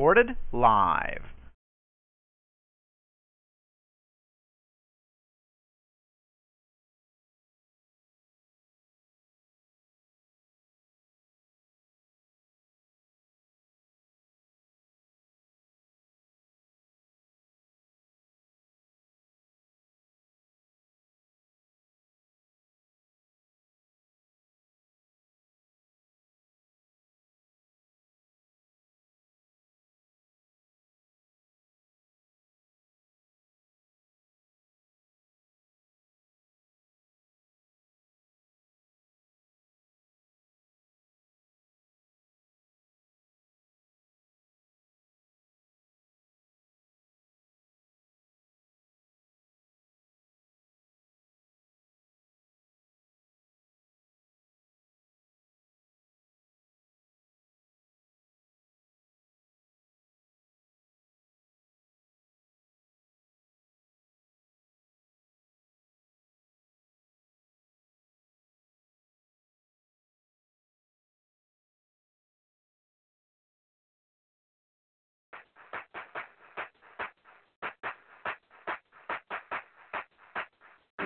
Recorded live.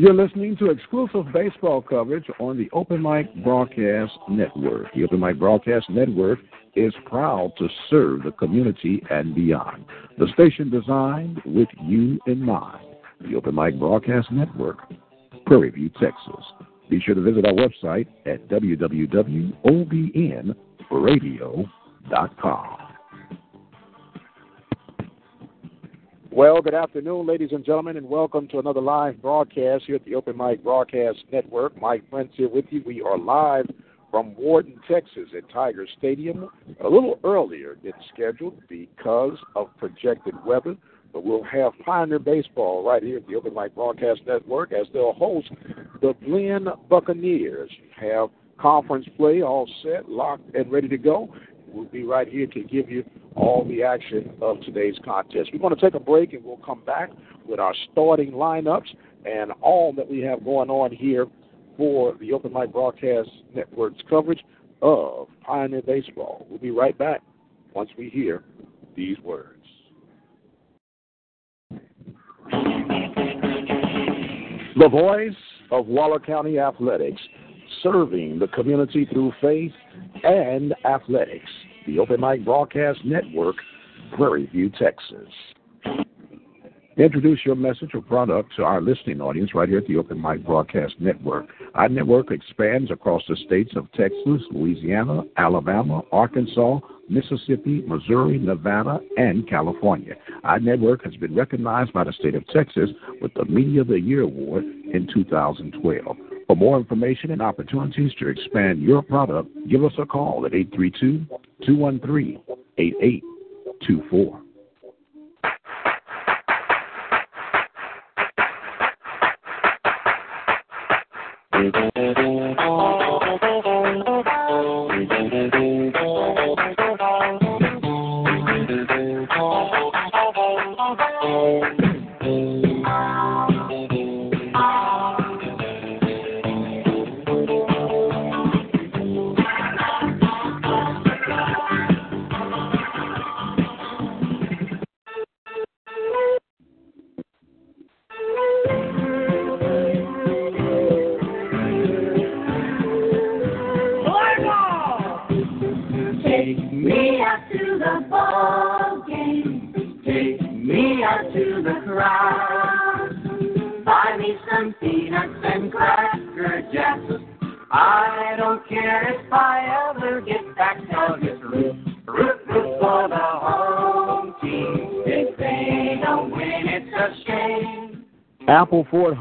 You're listening to exclusive baseball coverage on the Open Mic Broadcast Network. The Open Mic Broadcast Network is proud to serve the community and beyond. The station designed with you in mind. The Open Mic Broadcast Network, Prairie View, Texas. Be sure to visit our website at www.obnradio.com. Well, good afternoon, ladies and gentlemen, and welcome to another live broadcast here at the Open Mic Broadcast Network. Mike Prince here with you. We are live from Wharton, Texas at Tiger Stadium a little earlier than scheduled because of projected weather. But we'll have Pioneer Baseball right here at the Open Mic Broadcast Network as they'll host the Blinn Buccaneers. Have conference play all set, locked, and ready to go. We'll be right here to give you all the action of today's contest. We're going to take a break and we'll come back with our starting lineups and all that we have going on here for the Open Mic Broadcast Network's coverage of Pioneer Baseball. We'll be right back once we hear these words. The voice of Waller County Athletics, serving the community through faith and athletics. The Open Mic Broadcast Network, Prairie View, Texas. Introduce your message or product to our listening audience right here at the Open Mic Broadcast Network. Our network expands across the states of Texas, Louisiana, Alabama, Arkansas, Mississippi, Missouri, Nevada, and California. Our network has been recognized by the state of Texas with the Media of the Year Award in 2012. For more information and opportunities to expand your product, give us a call at 832 213 8824. Take mm-hmm. me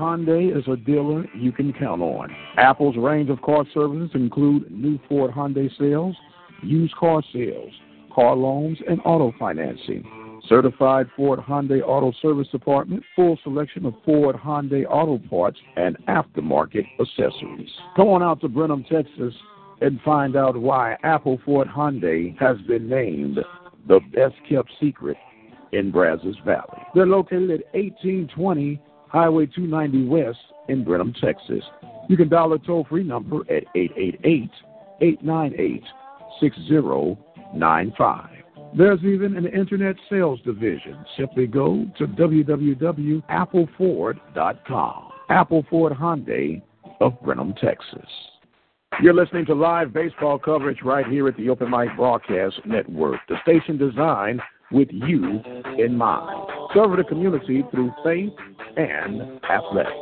Hyundai is a dealer you can count on. Apple's range of car services include new Ford Hyundai sales, used car sales, car loans, and auto financing. Certified Ford Hyundai Auto Service Department, full selection of Ford Hyundai auto parts and aftermarket accessories. Come on out to Brenham, Texas, and find out why Apple Ford Hyundai has been named the best kept secret in Brazos Valley. They're located at 1820 Highway 290 West in Brenham, Texas. You can dial a toll free number at 888 898 6095. There's even an internet sales division. Simply go to www.appleford.com. Apple Ford Hyundai of Brenham, Texas. You're listening to live baseball coverage right here at the Open Mic Broadcast Network, the station designed with you in mind. Serve the community through faith and athletics.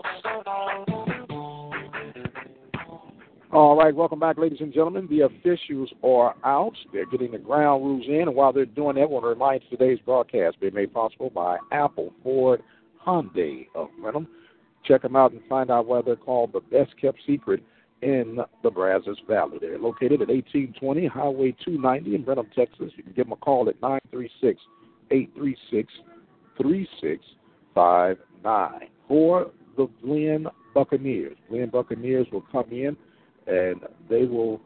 All right, welcome back, ladies and gentlemen. The officials are out. They're getting the ground rules in, and while they're doing that, I want to remind today's broadcast being made possible by Apple Ford Hyundai of Brenham. Check them out and find out why they're called the best kept secret in the Brazos Valley. They're located at 1820 Highway 290 in Brenham, Texas. You can give them a call at 936 836 3659 for the Blinn Buccaneers. Blinn Buccaneers will come in and they will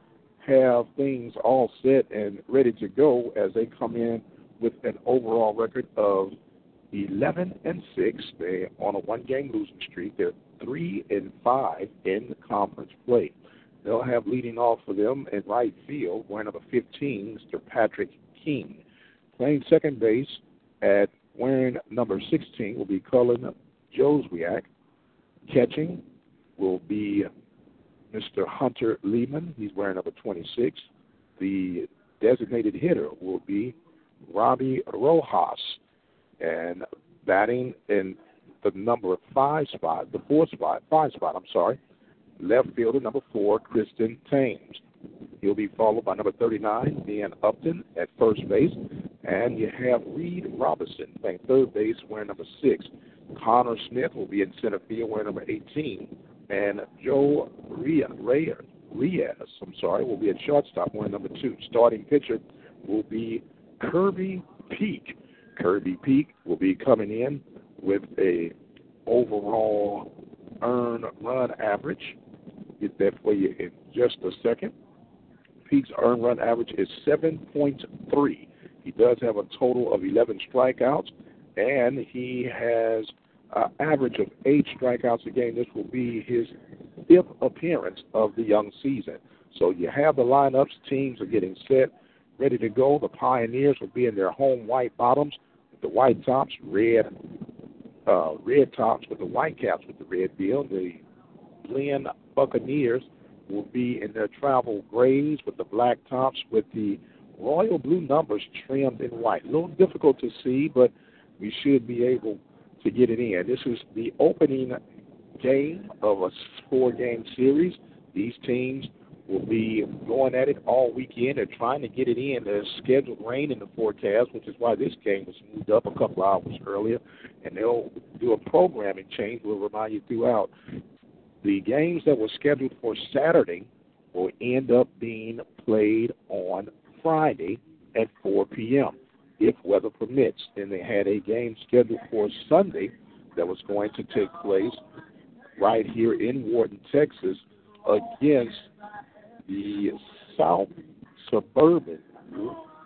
have things all set and ready to go as they come in with an overall record of 11 and 6. They're on a one game losing streak. They're 3 and 5 in the conference play. They'll have leading off for them in right field, wearing number 15, Mr. Patrick King. Playing second base at wearing number 16 will be Cullen Joswiak. Catching will be Mr. Hunter Lehman. He's wearing number 26. The designated hitter will be Robbie Rojas. And batting in the number five spot, the fourth spot, five spot, I'm sorry, left fielder number four, Kristen Thames. He'll be followed by number 39, Dan Upton at first base. And you have Reed Robinson playing third base, wearing number six. Connor Smith will be in center field, wearing number 18 and Joe Reyes, Reyes, I'm sorry, will be at shortstop, wearing number two. Starting pitcher will be Kirby Peak. Kirby Peak will be coming in with a overall earned run average. Get that for you in just a second. Peak's earned run average is 7.3. He does have a total of 11 strikeouts, and he has an average of eight strikeouts a game. This will be his fifth appearance of the young season. So you have the lineups. Teams are getting set, ready to go. The Pioneers will be in their home white bottoms with the white tops, red uh, red tops with the white caps with the red bill. The Blinn Buccaneers will be in their travel grays with the black tops with the royal blue numbers trimmed in white. A little difficult to see, but we should be able to get it in. This is the opening game of a four game series. These teams will be going at it all weekend. They're trying to get it in. There's scheduled rain in the forecast, which is why this game was moved up a couple hours earlier. And they'll do a programming change. We'll remind you throughout. The games that were scheduled for Saturday will end up being played on Friday at 4 p.m if weather permits. Then they had a game scheduled for Sunday that was going to take place right here in Wharton, Texas, against the South Suburban.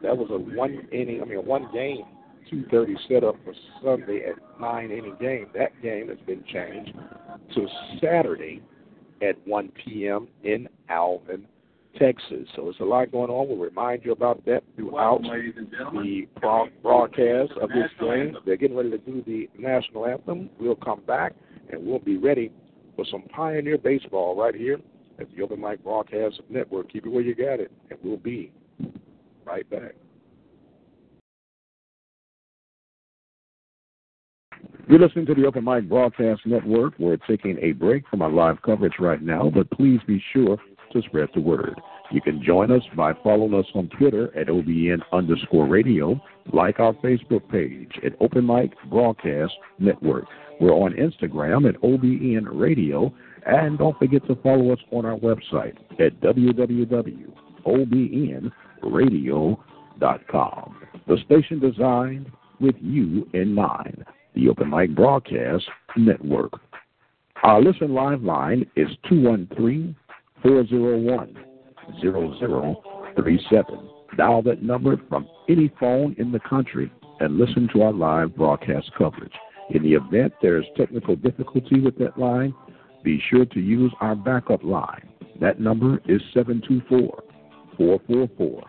That was a one inning, I mean, a one game, 2:30 setup for Sunday at nine inning game. That game has been changed to Saturday at 1 p.m. in Alvin, Texas. So there's a lot going on. We'll remind you about that throughout the broadcast of this game. They're getting ready to do the national anthem. We'll come back and we'll be ready for some Pioneer baseball right here it's the Open Mic Broadcast Network. Keep it where you got it, and we'll be right back. You're listening to the Open Mic Broadcast Network. We're taking a break from our live coverage right now, but please be sure to spread the word. You can join us by following us on Twitter at OBN underscore radio, like our Facebook page at Open Mic Broadcast Network. We're on Instagram at OBN Radio, and don't forget to follow us on our website at www.obnradio.com. The station designed with you in mind the Open Mic Broadcast Network. Our listen live line is 213 401 0037. Dial that number from any phone in the country and listen to our live broadcast coverage. In the event there is technical difficulty with that line, be sure to use our backup line. That number is 724 444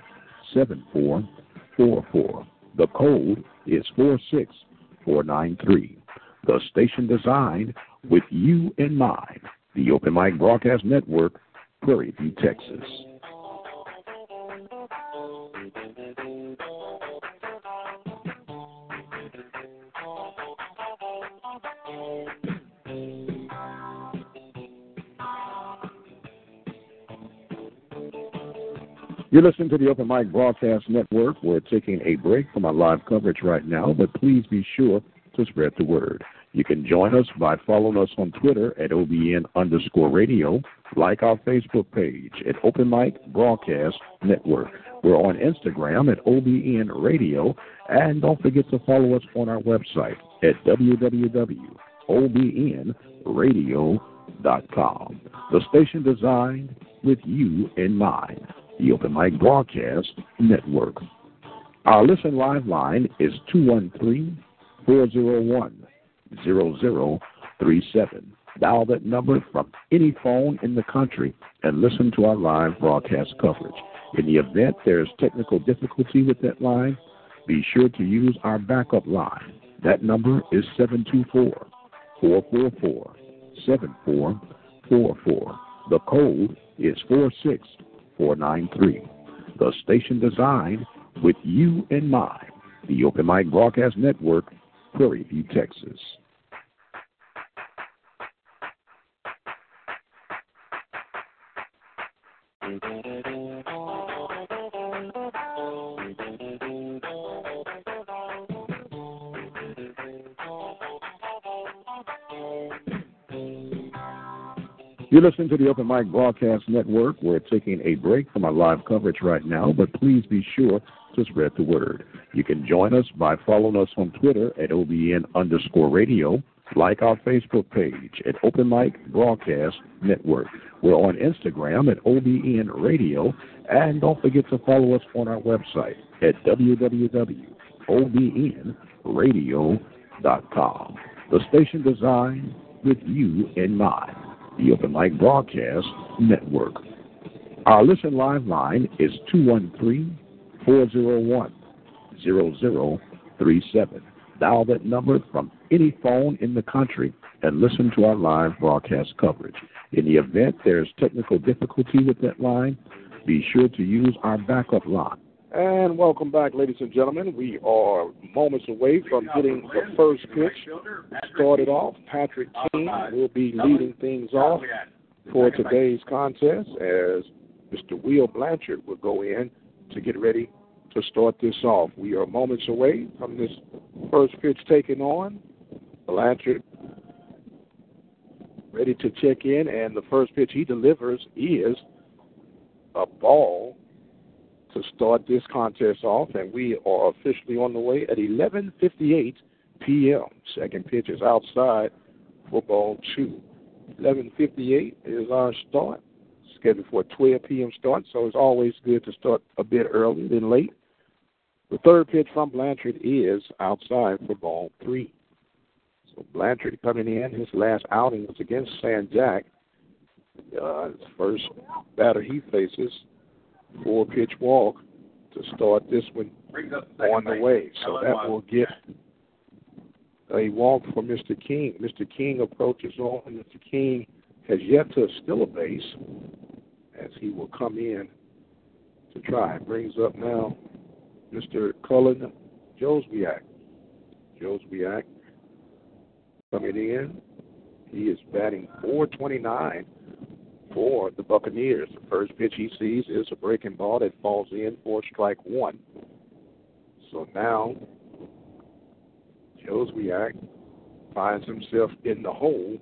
7444. The code is 46493. The station designed with you in mind. The Open Mic Broadcast Network, Prairie View, Texas. You're listening to the Open Mic Broadcast Network. We're taking a break from our live coverage right now, but please be sure to spread the word. You can join us by following us on Twitter at OBN underscore radio, like our Facebook page at Open Mic Broadcast Network. We're on Instagram at OBN Radio, and don't forget to follow us on our website at www.obnradio.com. The station designed with you in mind the Open Mic Broadcast Network. Our listen live line is 213 401 0037. Dial that number from any phone in the country and listen to our live broadcast coverage. In the event there is technical difficulty with that line, be sure to use our backup line. That number is 724 444 7444. The code is 46 493. The station designed with you in mind. The Open Mic Broadcast Network, Prairie View, Texas. You're listening to the Open Mic Broadcast Network. We're taking a break from our live coverage right now, but please be sure to spread the word. You can join us by following us on Twitter at OBN underscore radio, like our Facebook page at Open Mic Broadcast Network. We're on Instagram at OBN Radio, and don't forget to follow us on our website at www.obnradio.com. The station designed with you in mind the Open Mic Broadcast Network. Our listen live line is 213 401 0037. Dial that number from any phone in the country and listen to our live broadcast coverage. In the event there's technical difficulty with that line, be sure to use our backup line. And welcome back, ladies and gentlemen. We are moments away from getting the first pitch started off. Patrick King will be leading things off for today's contest as Mr. Will Blanchard will go in to get ready to start this off. We are moments away from this first pitch taken on. Blanchard ready to check in, and the first pitch he delivers is a ball to start this contest off, and we are officially on the way at 11:58 p.m. Second pitch is outside for ball two. 11:58 is our start, scheduled for a 12 p.m. start. So it's always good to start a bit early than late. The third pitch from Blanchard is outside for ball three. So Blanchard coming in, his last outing was against San Jac. Uh, his first batter he faces four pitch walk to start this one on the way. So that will get a walk for Mr. King. Mr. King approaches on. And Mr. King has yet to steal a base as he will come in to try. Brings up now Mr. Cullen Joswiak. Joswiak coming in. He is batting 429 for the Buccaneers. The first pitch he sees is a breaking ball that falls in for strike one. So now Joswiak finds himself in the hole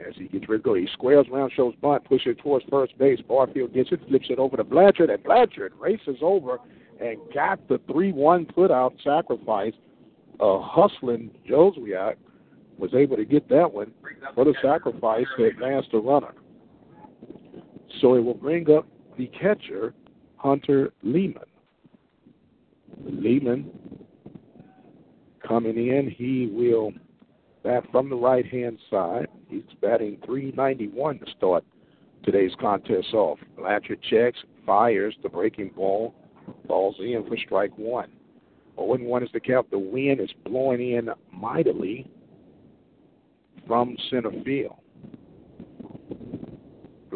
as he gets ready to go. He squares around, shows bunt, pushes it towards first base. Barfield gets it, flips it over to Blanchard, and Blanchard races over and got the 3 1 put out sacrifice. Uh, hustling Joswiak was able to get that one for the sacrifice to advance the runner. So it will bring up the catcher, Hunter Lehman. Lehman coming in, he will bat from the right hand side. He's batting 391 to start today's contest off. Blanchard checks, fires the breaking ball, falls in for strike one. 0 1 is the count. The wind is blowing in mightily from center field.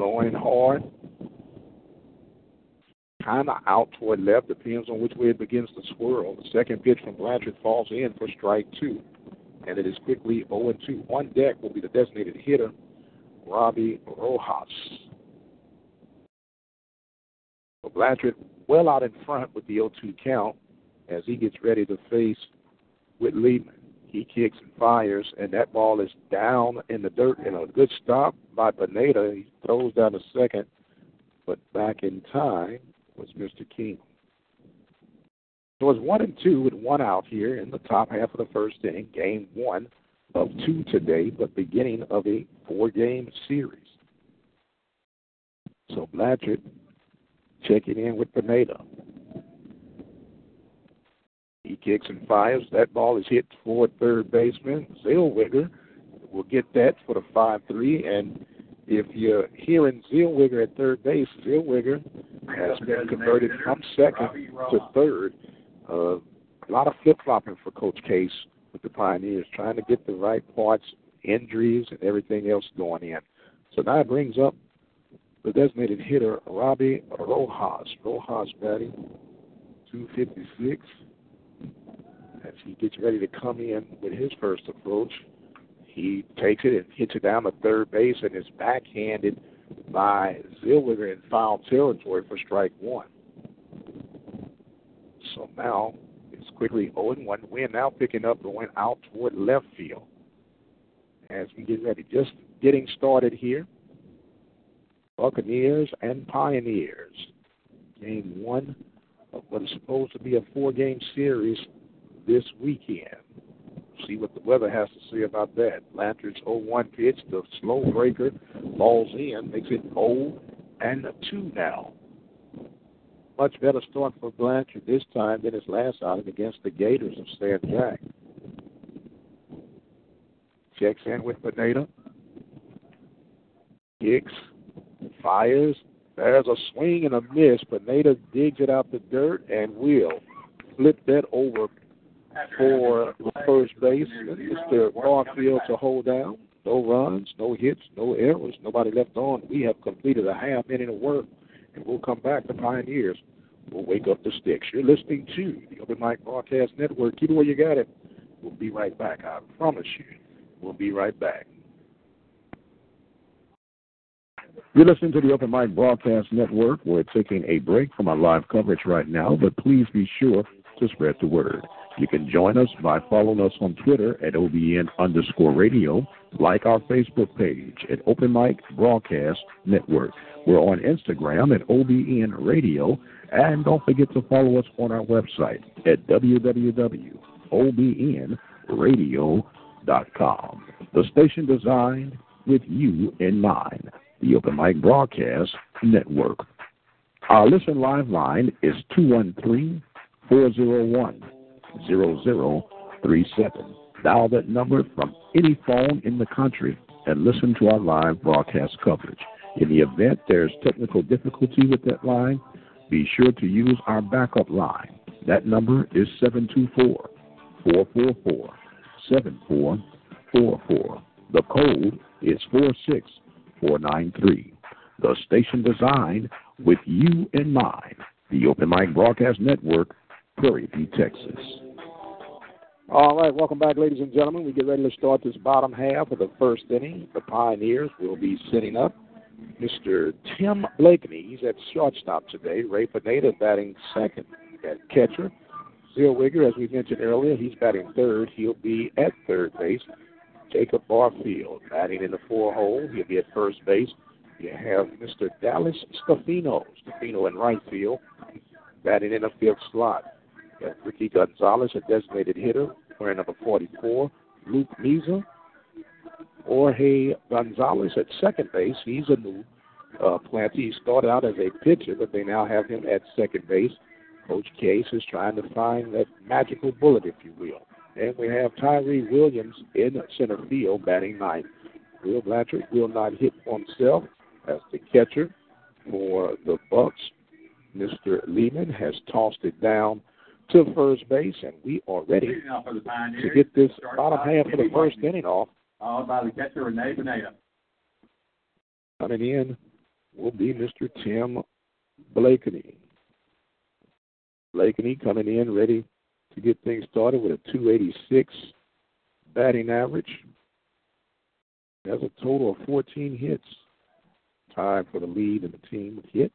Blowing hard, kind of out toward left, depends on which way it begins to swirl. The second pitch from Blanchard falls in for strike two, and it is quickly 0 2. On deck will be the designated hitter, Robbie Rojas. Blanchard well out in front with the 0 2 count as he gets ready to face Whit Lehman. He kicks and fires, and that ball is down in the dirt. And a good stop by Pineda. He throws down a second, but back in time was Mr. King. So it's one and two with one out here in the top half of the first inning, game one of two today, but beginning of a four game series. So Blanchard checking in with Pineda. He kicks and fires. That ball is hit toward third baseman. Zellweger will get that for the 5 3. And if you're hearing Zellweger at third base, Zellweger has been converted from second to third. Uh, a lot of flip flopping for Coach Case with the Pioneers, trying to get the right parts, injuries, and everything else going in. So now it brings up the designated hitter, Robbie Rojas. Rojas batting 256 as he gets ready to come in with his first approach. He takes it and hits it down to third base and is backhanded by Zellweger in foul territory for strike one. So now it's quickly 0 1. Wind now picking up and went out toward left field as we get ready. Just getting started here. Buccaneers and Pioneers. Game one of what is supposed to be a four game series this weekend. See what the weather has to say about that. Blanchard's 0-1 pitch, the slow breaker falls in, makes it 0 and 2 now. Much better start for Blanchard this time than his last outing against the Gators of San Jac. Checks in with Pineda. Kicks, fires. There's a swing and a miss. Pineda digs it out the dirt and will flip that over for the first base. Mr. Barfield to hold down. No runs, no hits, no errors, nobody left on. We have completed a half inning of work, and we'll come back to Pioneers. We'll wake up the sticks. You're listening to the Open Mic Broadcast Network. Keep it where you got it. We'll be right back. I promise you. We'll be right back. You're listening to the Open Mic Broadcast Network. We're taking a break from our live coverage right now, but please be sure to spread the word. You can join us by following us on Twitter at OBN underscore radio, like our Facebook page at Open Mic Broadcast Network. We're on Instagram at OBN Radio, and don't forget to follow us on our website at www.obnradio.com. The station designed with you in mind, the Open Mic Broadcast Network. Our listen live line is 213 401 0037. Dial that number from any phone in the country and listen to our live broadcast coverage. In the event there's technical difficulty with that line, be sure to use our backup line. That number is 724 444 7444. The code is 46493. The station designed with you in mind. The Open Mic Broadcast Network, Prairie View, Texas. All right, welcome back, ladies and gentlemen. We get ready to start this bottom half of the first inning. The Pioneers will be sitting up. Mr. Tim Blakeney, he's at shortstop today. Ray Pineda batting second at catcher. Zellweger, as we mentioned earlier, he's batting third. He'll be at third base. Jacob Barfield batting in the four hole. He'll be at first base. You have Mr. Dallas Stefano, Stefano in right field, batting in the fifth slot. Ricky Gonzalez, a designated hitter, wearing number 44. Luke Meza, Jorge Gonzalez at second base. He's a new uh, plantee. He started out as a pitcher, but they now have him at second base. Coach Case is trying to find that magical bullet, if you will. And we have Tyree Williams in center field batting ninth. Will Blanchard will not hit himself as the catcher for the Bucks. Mr. Lehman has tossed it down to first base, and we are ready to get this bottom half of the first inning off. Followed by the catcher, Renee Pineda. Coming in will be Mr. Tim Blakeney. Blakeney coming in ready to get things started with a 286 batting average. Has a total of 14 hits. Tied for the lead in the team with hits.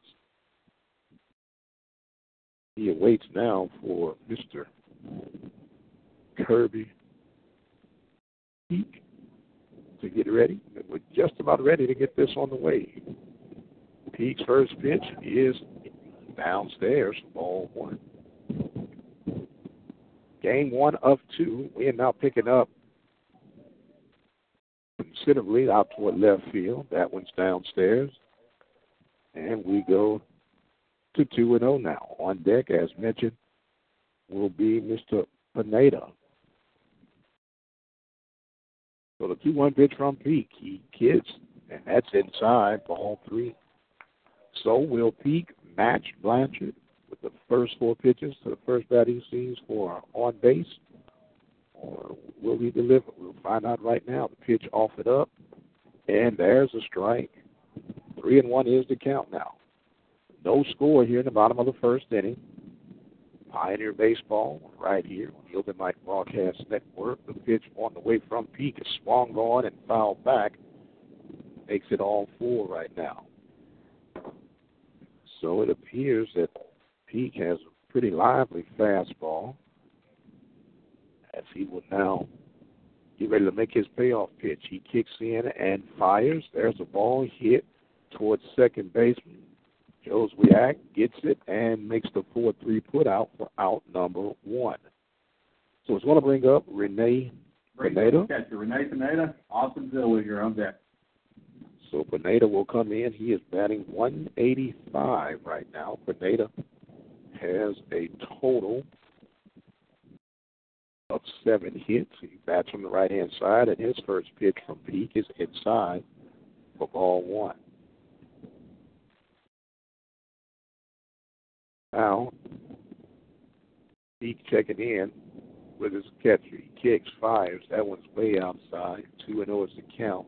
He awaits now for Mr. Kirby Peak to get ready. We're just about ready to get this on the way. Peak's first pitch is downstairs, ball one. Game one of two. We are now picking up considerably out toward left field. That one's downstairs. And we go to 2 and 0 now. On deck, as mentioned, will be Mr. Pineda. So the 2 1 pitch from Peak. He kicks, and that's inside ball three. So will Peak match Blanchard with the first four pitches to the first bat he sees for on base? Or will he deliver? We'll find out right now. The pitch off it up, and there's a strike. Three and one is the count now. No score here in the bottom of the first inning. Pioneer Baseball right here on the Open Mic Broadcast Network. The pitch on the way from Peak is swung on and fouled back. Makes it all four right now. So it appears that Peak has a pretty lively fastball as he will now get ready to make his payoff pitch. He kicks in and fires. There's a ball hit towards second baseman. Joswiak gets it and makes the 4 3 put out for out number one. So it's going to bring up Renee Pineda. Catcher, Renee Pineda. Austin Zellweger on deck. So Pineda will come in. He is batting 185 right now. Pineda has a total of seven hits. He bats from the right hand side, and his first pitch from Peak is inside for ball one. Now, Peak checking in with his catcher. He kicks, fires. That one's way outside. 2 and 0 is the count.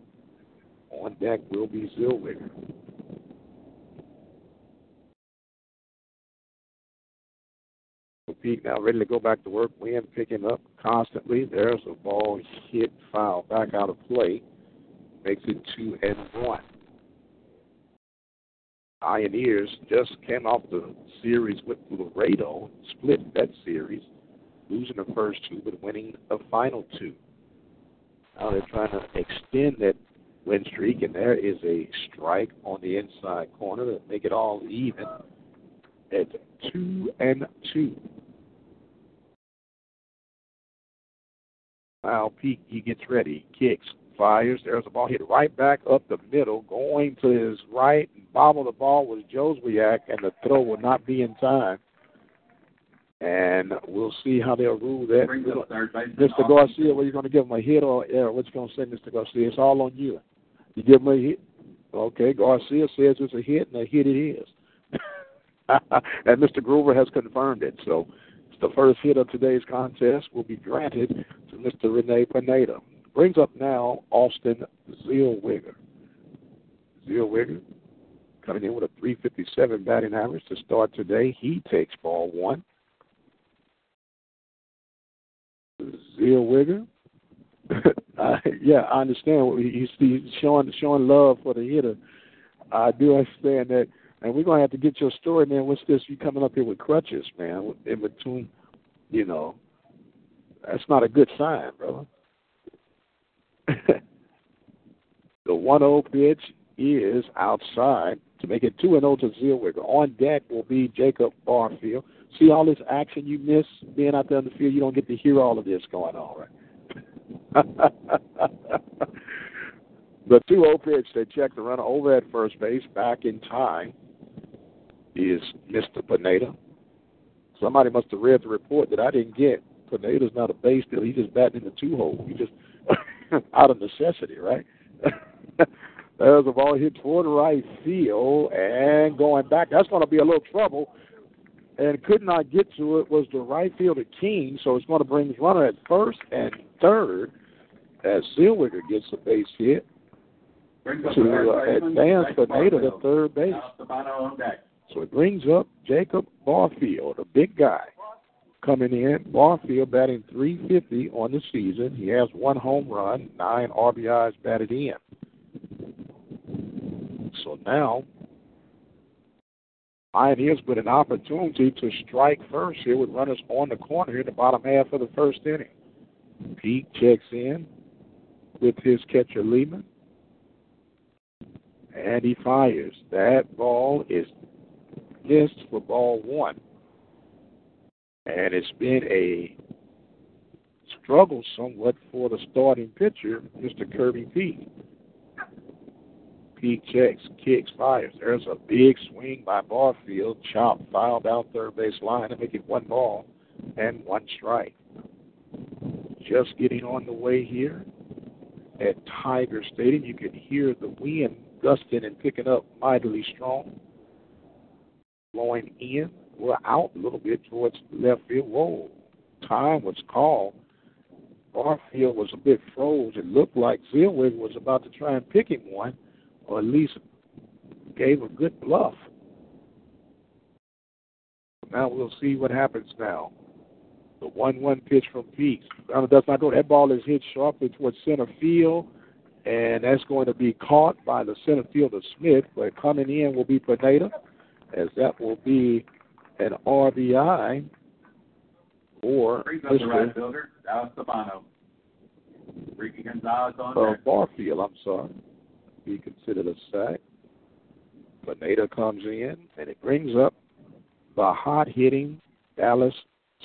On deck will be Zellweger. Peak now ready to go back to work. Wind picking up constantly. There's a ball hit foul back out of play. Makes it two and one. Pioneers just came off the series with Laredo, split that series, losing the first two but winning the final two. Now they're trying to extend that win streak, and there is a strike on the inside corner to make it all even at two and two. Now Peak he gets ready, kicks, fires. There's a ball hit right back up the middle, going to his right. And bobble the ball was Joswiak, and the throw will not be in time. And we'll see how they'll rule that. Brings up third baseman, Mr. Garcia, are you going to give him a hit or error? What you going to say, Mr. Garcia? It's all on you. You give him a hit. Okay, Garcia says it's a hit, and a hit it is. and Mr. Grover has confirmed it. So the first hit of today's contest will be granted to Mr. Rene Pineda. Brings up now Austin Zellweger. Zellweger coming in with a 357 batting average to start today. He takes ball one. Zellweger. uh, yeah, I understand. He's, he's showing showing love for the hitter. I do understand that, and we're gonna have to get your story, man. What's this? You coming up here with crutches, man? In between, you know, that's not a good sign, brother. the one zero pitch is outside to make it two and oh zero to Zellweger. On deck will be Jacob Barfield. See all this action you miss being out there on the field. You don't get to hear all of this going on, right? the 2 0 pitch, they check the runner over at first base, back in time, is Mr. Pineda. Somebody must have read the report that I didn't get. Pineda's not a base deal. He's just batting in the two hole. He just out of necessity, right? There's a ball hit toward right field and going back. That's going to be a little trouble. And could not get to it was the right fielder King, so it's going to bring runner at first and third as Zellweger gets the base hit to uh, advance Pineda to third base. So it brings up Jacob Barfield, a big guy coming in. Barfield batting 350 on the season. He has one home run, nine RBIs batted in. So now, Pioneers with an opportunity to strike first here with runners on the corner here in the bottom half of the first inning. Peak checks in with his catcher Lehman, and he fires. That ball is missed for ball one. And it's been a struggle somewhat for the starting pitcher, Mr. Kirby P. P checks, kicks, fires. There's a big swing by Barfield, chop, fouled out third base line to make it one ball and one strike. Just getting on the way here at Tiger Stadium, you can hear the wind gusting and picking up mightily strong. Blowing in, we're out a little bit towards left field. Whoa, time was called. Barfield was a bit froze. It looked like Zellweger was about to try and pick him one or at least gave a good bluff. Now we'll see what happens now. The 1 1 pitch from Peak. Does not go. That ball is hit sharply towards center field, and that's going to be caught by the center fielder Smith. But coming in will be Pineda, as that will be an RBI Mr. Right fielder, Dallas Stefano. Ricky Gonzalez on uh, there. Barfield, I'm sorry be considered a sack. Pineda comes in, and it brings up the hot hitting Dallas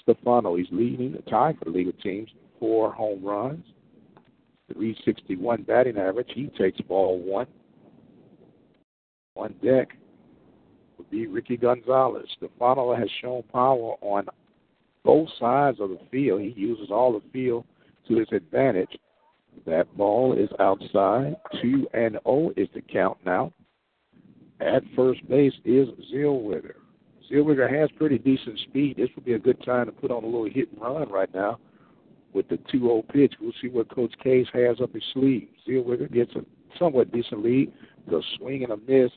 Stefano. He's leading the tie for the league of teams, four home runs, 361 batting average. He takes ball one. On deck would be Ricky Gonzalez. Stefano has shown power on both sides of the field. He uses all the field to his advantage. That ball is outside. 2 and 0 is the count now. At first base is Zellweger. Zellweger has pretty decent speed. This would be a good time to put on a little hit and run right now with the 2 0 pitch. We'll see what Coach Case has up his sleeve. Zellweger gets a somewhat decent lead. The swing and a miss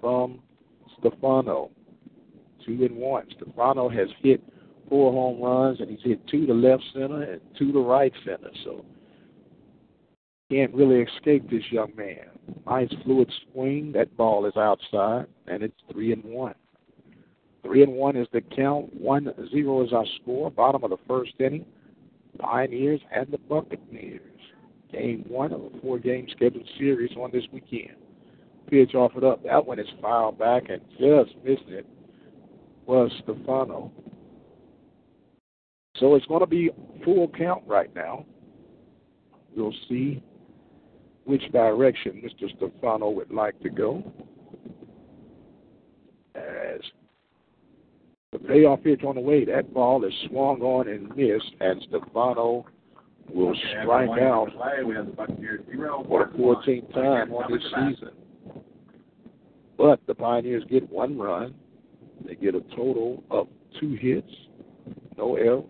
from Stefano. Two and one. Stefano has hit four home runs, and he's hit two to left center and two to right center. So can't really escape this young man. Nice fluid swing. That ball is outside, and it's three and one. Three and one is the count. One zero is our score. Bottom of the first inning. Pioneers and the Buccaneers. Game one of a four-game scheduled series on this weekend. Pitch offered up. That one is fouled back and just missed it. Was Stefano. So it's going to be full count right now. We'll see which direction Mr. Stefano would like to go. As the payoff pitch on the way, that ball is swung on and missed, and Stefano will strike out for the 14th time on this season. But the Pioneers get one run. They get a total of two hits, no errors,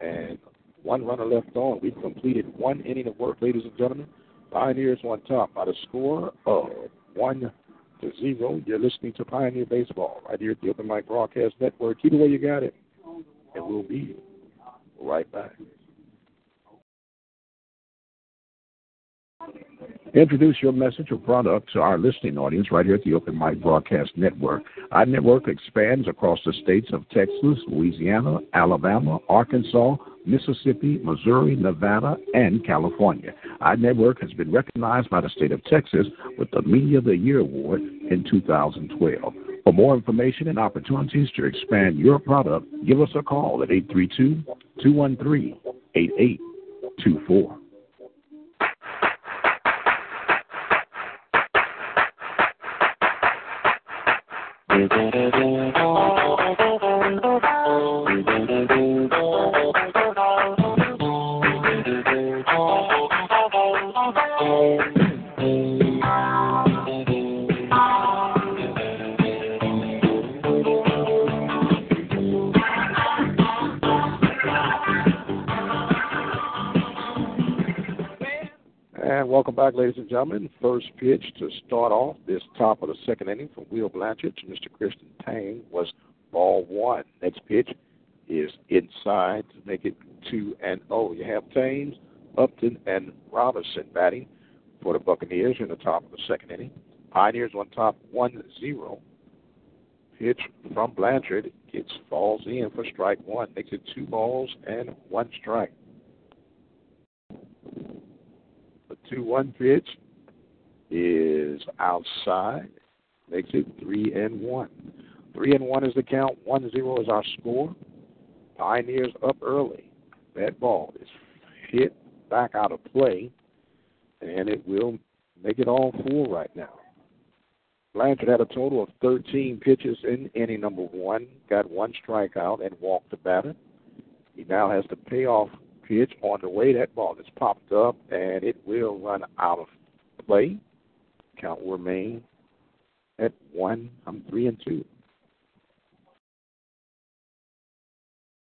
and one runner left on. We've completed one inning of work, ladies and gentlemen. Pioneers on top by the score of one to zero. You're listening to Pioneer Baseball right here at the Open Mic Broadcast Network. Keep it where you got it, and we'll be right back. Introduce your message or product to our listening audience right here at the Open Mic Broadcast Network. Our network expands across the states of Texas, Louisiana, Alabama, Arkansas, Mississippi, Missouri, Nevada, and California. Our network has been recognized by the state of Texas with the Media of the Year Award in 2012. For more information and opportunities to expand your product, give us a call at 832 213 8824. And welcome back, ladies and gentlemen. First pitch to start off this top of the second inning from Will Blanchard to Mr. Christian Tang was ball one. Next pitch is inside to make it two and oh. You have Thames, Upton, and Robinson batting for the Buccaneers in the top of the second inning. Pioneers on top one zero. Pitch from Blanchard gets falls in for strike one. Makes it two balls and one strike. 2 1 pitch is outside. Makes it 3 and 1. 3 and 1 is the count. 1 0 is our score. Pioneers up early. That ball is hit back out of play, and it will make it all four right now. Blanchard had a total of 13 pitches in inning number one, got one strikeout, and walked the batter. He now has the payoff pitch on the way. That ball is popped up, and it will run out of play. Count will remain at one. I'm three and two.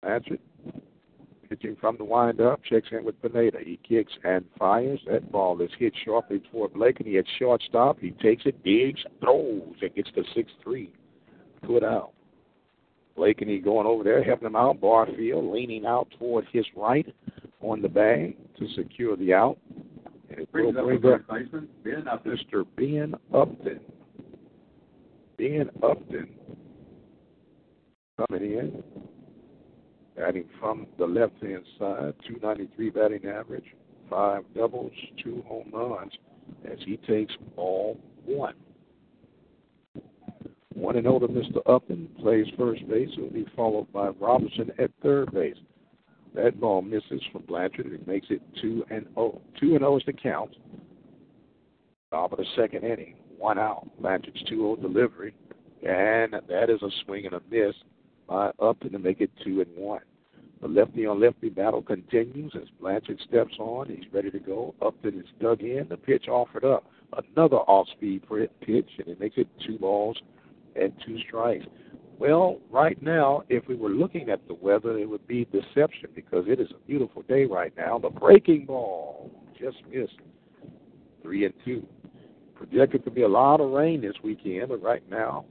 That's it. Pitching from the windup, checks in with Pineda. He kicks and fires. That ball is hit sharply toward Blakeney at shortstop. He takes it, digs, throws, and gets the 6 3. Put out. Blakeney going over there, helping him out. Barfield leaning out toward his right on the bag to secure the out. And it will bring up baseman, Ben Mr. Ben Upton. Ben Upton coming in, batting from the left hand side, 293 batting average, five doubles, two home runs, as he takes ball one. 1 and 0 to Mr. Upton, plays first base, will be followed by Robinson at third base. That ball misses from Blanchard, and it makes it 2 and 0. 2 and 0 is the count. Top of the second inning, one out. Blanchard's 2 0 delivery, and that is a swing and a miss by Upton to make it 2 and 1. The lefty on lefty battle continues as Blanchard steps on. He's ready to go. Upton is dug in. The pitch offered up. Another off speed pitch, and it makes it two balls and two strikes. Well, right now, if we were looking at the weather, it would be deception because it is a beautiful day right now. The breaking ball just missed three and two. Projected to be a lot of rain this weekend, but right now,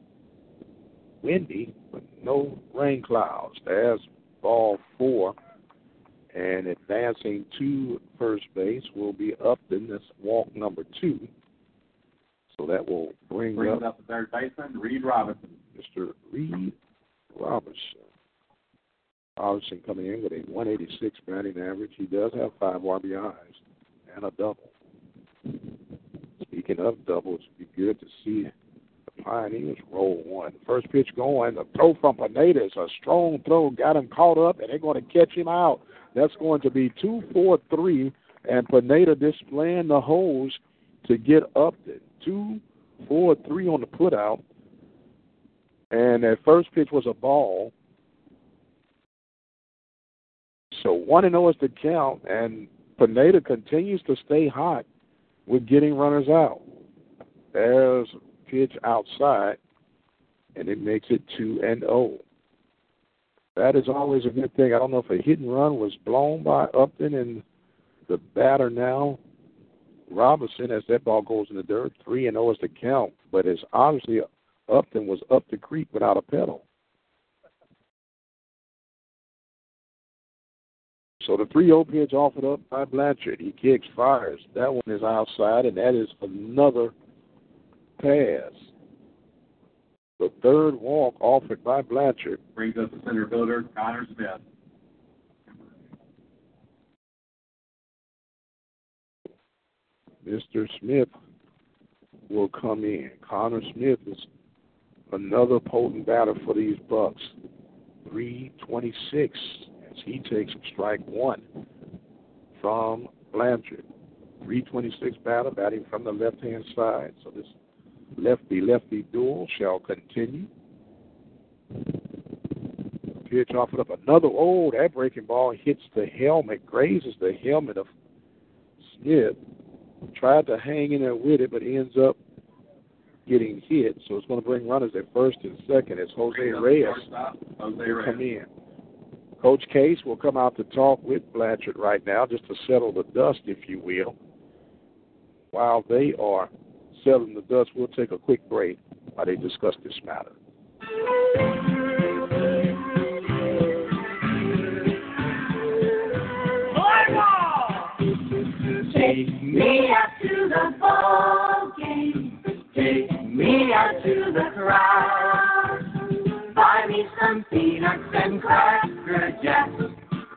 windy, but no rain clouds. There's ball four, and advancing to first base will be Upton. That's walk number two. So that will bring Brings up up the third baseman, Reed Robinson. Mr. Reed Robinson. Robinson coming in with a 186 batting average. He does have five RBIs and a double. Speaking of doubles, it'd be good to see the Pioneers roll one. First pitch going, the throw from Pineda is a strong throw, got him caught up, and they're going to catch him out. That's going to be two, four, three, and Pineda displaying the hose to get up to two, four, three on the putout. And that first pitch was a ball. So one and zero is the count, and Pineda continues to stay hot with getting runners out. There's pitch outside, and it makes it two and zero. That is always a good thing. I don't know if a hit and run was blown by Upton, and the batter now Robinson, as that ball goes in the dirt, three and zero is the count. But it's obviously Upton was up the creek without a pedal. So the 3 0 pitch offered up by Blanchard. He kicks, fires. That one is outside, and that is another pass. The third walk offered by Blanchard. Brings up the center fielder, Connor Smith. Mr. Smith will come in. Connor Smith is another potent batter for these Bucks. 326 as he takes strike one from Blanchard. 326 batter batting from the left hand side. So this lefty lefty duel shall continue. Pitch offered up another. Oh, that breaking ball hits the helmet, grazes the helmet of Smith. Tried to hang in there with it, but ends up getting hit. So it's going to bring runners at first and second as Jose Reyes Jose will come in. Coach Case will come out to talk with Blanchard right now just to settle the dust, if you will. While they are settling the dust, we'll take a quick break while they discuss this matter. Take me out to the ball game. Take me out to the crowd. Buy me some peanuts and cracker jacks.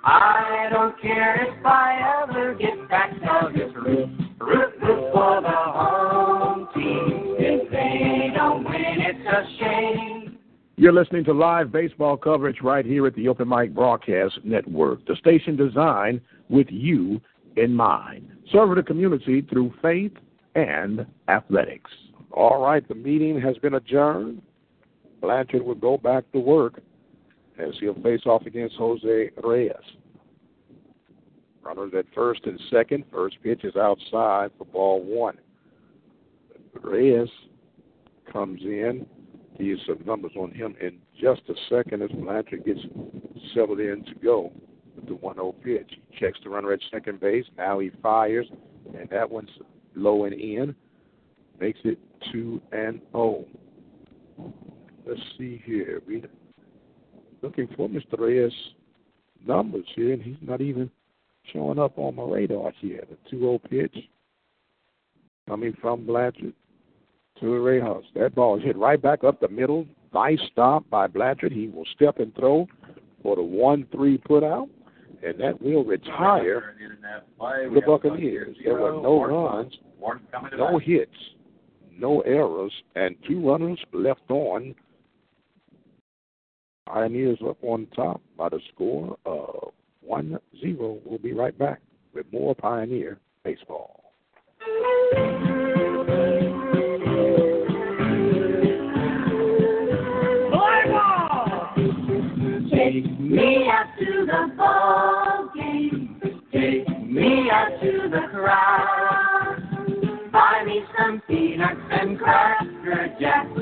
I don't care if I ever get back. I'll just root, root, root for the home team. If they don't win, it's a shame. You're listening to live baseball coverage right here at the Open Mic Broadcast Network, the station designed with you in mind. Serve the community through faith and athletics. All right, the meeting has been adjourned. Blanchard will go back to work as he'll face off against Jose Reyes. Runners at first and second. First pitch is outside for ball one. Reyes comes in. He has some numbers on him in just a second as Blanchard gets settled in to go the 1 0 pitch. He checks the runner at second base. Now he fires, and that one's low and in. Makes it 2 and 0. Let's see here. We looking for Mr. Reyes numbers here, and he's not even showing up on my radar here. The 2 0 pitch coming from Blanchard to Reyes. That ball is hit right back up the middle. Nice stop by Blanchard. He will step and throw for the 1 3 put out, and that will retire the Buccaneers. There were no runs, Morton coming to no hits, no errors, and two runners left on. Pioneers up on top by the score of 1 0. We'll be right back with more Pioneer baseball. Take me out to the ball game. Take me out to the crowd. Buy me some peanuts and cracker jacks.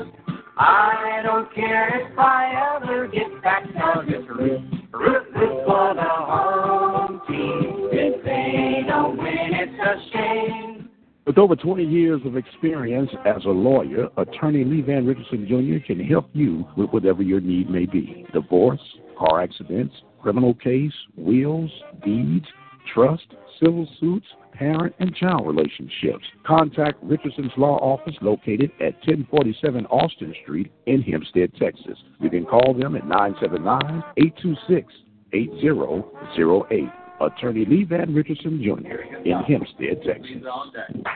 I don't care if I ever get back. I'll just root, root, root for the home team. If they don't win, it's a shame. With over 20 years of experience as a lawyer, attorney Lee Van Richardson Jr. can help you with whatever your need may be divorce, car accidents, criminal case, wills, deeds, trust, civil suits, parent and child relationships. Contact Richardson's Law Office located at 1047 Austin Street in Hempstead, Texas. You can call them at 979 826 8008. Attorney Lee Van Richardson Jr. in Hempstead, Texas.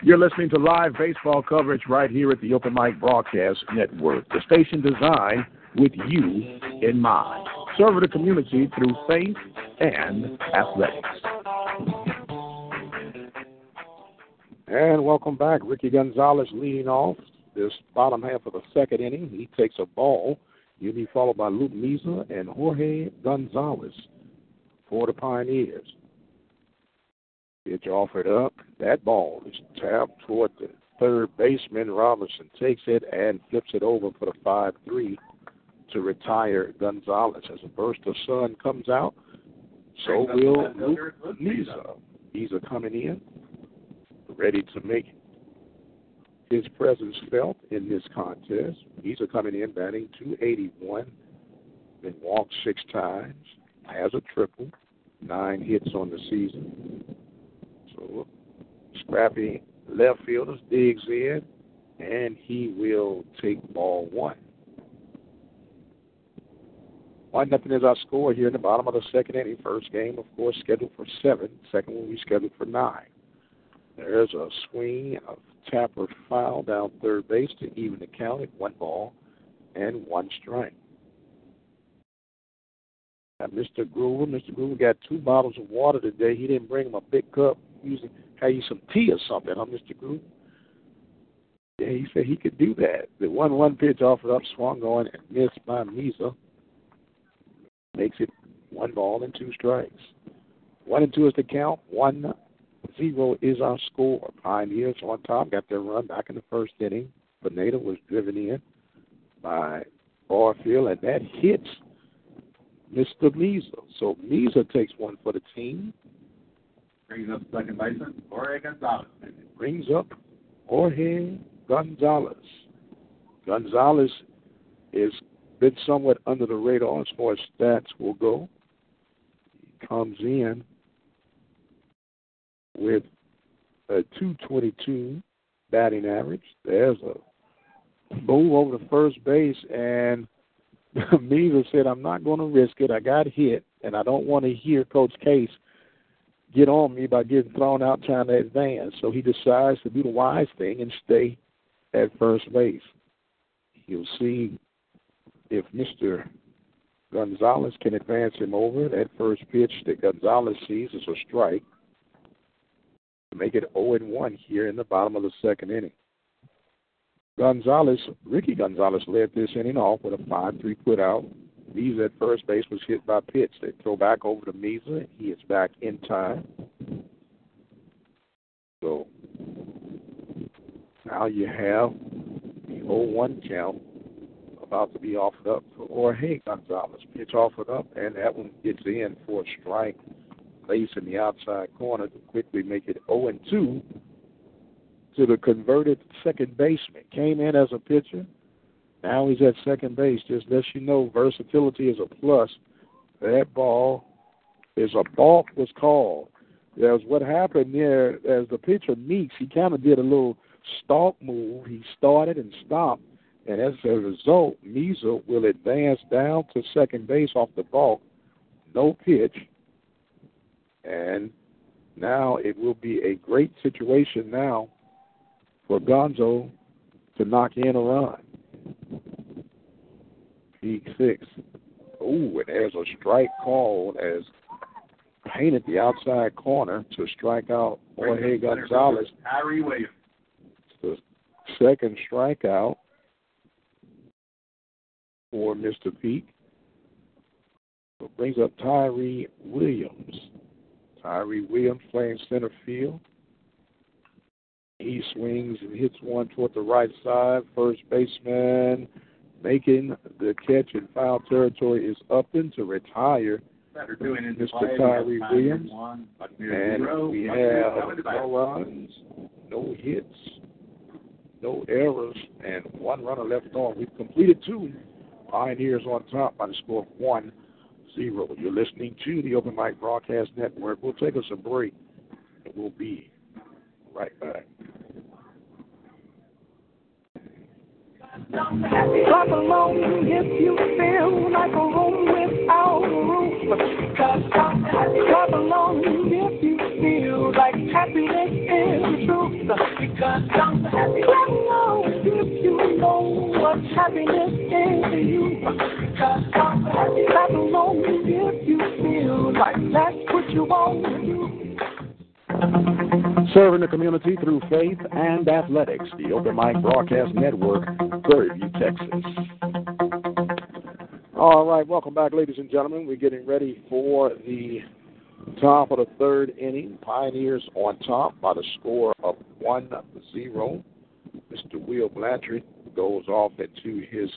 You're listening to live baseball coverage right here at the Open Mic Broadcast Network, the station designed with you in mind. Serve the community through faith and athletics. And welcome back. Ricky Gonzalez leading off this bottom half of the second inning. He takes a ball. He'll be followed by Luke Misa and Jorge Gonzalez for the Pioneers. Pitch offered up. That ball is tapped toward the third baseman. Robinson takes it and flips it over for the 5 3 to retire Gonzalez. As a burst of sun comes out, so will Luke Misa. Misa coming in, ready to make his presence felt in this contest. Misa coming in batting 281, been walked six times, has a triple, nine hits on the season. So scrappy left fielder digs in, and he will take ball one. One nothing is our score here in the bottom of the second inning. First game, of course, scheduled for seven. Second one we scheduled for nine. There's a swing of Tapper foul down third base to even the count at one ball and one strike. Now, Mr. Groover, Mr. Groover got two bottles of water today. He didn't bring him a big cup. Usually, have you some tea or something, huh, Mr. Groover? Yeah, he said he could do that. The one-one pitch offered up, swung on, and missed by Misa. Makes it one ball and two strikes. One and two is the count. One zero is our score. Pioneers on top got their run back in the first inning. Pineda was driven in by Barfield, and that hits Mr. Misa. So Misa takes one for the team. Brings up second baseman, Jorge Gonzalez. And it brings up Jorge Gonzalez. Gonzalez is been somewhat under the radar as far as stats will go. He comes in with a 222 batting average. There's a move over to first base, and Meaver said, I'm not going to risk it. I got hit, and I don't want to hear Coach Case get on me by getting thrown out trying to advance. So he decides to do the wise thing and stay at first base. You'll see if Mr. Gonzalez can advance him over. That first pitch that Gonzalez sees is a strike make it 0 1 here in the bottom of the second inning. Gonzalez, Ricky Gonzalez led this inning off with a 5 3 put out. Misa at first base was hit by pitch. They throw back over to Misa. He is back in time. So now you have the 0 1 count about to be offered up for Jorge Gonzalez. Pitch offered up, and that one gets in for a strike. Place in the outside corner to quickly make it 0 2 to the converted second baseman. Came in as a pitcher. Now he's at second base. Just lets you know versatility is a plus. That ball is a balk was called. There's what happened there as the pitcher Meeks, he kind of did a little stalk move. He started and stopped and as a result, Misa will advance down to second base off the balk, no pitch. And now it will be a great situation now for Gonzo to knock in a run. Peak six. Oh, and there's a strike called as painted the outside corner to strike out Jorge Gonzalez. Tyree Williams. The second strikeout for Mr. Peak. So it brings up Tyree Williams. Tyree Williams playing center field. He swings and hits one toward the right side. First baseman making the catch in foul territory is Upton to retire. Mr. Tyree Williams. And we have no runs, no hits, no errors, and one runner left on. We've completed two Pioneers on top by the score of 1 0. You're listening to the Open Mic Broadcast Network. We'll take us a break we'll be right back. Clap along if you feel like a room without a roof. Clap along if you feel like happiness is the truth. Clap along happiness is to you. Clap along if you feel like that's what you want to do. Serving the community through faith and athletics, the Open Mic Broadcast Network, Prairie Texas. All right, welcome back, ladies and gentlemen. We're getting ready for the top of the third inning. Pioneers on top by the score of 1 0. Mr. Will Blanchard goes off into his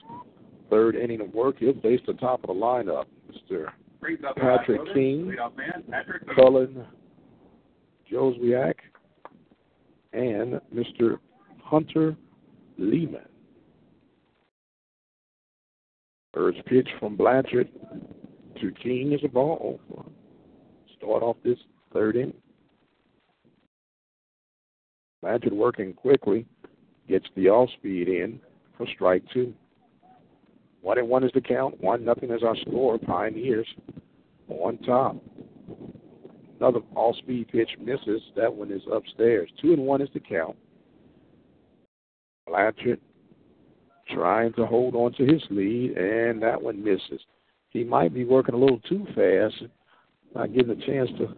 third inning of work. He'll face the top of the lineup. Mr. Patrick King, Cullen Joswiak, and Mr. Hunter Lehman. First pitch from Blanchard to King is a ball. start off this third inning. Blanchard working quickly, gets the off speed in for strike two. One and one is the count. One nothing is our score. Pioneers on top. Another all speed pitch misses. That one is upstairs. Two and one is the count. Blanchard trying to hold on to his lead, and that one misses. He might be working a little too fast, not getting a chance to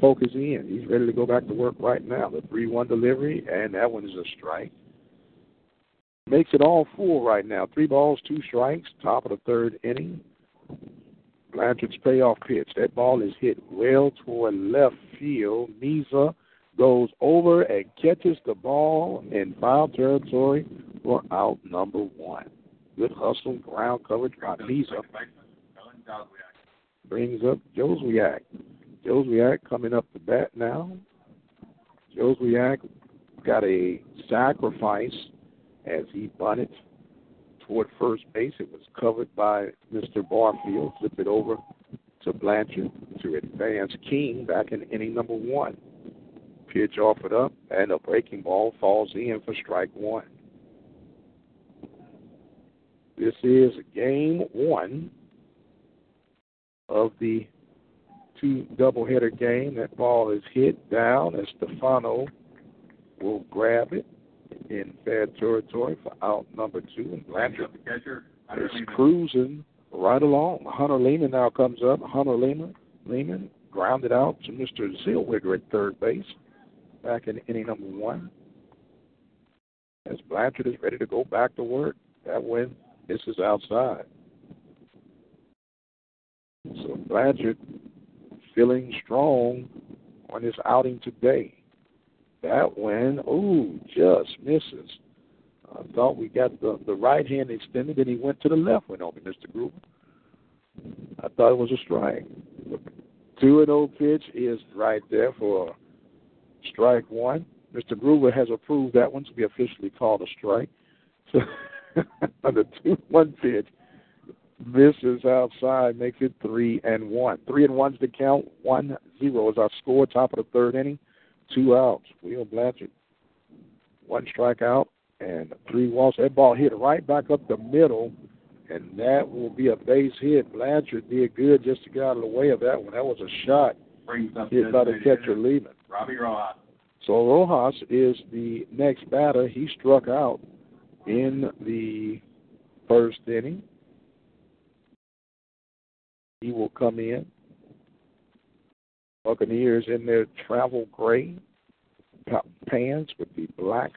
focus in. He's ready to go back to work right now. The 3 1 delivery, and that one is a strike. Makes it all four right now. Three balls, two strikes, top of the third inning. Blanchard's payoff pitch. That ball is hit well toward left field. Misa goes over and catches the ball in foul territory for out number one. Good hustle, ground coverage by Misa. Brings up Joswiak. Joswiak coming up the bat now. Joswiak got a sacrifice as he bunted toward first base. It was covered by Mr. Barfield. Flip it over to Blanchard to advance King back in inning number one. Pitch offered up, and a breaking ball falls in for strike one. This is game one of the two doubleheader game. That ball is hit down, and Stefano will grab it in fair territory for out number two. And Blanchard is cruising right along. Hunter Lehman now comes up. Hunter Lehman, Lehman grounded out to Mr. Zellweger at third base back in inning number one. As Blanchard is ready to go back to work, that win this is outside. So Blanchard feeling strong on his outing today. That one, ooh, just misses. I thought we got the, the right hand extended, and he went to the left one on me, Mr. Gruber. I thought it was a strike. Two and oh pitch is right there for strike one. Mr. Gruber has approved that one to be officially called a strike. So on the two one pitch misses outside, makes it three and one. Three and one's the count. One zero is our score. Top of the third inning. Two outs. Will Blanchard. One strikeout and three walks. That ball hit right back up the middle, and that will be a base hit. Blanchard did good just to get out of the way of that one. That was a shot hit by the catcher Lehman. Robbie Rojas. So Rojas is the next batter. He struck out in the first inning. He will come in. Buccaneers in their travel gray pants with the black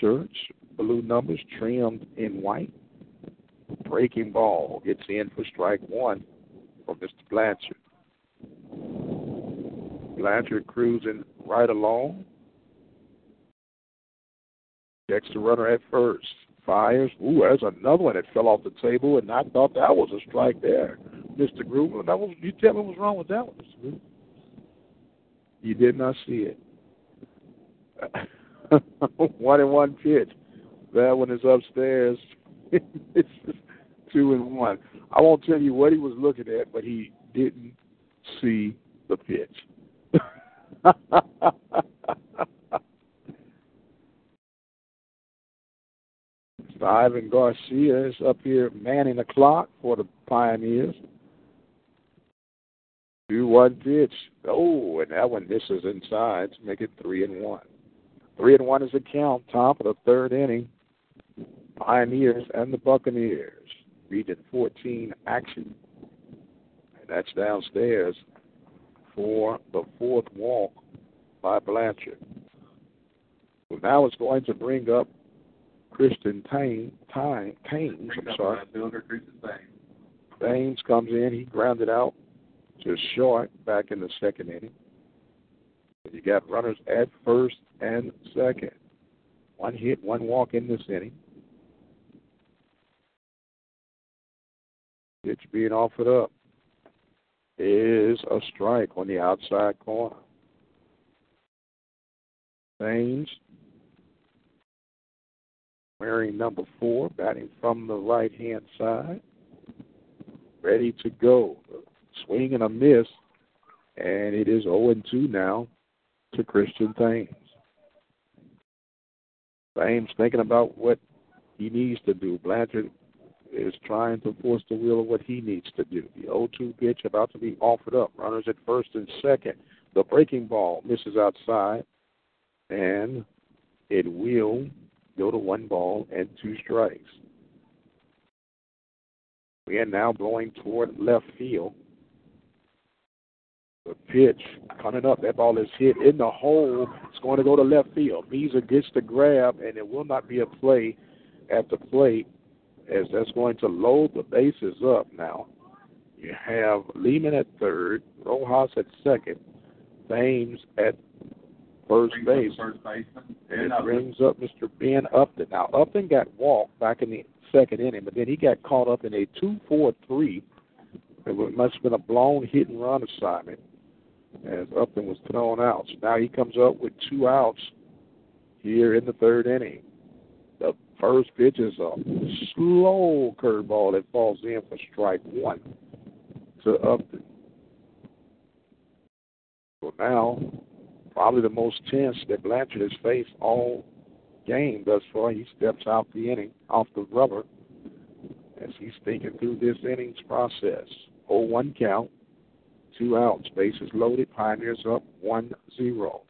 shirts, blue numbers trimmed in white. Breaking ball gets in for strike one for Mr. Blanchard. Blanchard cruising right along. Checks the runner at first. Fires. Ooh, there's another one that fell off the table, and I thought that was a strike there, Mr. Gruber. That was. You tell me what's wrong with that one, Mr. You did not see it. one and one pitch. That one is upstairs. it's two and one. I won't tell you what he was looking at, but he didn't see the pitch. Ivan Garcia is up here manning the clock for the Pioneers. Two one pitch. Oh, and that one misses inside to make it three and one. Three and one is the count. Top of the third inning. Pioneers and the Buccaneers. Region 14 action. And that's downstairs for the fourth walk by Blanchard. Now it's going to bring up Christian Thames. Thames, I'm sorry. Thames comes in. He grounded out just short back in the second inning. You got runners at first and second. One hit, one walk in this inning. Pitch being offered up is a strike on the outside corner. Thames wearing number four, batting from the right hand side. Ready to go. Swing and a miss. and it is 0 and 2 now to Christian Thames. Thames thinking about what he needs to do. Blanchard is trying to force the wheel of what he needs to do. The 0 2 pitch about to be offered up. Runners at first and second. The breaking ball misses outside, and it will go to one ball and two strikes. We are now blowing toward left field. The pitch coming up. That ball is hit in the hole. It's going to go to left field. Beezer gets the grab, and it will not be a play at the plate as that's going to load the bases up now. You have Lehman at third, Rojas at second, Thames at first base. First baseman. And it brings up Mr. Ben Upton. Now, Upton got walked back in the second inning, but then he got caught up in a 2 4 3. It must have been a blown hit and run assignment as Upton was thrown out. So now he comes up with two outs here in the third inning. The first pitch is a slow curveball that falls in for strike one to Upton. So now, probably the most tense that Blanchard has faced all game thus far. He steps out the inning, off the rubber, as he's thinking through this innings process. 0 1 count, two outs, bases loaded, Pioneers up 1 0.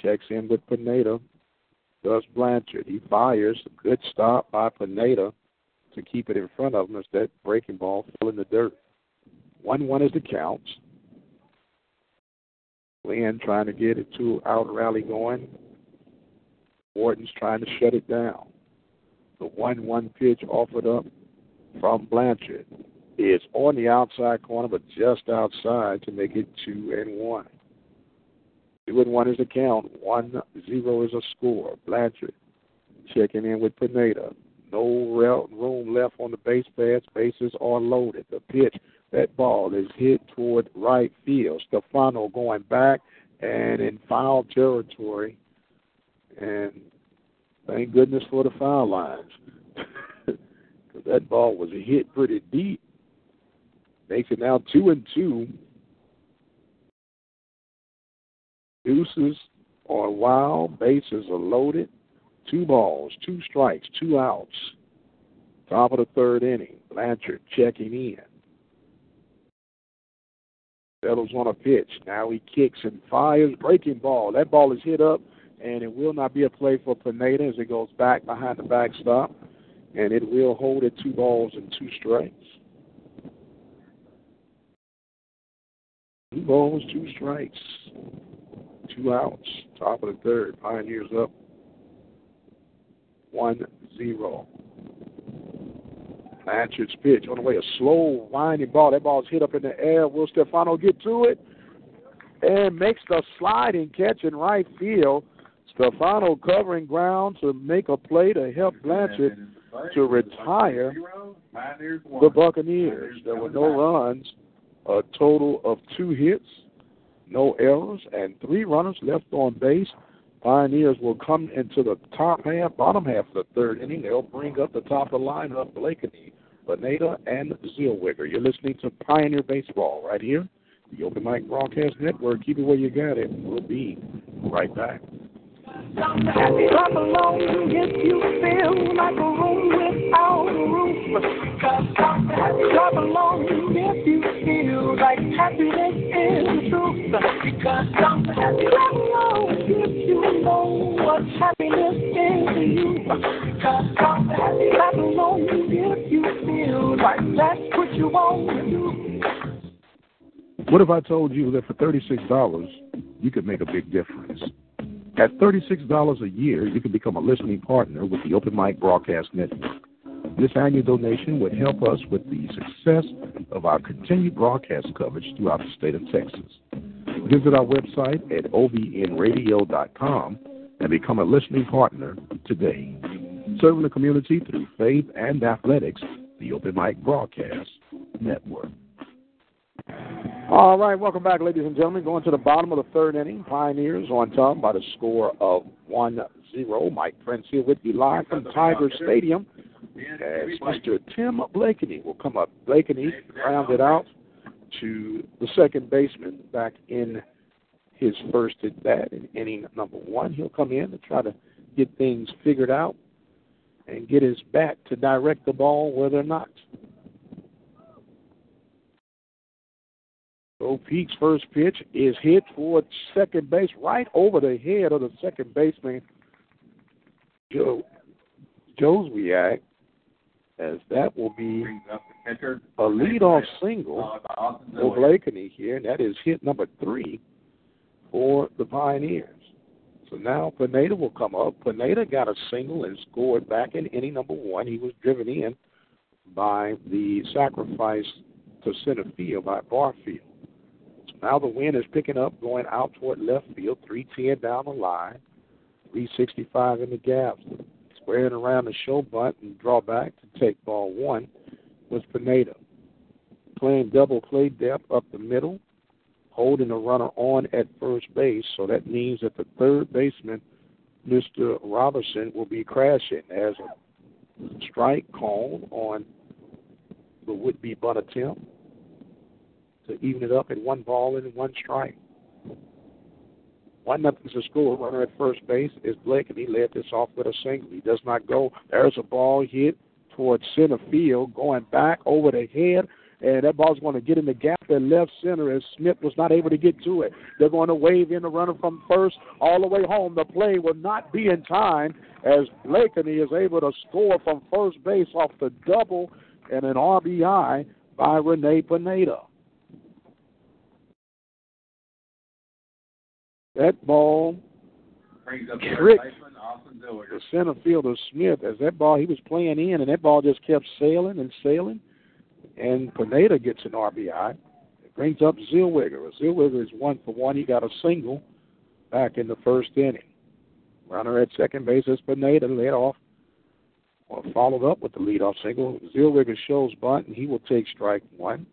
Checks in with Pineda, does Blanchard. He fires, a good stop by Pineda to keep it in front of him as that breaking ball fell in the dirt. 1 1 is the count. Blinn trying to get a two out rally going. Wharton's trying to shut it down. The 1 1 pitch offered up from Blanchard is on the outside corner, but just outside to make it 2 and 1. 2 and 1 is the count. One zero is a score. Blanchard checking in with Pineda. No room left on the base pads. Bases are loaded. The pitch, that ball is hit toward right field. Stefano going back and in foul territory. And thank goodness for the foul lines. That ball was hit pretty deep. Makes it now two and two. Deuces are wild. Bases are loaded. Two balls, two strikes, two outs. Top of the third inning. Blanchard checking in. Settles on a pitch. Now he kicks and fires. Breaking ball. That ball is hit up, and it will not be a play for Pineda as it goes back behind the backstop. And it will hold at two balls and two strikes. Two balls, two strikes, two outs. Top of the third. Pioneers up 1 0. Blanchard's pitch on the way, a slow, winding ball. That ball's hit up in the air. Will Stefano get to it? And makes the sliding catch in right field. Stefano covering ground to make a play to help Blanchard to retire the Buccaneers. There were no runs, a total of two hits, no errors, and three runners left on base. Pioneers will come into the top half, bottom half of the third inning. They'll bring up the top of the lineup, Blakeney, Pineda, and Zellweger. You're listening to Pioneer Baseball right here, the Open Mic Broadcast Network. Keep it where you got it. We'll be right back. Along if you feel like a room without a roof. Along if you feel like happiness is the truth. Along if you know what happiness is to you. Along if you feel like that's what you want to do. What if I told you that for $36 you could make a big difference? At $36 a year, you can become a listening partner with the Open Mic Broadcast Network. This annual donation would help us with the success of our continued broadcast coverage throughout the state of Texas. Visit our website at ovnradio.com and become a listening partner today. Serving the community through faith and athletics, the Open Mic Broadcast Network. All right, welcome back, ladies and gentlemen. Going to the bottom of the third inning. Pioneers on top by the score of 1 0. Mike Prince here with you live from Tiger Stadium. As Mr. Tim Blakeney will come up. Blakeney rounded out to the second baseman back in his first at bat in inning number one. He'll come in to try to get things figured out and get his bat to direct the ball where they're not. So Peak's first pitch is hit toward second base, right over the head of the second baseman, Joe Joswiak, as that will be a leadoff single for Blakeney here, and that is hit number three for the Pioneers. So now Pineda will come up. Pineda got a single and scored back in inning number one. He was driven in by the sacrifice to center field by Barfield. Now the wind is picking up, going out toward left field, 310 down the line, 365 in the gaps. Squaring around the show bunt and draw back to take ball one was Pineda playing double play depth up the middle, holding the runner on at first base. So that means that the third baseman, Mr. Robertson, will be crashing as a strike called on the would be bunt attempt to even it up at one ball and one strike. One nothing's the score. Runner at first base is Blakeney led this off with a single. He does not go. There's a ball hit towards center field, going back over the head, and that ball's going to get in the gap at left center as Smith was not able to get to it. They're going to wave in the runner from first all the way home. The play will not be in time as Blakeney is able to score from first base off the double and an RBI by Rene Pineda. That ball Brings up Trick. third baseman Austin the center fielder Smith as that ball he was playing in and that ball just kept sailing and sailing and Pineda gets an RBI. It brings up Zillweger. Zillweger is one for one. He got a single back in the first inning. Runner at second base is Pineda led off or followed up with the leadoff single. Zillweger shows bunt and he will take strike one.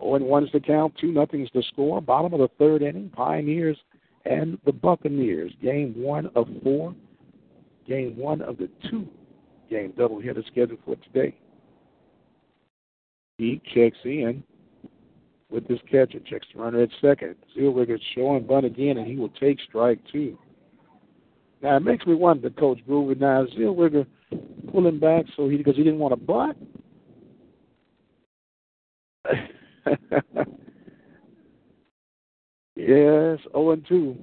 0 and 1 is the count, 2 nothing's the score. Bottom of the third inning, Pioneers and the Buccaneers. Game one of four. Game one of the two game doubleheader scheduled for today. He checks in with this catcher, checks the runner at second. Zillweger showing bunt again, and he will take strike two. Now it makes me wonder, Coach Groover. Now is Zillweger pulling back so he because he didn't want to bunt. yes, 0 and 2.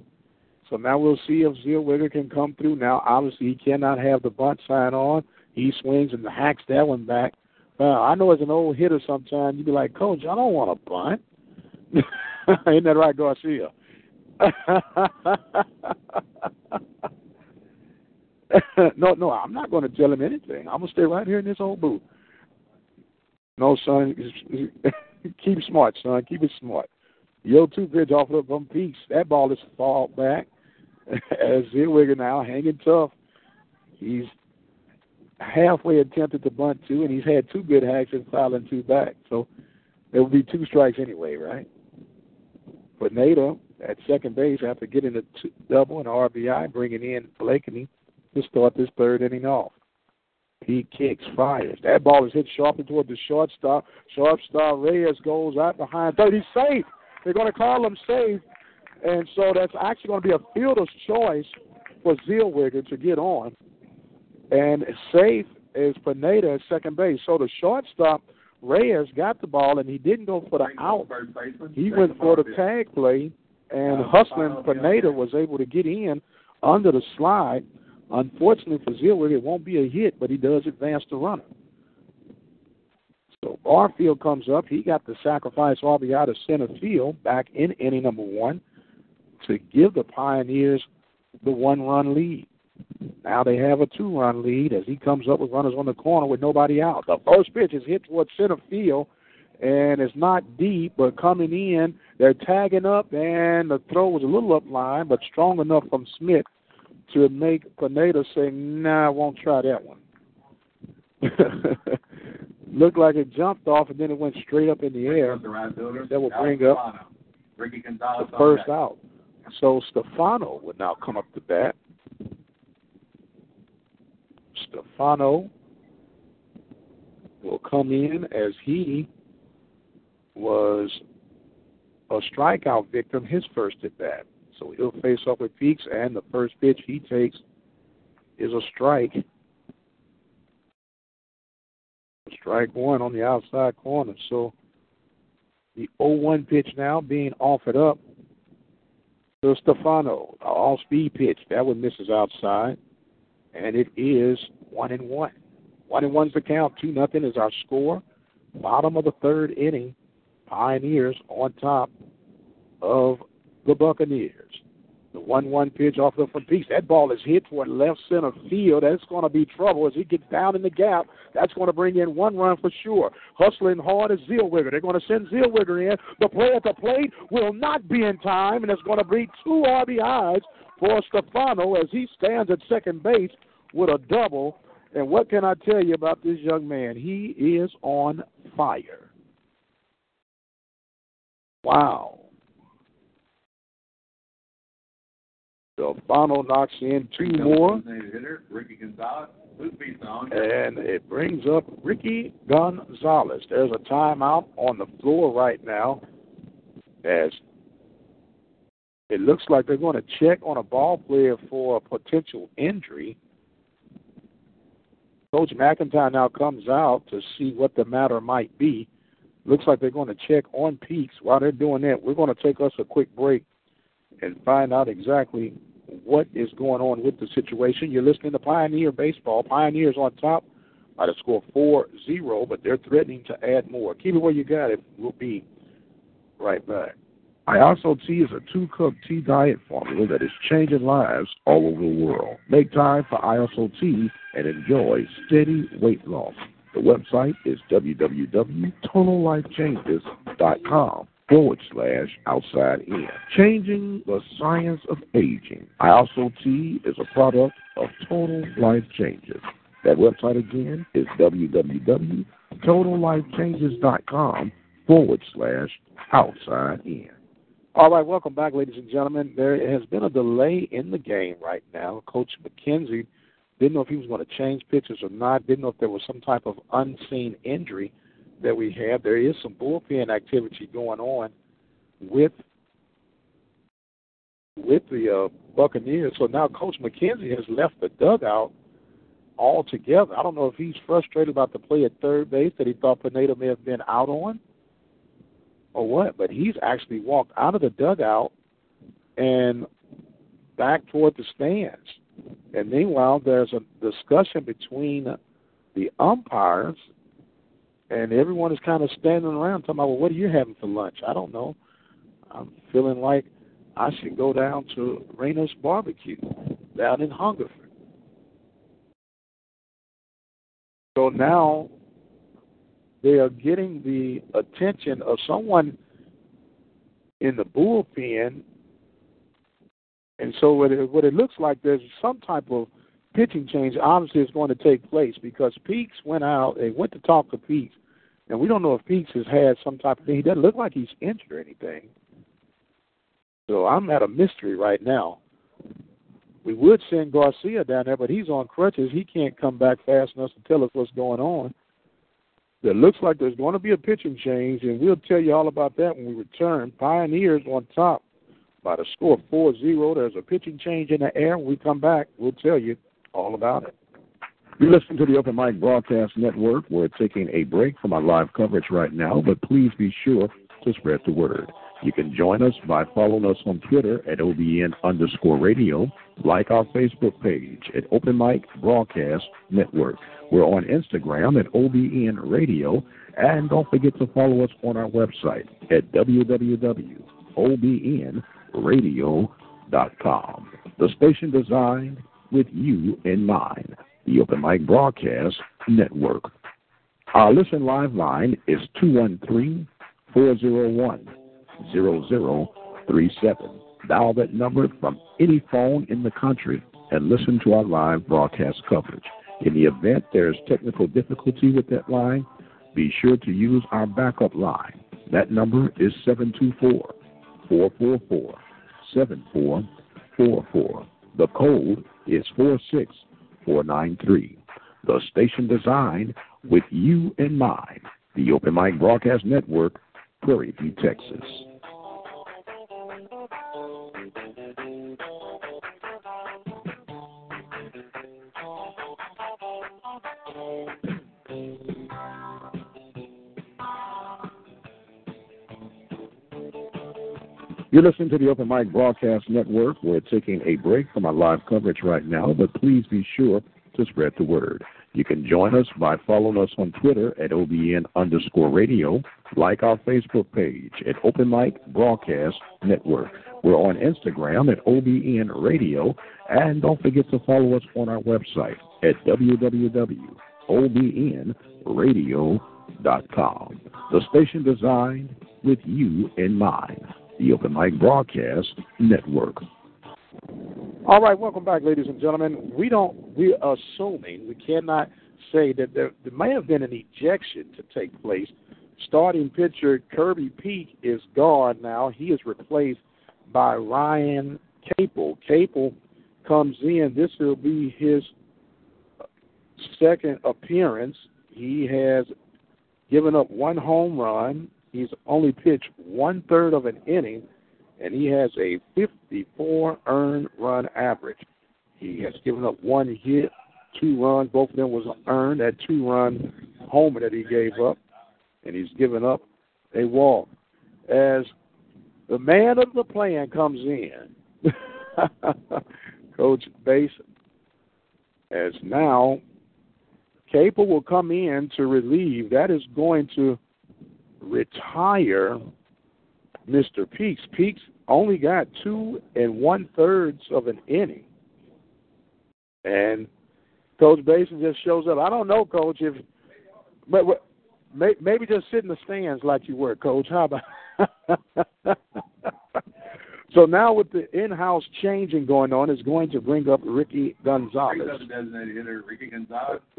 So now we'll see if Zillweger can come through. Now, obviously, he cannot have the bunt sign on. He swings and hacks that one back. Uh, I know as an old hitter, sometimes you'd be like, Coach, I don't want to bunt. Ain't that right, Garcia? no, no, I'm not going to tell him anything. I'm going to stay right here in this old booth. No, son, keep smart, son. Keep it smart. Yo, two pitch off of from Peak. That ball is fall back as Zillweger now hanging tough. He's halfway attempted to bunt two, and he's had two good hacks and fouling two back. So there will be two strikes anyway, right? But Nato at second base after getting a two, double and RBI, bringing in Blakeney to start this third inning off. He kicks, fires. That ball is hit sharply toward the shortstop. Shortstop Reyes goes out behind third. He's safe. They're going to call him safe. And so that's actually going to be a fielder's choice for Zillweger to get on. And safe is Pineda at second base. So the shortstop, Reyes, got the ball, and he didn't go for the out. He went for the tag play, and hustling Pineda was able to get in under the slide. Unfortunately for Zillweger, it won't be a hit, but he does advance the runner. So Barfield comes up. He got the sacrifice RBI to center field back in inning number one to give the Pioneers the one-run lead. Now they have a two-run lead as he comes up with runners on the corner with nobody out. The first pitch is hit towards center field, and it's not deep, but coming in, they're tagging up, and the throw was a little up line, but strong enough from Smith to make Pineda say, "Nah, I won't try that one." Looked like it jumped off, and then it went straight up in the air. up the right fielder. That will bring up. The first out. So Stefano would now come up to bat. Stefano will come in as he was a strikeout victim his first at bat. So he'll face up with Peaks, and the first pitch he takes is a strike. Strike one on the outside corner. So the 0-1 pitch now being offered up to Stefano. All speed pitch. That one misses outside. And it is one and one. One and one's the count. Two nothing is our score. Bottom of the third inning. Pioneers on top of the Buccaneers. The 1 1 pitch off the front piece. That ball is hit toward left center field. That's going to be trouble as he gets down in the gap. That's going to bring in one run for sure. Hustling hard is Zellweger. They're going to send Zellweger in. The play at the plate will not be in time, and it's going to be two RBIs for Stefano as he stands at second base with a double. And what can I tell you about this young man? He is on fire. Wow. Stefano knocks in two more. And it brings up Ricky Gonzalez. There's a timeout on the floor right now as it looks like they're going to check on a ball player for a potential injury. Coach McIntyre now comes out to see what the matter might be. Looks like they're going to check on Peaks. While they're doing that, we're going to take us a quick break and find out exactly what is going on with the situation. You're listening to Pioneer Baseball. Pioneers on top by the score 4 0, but they're threatening to add more. Keep it where you got it. We'll be right back. Iaso Tea is a two cup tea diet formula that is changing lives all over the world. Make time for Iaso Tea and enjoy steady weight loss. The website is www.totallifechanges.com forward slash outside in. Changing the science of aging. Iaso is a product of Total Life Changes. That website again is www.totallifechanges.com forward slash outside in. All right, welcome back, ladies and gentlemen. There has been a delay in the game right now. Coach McKenzie didn't know if he was going to change pitches or not. Didn't know if there was some type of unseen injury that we have. There is some bullpen activity going on with with the uh, Buccaneers. So now Coach McKenzie has left the dugout altogether. I don't know if he's frustrated about the play at third base that he thought Pineda may have been out on or what, but he's actually walked out of the dugout and back toward the stands. And meanwhile, there's a discussion between the umpires, and everyone is kind of standing around talking about, well, what are you having for lunch? I don't know. I'm feeling like I should go down to Raina's Barbecue down in Hungerford. So now they are getting the attention of someone in the bullpen. And so what it, what it looks like, there's some type of pitching change obviously is going to take place because Peaks went out, they went to talk to Peaks, and we don't know if Peaks has had some type of thing. He doesn't look like he's injured or anything. So I'm at a mystery right now. We would send Garcia down there, but he's on crutches. He can't come back fast enough to tell us what's going on. It looks like there's going to be a pitching change, and we'll tell you all about that when we return. Pioneers on top by the score 4 0. There's a pitching change in the air. When we come back, we'll tell you all about it. You listen to the Open Mic Broadcast Network. We're taking a break from our live coverage right now, but please be sure to spread the word. You can join us by following us on Twitter at OBN underscore radio, like our Facebook page at Open Mic Broadcast Network. We're on Instagram at OBN Radio, and don't forget to follow us on our website at www.obnradio.com. The station designed with you in mind, the Open Mic Broadcast Network. Our listen live line is 213 401 0037. Dial that number from any phone in the country and listen to our live broadcast coverage. In the event there's technical difficulty with that line, be sure to use our backup line. That number is 724 444 7444. The code is 46493. The station designed with you in mind. The Open Mic Broadcast Network Prairie View, Texas. You're listening to the Open Mic Broadcast Network. We're taking a break from our live coverage right now, but please be sure to spread the word. You can join us by following us on Twitter at OBN underscore radio, like our Facebook page at Open Mic Broadcast Network. We're on Instagram at OBN Radio, and don't forget to follow us on our website at www.obnradio.com. The station designed with you in mind the Open Mic Broadcast Network. All right, welcome back, ladies and gentlemen. We don't, we're assuming, we cannot say that there, there may have been an ejection to take place. Starting pitcher Kirby Peak is gone now. He is replaced by Ryan Capel. Capel comes in. This will be his second appearance. He has given up one home run He's only pitched one third of an inning, and he has a 54 earned run average. He has given up one hit, two runs. Both of them was earned. That two run homer that he gave up, and he's given up a walk. As the man of the plan comes in, Coach Basin, as now Capel will come in to relieve. That is going to retire Mr. Peaks. Peaks only got two and one thirds of an inning. And Coach Basin just shows up. I don't know, Coach, if but maybe just sit in the stands like you were, Coach. How about? so now with the in-house changing going on, is going to bring up Ricky Gonzalez. Ricky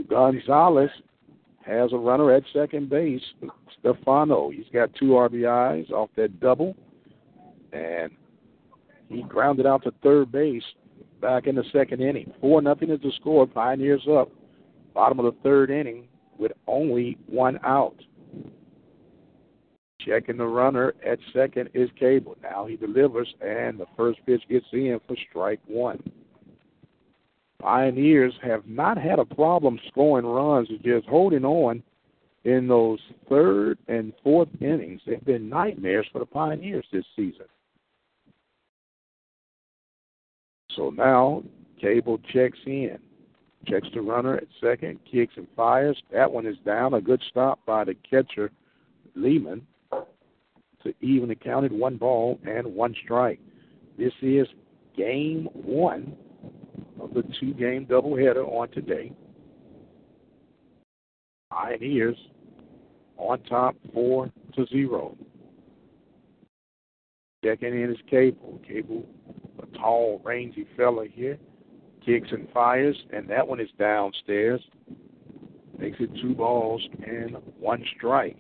Gonzalez. Has a runner at second base, Stefano. He's got two RBIs off that double, and he grounded out to third base back in the second inning. Four nothing is the score. Pioneers up, bottom of the third inning with only one out. Checking the runner at second is Cable. Now he delivers, and the first pitch gets in for strike one. Pioneers have not had a problem scoring runs, just holding on in those third and fourth innings. They've been nightmares for the Pioneers this season. So now Cable checks in, checks the runner at second, kicks and fires. That one is down. A good stop by the catcher, Lehman, to even the counted one ball and one strike. This is game one of the two game doubleheader on today. Pioneers on top four to zero. Checking in is Cable. Cable, a tall, rangy fella here, kicks and fires, and that one is downstairs. Makes it two balls and one strike.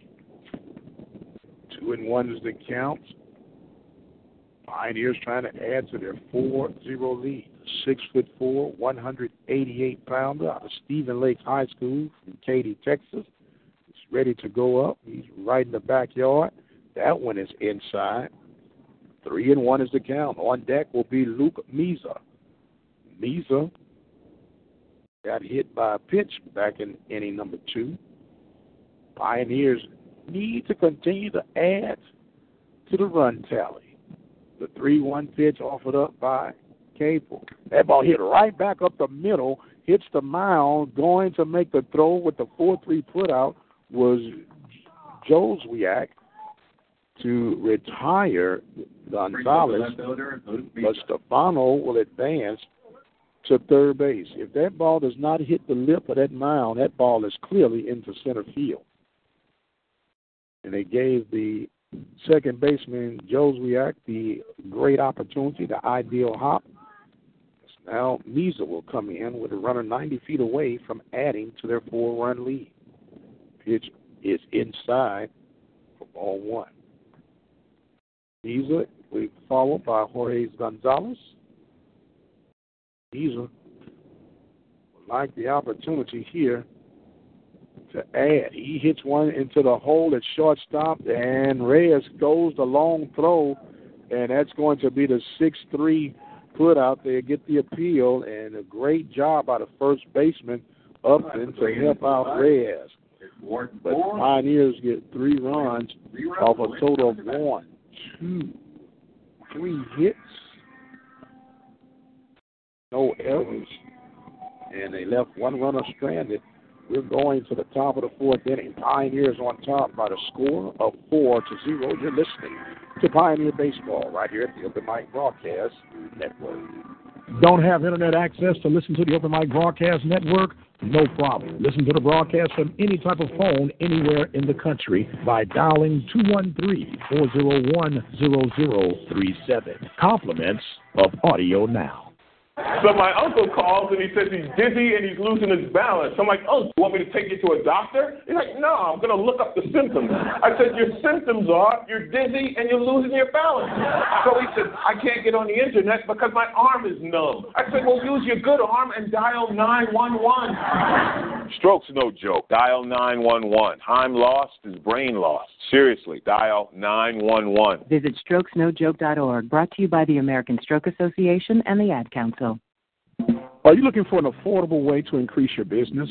Two and one is the count. Pioneers trying to add to their 4 0 lead. Six foot four, 188 pounder out of Seven Lakes High School from Katy, Texas. He's ready to go up. He's right in the backyard. That one is inside. Three and one is the count. On deck will be Luke Misa. Misa got hit by a pitch back in inning number two. Pioneers need to continue to add to the run tally. The 3 1 pitch offered up by Capel. That ball hit right back up the middle, hits the mound, going to make the throw with the 4 3 put out was Joswiak to retire Gonzalez, but Stefano will advance to third base. If that ball does not hit the lip of that mound, that ball is clearly into center field. And they gave the second baseman Joswiak the great opportunity, the ideal hop. Now Misa will come in with a runner 90 feet away from adding to their four-run lead. Pitch is inside for ball one. Misa will be followed by Jorge Gonzalez. Misa would like the opportunity here to add. He hits one into the hole at shortstop, and Reyes goes the long throw, and that's going to be the 6 3 put out there, get the appeal, and a great job by the first baseman Upton to help out Reyes. But Pioneers get three runs off a total of one, two, three hits, no errors, and they left one runner stranded. We're going to the top of the fourth inning. Pioneers on top by the score of four to zero. You're listening to Pioneer Baseball right here at the Open Mic Broadcast Network. Don't have internet access to listen to the Open Mic Broadcast Network? No problem. Listen to the broadcast from any type of phone anywhere in the country by dialing 213-401-0037. Compliments of Audio Now. So my uncle calls and he says he's dizzy and he's losing his balance. I'm like, oh, you want me to take you to a doctor? He's like, no, I'm going to look up the symptoms. I said, your symptoms are you're dizzy and you're losing your balance. So he said, I can't get on the internet because my arm is numb. I said, well, use your good arm and dial 911. Stroke's no joke. Dial 911. I'm lost is brain lost. Seriously, dial 911. Visit strokesnojoke.org, brought to you by the American Stroke Association and the Ad Council. Are you looking for an affordable way to increase your business?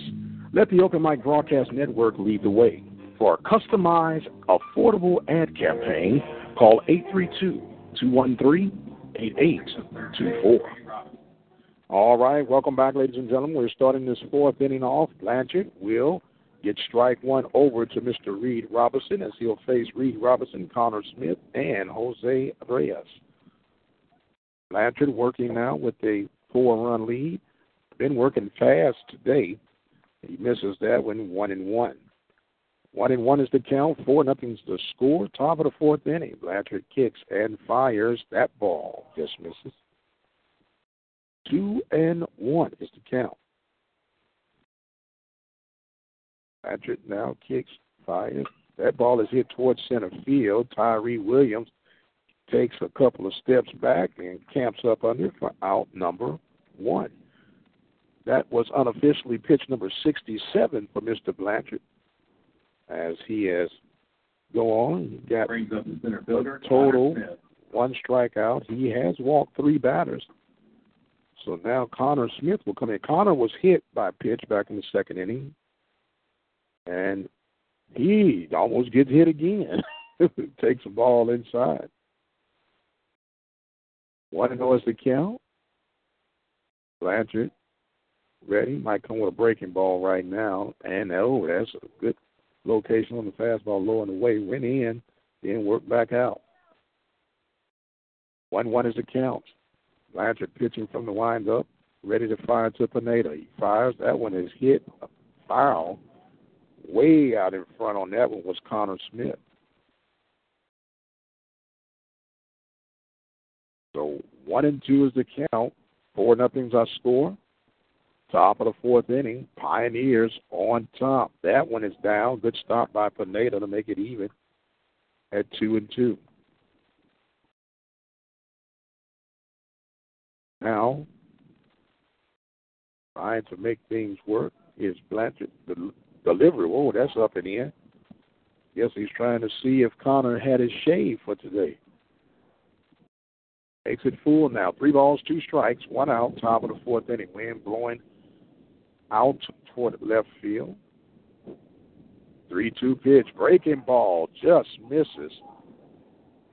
Let the Open Mic Broadcast Network lead the way. For a customized, affordable ad campaign, call 832 213 8824. All right, welcome back, ladies and gentlemen. We're starting this fourth inning off. Blanchard will get strike one over to Mr. Reed Robinson as he'll face Reed Robinson, Connor Smith, and Jose Reyes. Blanchard working now with a four run lead. Been working fast today. He misses that one, one and one. One and one is the count. Four nothing's the score. Top of the fourth inning. Blanchard kicks and fires. That ball just misses. Two and one is the count. Blanchard now kicks, fires. That ball is hit towards center field. Tyree Williams takes a couple of steps back and camps up under for out number one. That was unofficially pitch number 67 for Mr. Blanchard as he has go on. He got Brings up the center fielder. total one strikeout. He has walked three batters. So now Connor Smith will come in. Connor was hit by a pitch back in the second inning, and he almost gets hit again. Takes a ball inside. One to know is the count. Blanchard ready. Might come with a breaking ball right now. And oh, that's a good location on the fastball low and away. Went in, then worked back out. One one is the count. Blanchard pitching from the windup, ready to fire to Pineda. He fires. That one is hit foul. Way out in front on that one was Connor Smith. So one and two is the count. Four nothing's our score. Top of the fourth inning, Pioneers on top. That one is down. Good stop by Pineda to make it even at two and two. Now, trying to make things work is Blanchard the delivery. Oh, that's up in. Guess he's trying to see if Connor had his shave for today. Makes it full now. Three balls, two strikes, one out. Top of the fourth inning. Wind blowing out toward left field. 3 2 pitch. Breaking ball just misses.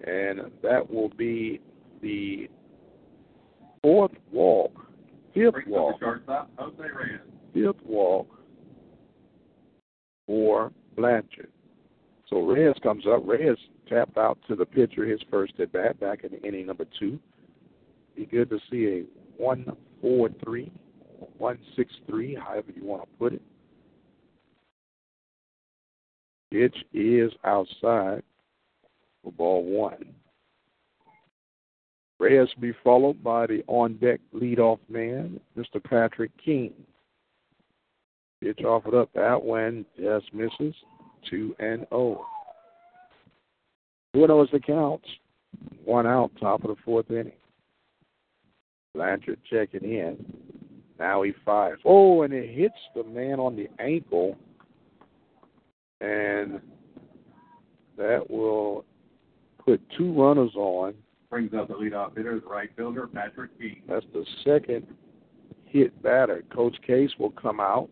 And that will be the fourth walk, fifth walk, fifth walk for Blanchard. So Reyes comes up. Reyes tapped out to the pitcher his first at bat back in inning number two. Be good to see a one four three, one six three, however you want to put it. Pitch is outside for ball one. Reyes will be followed by the on deck leadoff man, Mr. Patrick King. Pitch offered up that one just misses. Two and oh. Two and oh is the count. One out, top of the fourth inning. Blanchard checking in. Now he fires. Oh, and it hits the man on the ankle. and that will put two runners on. Brings up the leadoff hitter, the right fielder, Patrick King. That's the second hit batter. Coach Case will come out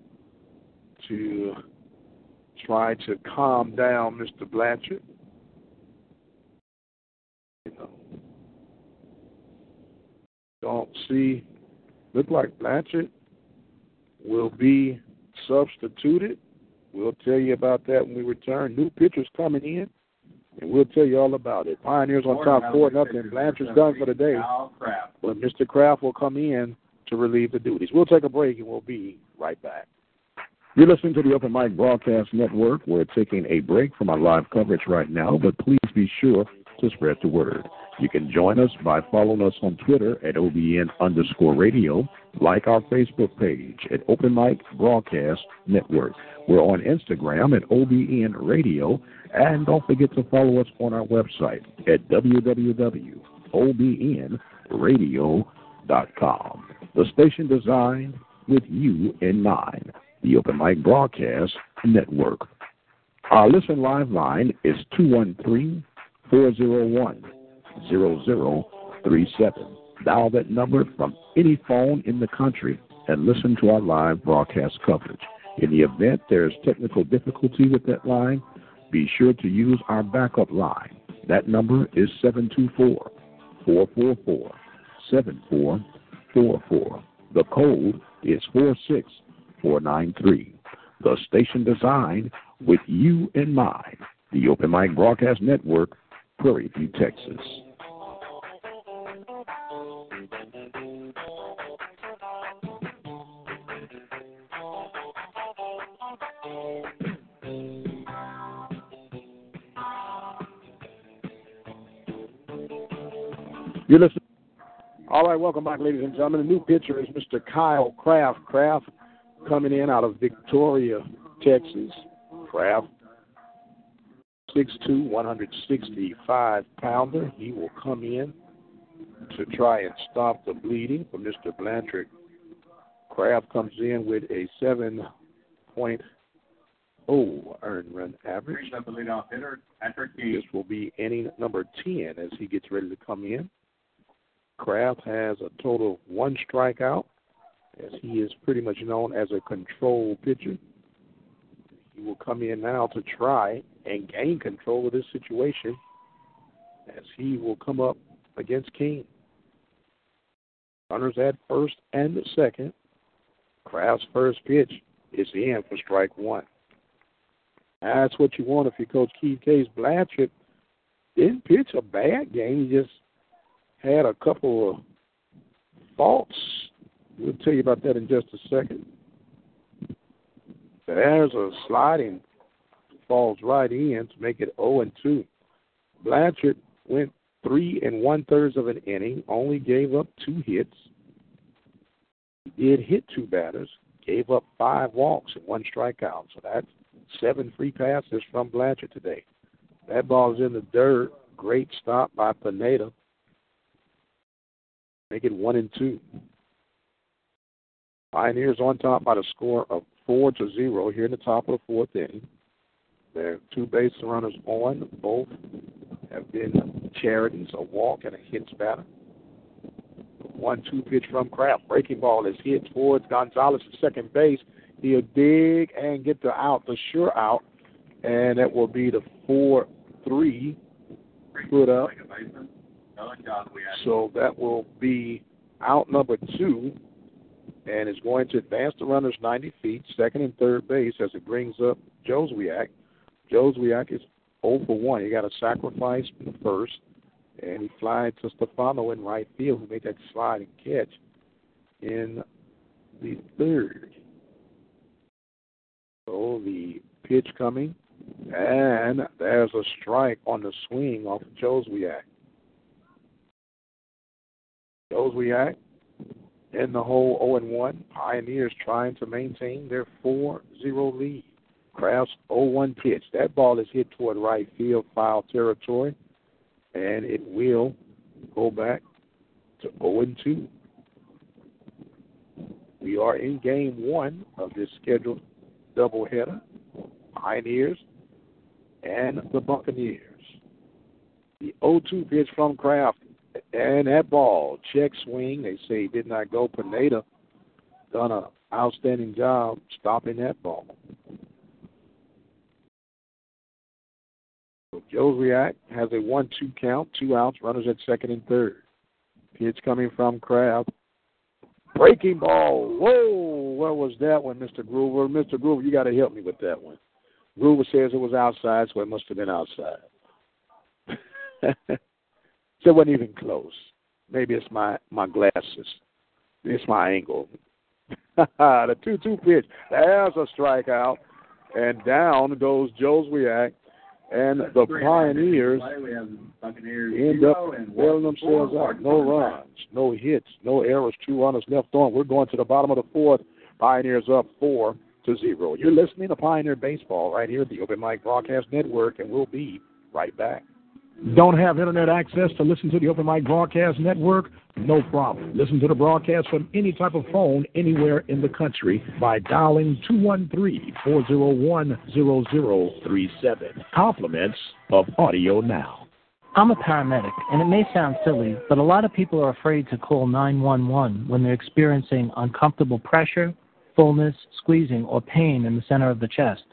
to try to calm down Mr. Blanchard. You know, don't see, look like Blanchard will be substituted. We'll tell you about that when we return. New pitchers coming in, and we'll tell you all about it. Pioneers on top four nothing. Blanchard's done for the day. But Mr. Kraft will come in to relieve the duties. We'll take a break and we'll be right back. You're listening to the Open Mic Broadcast Network. We're taking a break from our live coverage right now, but please be sure to spread the word. You can join us by following us on Twitter at OBN underscore radio, like our Facebook page at Open Mic Broadcast Network. We're on Instagram at OBN Radio, and don't forget to follow us on our website at www.obnradio.com. The station designed with you in mind, the Open Mic Broadcast Network. Our listen live line is 213 401 0037. Dial that number from any phone in the country and listen to our live broadcast coverage. In the event there is technical difficulty with that line, be sure to use our backup line. That number is 724 444 7444. The code is 46493. The station designed with you in mind. The Open Mic Broadcast Network, Prairie View, Texas. You're listening. All right, welcome back, ladies and gentlemen. The new pitcher is Mr. Kyle Kraft. Kraft coming in out of Victoria, Texas. Kraft, 6'2", 165 pounder. He will come in to try and stop the bleeding for Mr. Blanchard. Kraft comes in with a 7.0 earned run average. This will be inning number 10 as he gets ready to come in. Kraft has a total of one strikeout, as he is pretty much known as a control pitcher. He will come in now to try and gain control of this situation as he will come up against King. Runners at first and second. Kraft's first pitch is in for strike one. That's what you want if you coach Keith Case. Blanchard didn't pitch a bad game. He just had a couple of faults. We'll tell you about that in just a second. There's a sliding falls right in to make it 0 and 2. Blanchard went three and one thirds of an inning, only gave up two hits. He did hit two batters, gave up five walks and one strikeout. So that's seven free passes from Blanchard today. That ball is in the dirt. Great stop by Pineda. Make it one and two. Pioneers on top by the score of four to zero here in the top of the fourth inning. There are two base runners on. Both have been charities, a walk and a hits batter. One two pitch from Kraft. Breaking ball is hit towards Gonzalez at second base. He'll dig and get the out, the sure out, and that will be the four three put up. So that will be out number two, and is going to advance the runners 90 feet, second and third base, as it brings up Joswiak. Joswiak is 0 for 1. He got a sacrifice in the first, and he flies to Stefano in right field, who made that slide and catch in the third. So the pitch coming, and there's a strike on the swing off of Joswiak. Joswiak in the hole 0 and 1. Pioneers trying to maintain their 4 0 lead. Kraft's 0 1 pitch. That ball is hit toward right field, foul territory, and it will go back to 0 and 2. We are in game one of this scheduled doubleheader. Pioneers and the Buccaneers. The 0-2 pitch from Kraft, and that ball, check swing. They say did not go. Pineda done an outstanding job stopping that ball. So Joswiak has a 1 2 count, two outs, runners at second and third. Pitch coming from Kraft. Breaking ball. Whoa, where was that one, Mr. Groover? Mr. Groover, you got to help me with that one. Groover says it was outside, so it must have been outside. so it wasn't even close. Maybe it's my, my glasses. It's my angle. the 2 2 pitch. There's a strikeout. And down goes Joswiak and the Pioneers end up bailing themselves out. No runs, no hits, no errors, two runners left on. We're going to the bottom of the fourth. Pioneers up four to zero. You're listening to Pioneer Baseball right here at the Open Mic Broadcast Network, and we'll be right back. Don't have internet access to listen to the Open Mic Broadcast Network? No problem. Listen to the broadcast from any type of phone anywhere in the country by dialing 213-401-0037. Compliments of Audio Now. I'm a paramedic, and it may sound silly, but a lot of people are afraid to call 911 when they're experiencing uncomfortable pressure, fullness, squeezing, or pain in the center of the chest.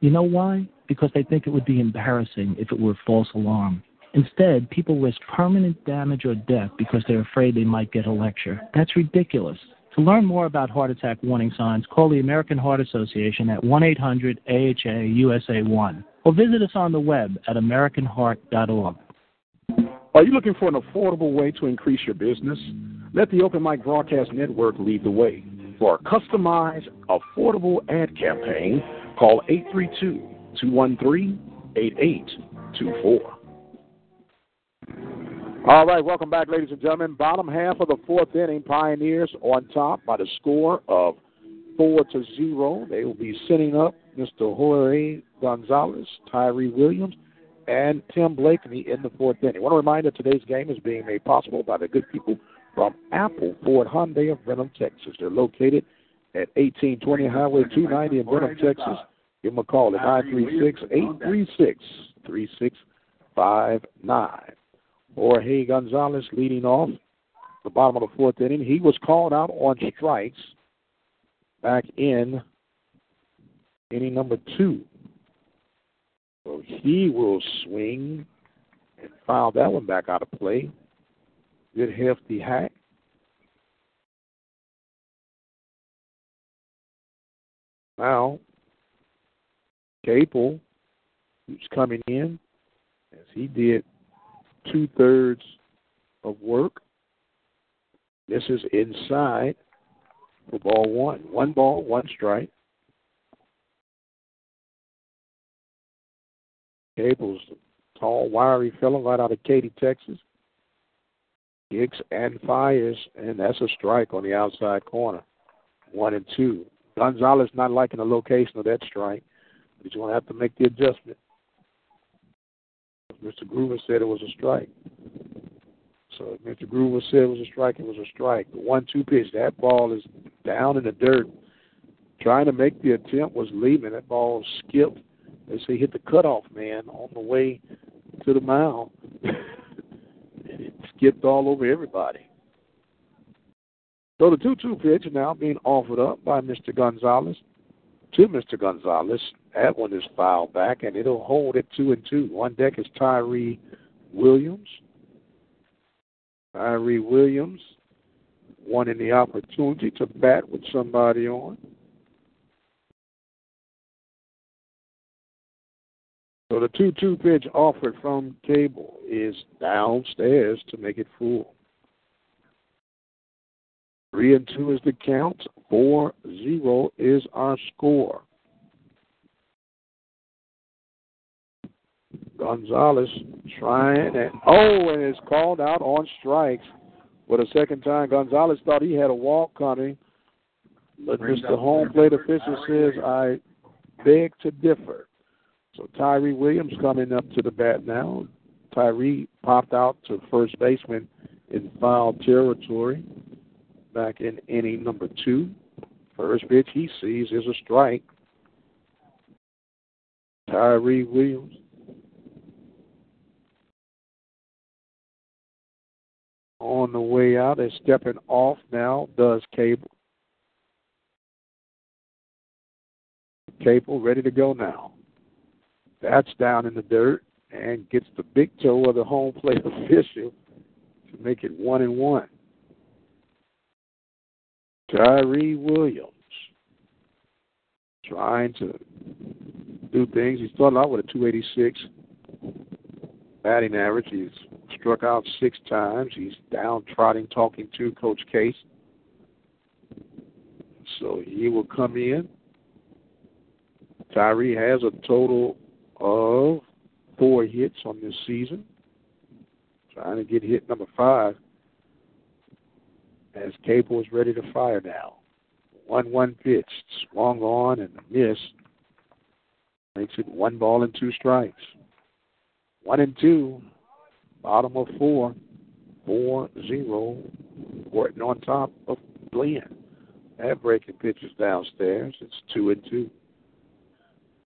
You know why? Because they think it would be embarrassing if it were a false alarm. Instead, people risk permanent damage or death because they're afraid they might get a lecture. That's ridiculous. To learn more about heart attack warning signs, call the American Heart Association at 1 800 AHA USA 1 or visit us on the web at AmericanHeart.org. Are you looking for an affordable way to increase your business? Let the Open Mic Broadcast Network lead the way. For a customized, affordable ad campaign, call 832 213 8824. All right, welcome back, ladies and gentlemen. Bottom half of the fourth inning, Pioneers on top by the score of four to zero. They will be sending up Mr. Jorge Gonzalez, Tyree Williams, and Tim Blakeney in the fourth inning. I want to remind you today's game is being made possible by the good people from Apple Ford Hyundai of Brenham, Texas. They're located at 1820 Highway 290 in Brenham, Texas. Give them a call at 936 836 3659. Jorge Gonzalez leading off the bottom of the fourth inning. He was called out on strikes back in inning number two. So he will swing and foul that one back out of play. Good hefty hack. Now, Capel, who's coming in, as he did two thirds of work. This is inside for ball one. One ball, one strike. A tall, wiry fellow right out of Katy, Texas. Kicks and fires, and that's a strike on the outside corner. One and two. Gonzalez not liking the location of that strike. but he's going to have to make the adjustment. Mr. Groover said it was a strike. So if Mr. Groover said it was a strike, it was a strike. The one-two pitch, that ball is down in the dirt. Trying to make the attempt was leaving. That ball skipped. They say hit the cutoff man on the way to the mound. and it skipped all over everybody. So the 2 2 pitch now being offered up by Mr. Gonzalez to Mr. Gonzalez. That one is fouled back, and it'll hold at 2 and 2. On deck is Tyree Williams. Tyree Williams wanting the opportunity to bat with somebody on. So the 2 2 pitch offered from Cable is downstairs to make it full. Three and two is the count. Four zero is our score. Gonzalez trying and oh, and is called out on strikes for the second time. Gonzalez thought he had a walk coming, but Mr. Home plate official says I beg to differ. So Tyree Williams coming up to the bat now. Tyree popped out to first baseman in foul territory back in inning number two. First pitch he sees is a strike. Tyree Williams on the way out. They're stepping off now, does Cable. Cable ready to go now. That's down in the dirt and gets the big toe of the home plate official to make it one and one. Tyree Williams trying to do things. He started out with a 286 batting average. He's struck out six times. He's down trotting, talking to Coach Case. So he will come in. Tyree has a total of four hits on this season. Trying to get hit number five as Cable is ready to fire now. 1 1 pitch, swung on and a miss. Makes it one ball and two strikes. One and two, bottom of four, four zero. Working on top of Blinn. That breaking pitch is downstairs. It's two and two.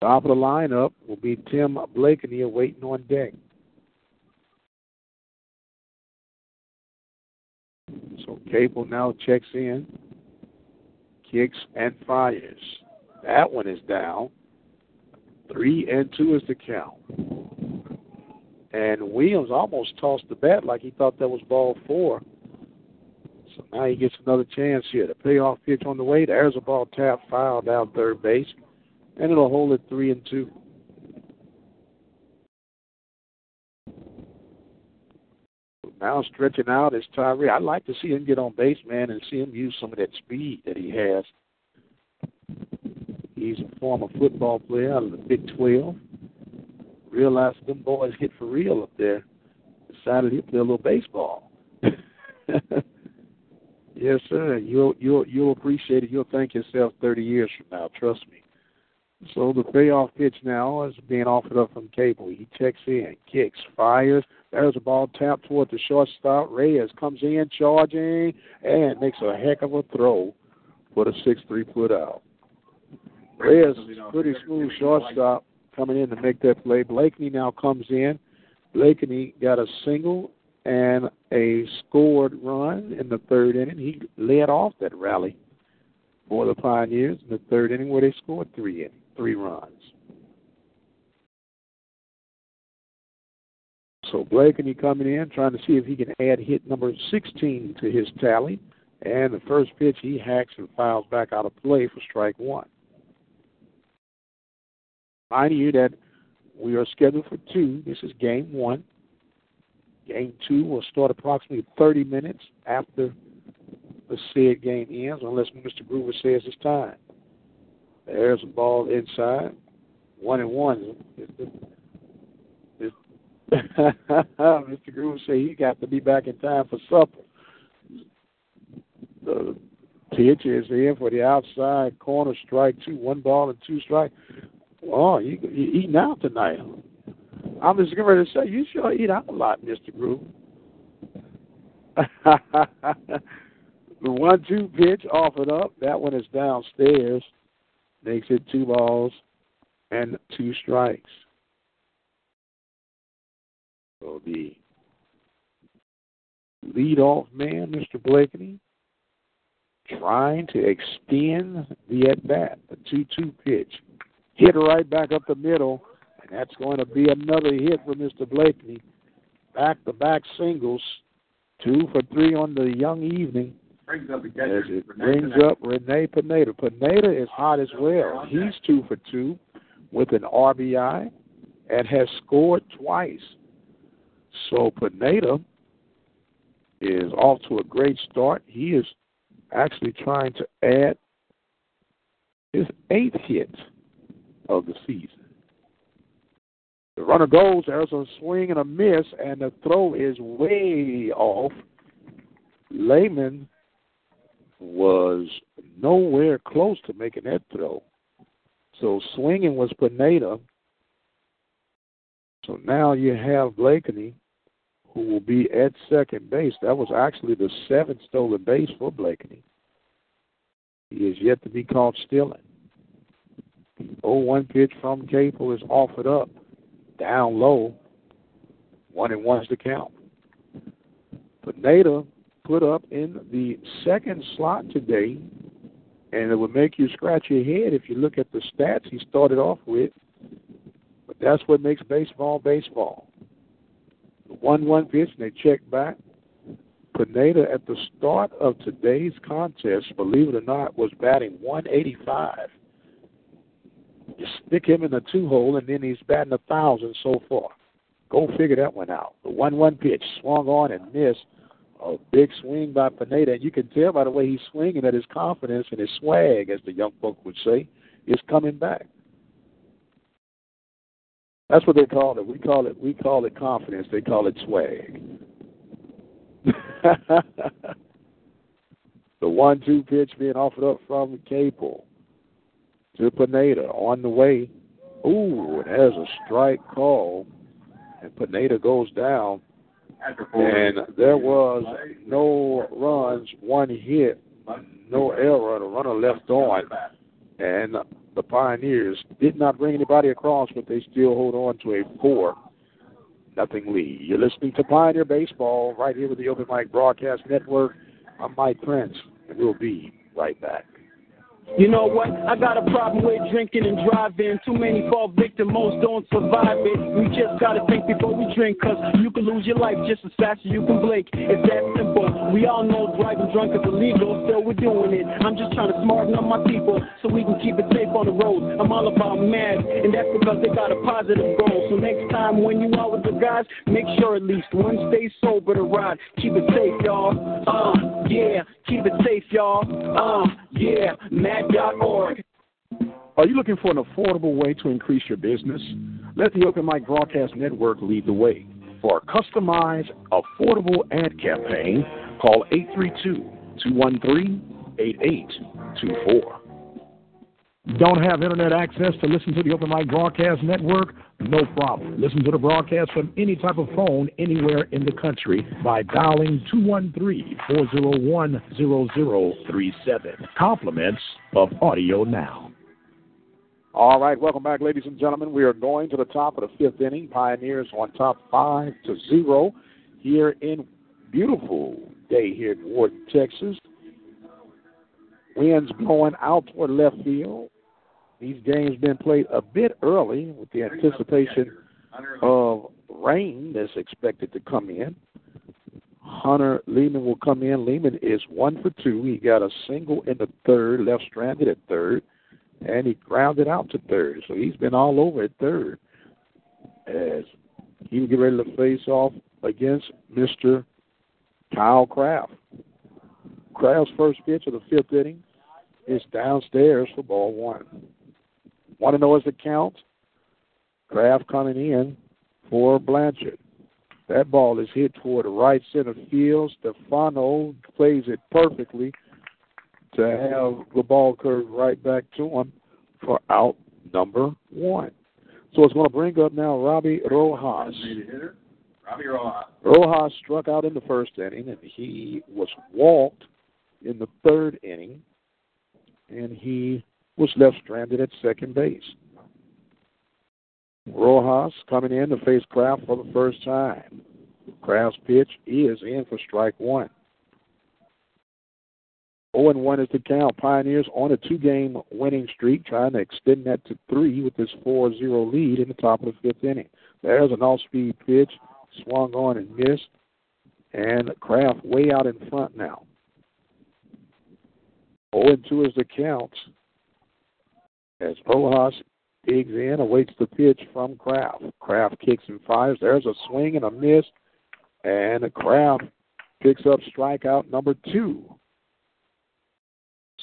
Top of the lineup will be Tim Blakeney waiting on deck. So Cable now checks in, kicks and fires. That one is down. Three and two is the count. And Williams almost tossed the bat like he thought that was ball four. So now he gets another chance here. The payoff pitch on the way. There's a ball tap foul down third base. And it'll hold it three and two. Now stretching out is Tyree. I'd like to see him get on base, man, and see him use some of that speed that he has. He's a former football player out of the Big 12. Realized them boys hit for real up there. Decided he'd play a little baseball. yes, sir. You'll you'll you'll appreciate it. You'll thank yourself 30 years from now. Trust me. So the payoff pitch now is being offered up from Cable. He checks in, kicks, fires. There's a ball tapped toward the shortstop. Reyes comes in, charging, and makes a heck of a throw for the 6 3 put out. Reyes is pretty smooth shortstop coming in to make that play. Blakeney now comes in. Blakeney got a single and a scored run in the third inning. He led off that rally for the Pioneers in the third inning where they scored three innings three runs. So Blakeney coming in, trying to see if he can add hit number 16 to his tally. And the first pitch, he hacks and fouls back out of play for strike one. Mind you that we are scheduled for two. This is game one. Game two will start approximately 30 minutes after the said game ends, unless Mr. Groover says it's time. There's a ball inside. One and one. Mr. Groove say he got to be back in time for supper. The pitch is in for the outside corner strike two, one ball and two strike. Oh, you you eating out tonight? I'm just getting ready to say you sure eat out a lot, Mr. Groove. the one-two pitch off offered up. That one is downstairs makes it two balls and two strikes. So the leadoff man, Mr. Blakeney, trying to extend the at bat, the 2 2 pitch. Hit right back up the middle, and that's going to be another hit for Mr. Blakeney. Back to back singles, two for three on the young evening brings up As it brings up Rene Pineda. Pineda is hot as well. He's two for two with an RBI and has scored twice. So Pineda is off to a great start. He is actually trying to add his eighth hit of the season. The runner goes, there's a swing and a miss, and the throw is way off. Lehman was nowhere close to making that throw. So swinging was Pineda. So now you have Blakeney, who will be at second base. That was actually the seventh stolen base for Blakeney. He is yet to be caught stealing. 0-1 pitch from Cable is offered up, down low. One and one's the count. Pineda put up in the second slot today, and it would make you scratch your head if you look at the stats he started off with. But that's what makes baseball baseball. The 1 1 pitch, and they check back. Pineda at the start of today's contest, believe it or not, was batting 185. You stick him in the two hole, and then he's batting a thousand so far. Go figure that one out. The one-one pitch swung on and missed. A big swing by Pineda, and you can tell by the way he's swinging that his confidence and his swag, as the young folk would say, is coming back. That's what they call it. We call it we call it confidence. They call it swag. the one-two pitch being offered up from Capel to Pineda on the way. Ooh, it has a strike call, and Pineda goes down. And there was no runs, one hit, no error, the runner left on. And the Pioneers did not bring anybody across, but they still hold on to a four nothing lead. You're listening to Pioneer Baseball right here with the Open Mic Broadcast Network. I'm Mike Prince, and we'll be right back. You know what? I got a problem with drinking and driving. Too many fall victim, most don't survive it. We just gotta think before we drink, cause you can lose your life just as fast as you can blink. It's that simple. We all know driving drunk is illegal, still we're doing it. I'm just trying to smarten up my people so we can keep it safe on the road. I'm all about mad, and that's because they got a positive goal. So next time when you out with the guys, make sure at least one stays sober to ride. Keep it safe, y'all. Uh, yeah, keep it safe, y'all. Uh, yeah, Are you looking for an affordable way to increase your business? Let the Open Mic Broadcast Network lead the way. For a customized, affordable ad campaign, call 832 213 8824. Don't have internet access to listen to the Open Mic Broadcast Network? No problem. Listen to the broadcast from any type of phone anywhere in the country by dialing 213-401-0037. Compliments of Audio Now. All right, welcome back, ladies and gentlemen. We are going to the top of the fifth inning. Pioneers on top five to zero here in beautiful day here in Wharton, Texas. Winds blowing out toward left field. These games been played a bit early with the anticipation of rain that's expected to come in. Hunter Lehman will come in. Lehman is one for two. He got a single in the third, left stranded at third, and he grounded out to third. So he's been all over at third as he will get ready to face off against Mr. Kyle Kraft. Kraft's first pitch of the fifth inning is downstairs for ball one. Want to know as the count? Kraft coming in for Blanchard. That ball is hit toward the right center field. Stefano plays it perfectly to have the ball curved right back to him for out number one. So it's going to bring up now Robbie Rojas. Robbie Rojas. Rojas struck out in the first inning, and he was walked in the third inning, and he was left stranded at second base. Rojas coming in to face Kraft for the first time. Kraft's pitch is in for strike one. 0 and 1 is the count. Pioneers on a two game winning streak, trying to extend that to three with this 4 0 lead in the top of the fifth inning. There's an off speed pitch, swung on and missed, and Kraft way out in front now. 0 and 2 is the count as Rojas digs in, awaits the pitch from Kraft. Kraft kicks and fires. There's a swing and a miss, and Kraft picks up strikeout number two.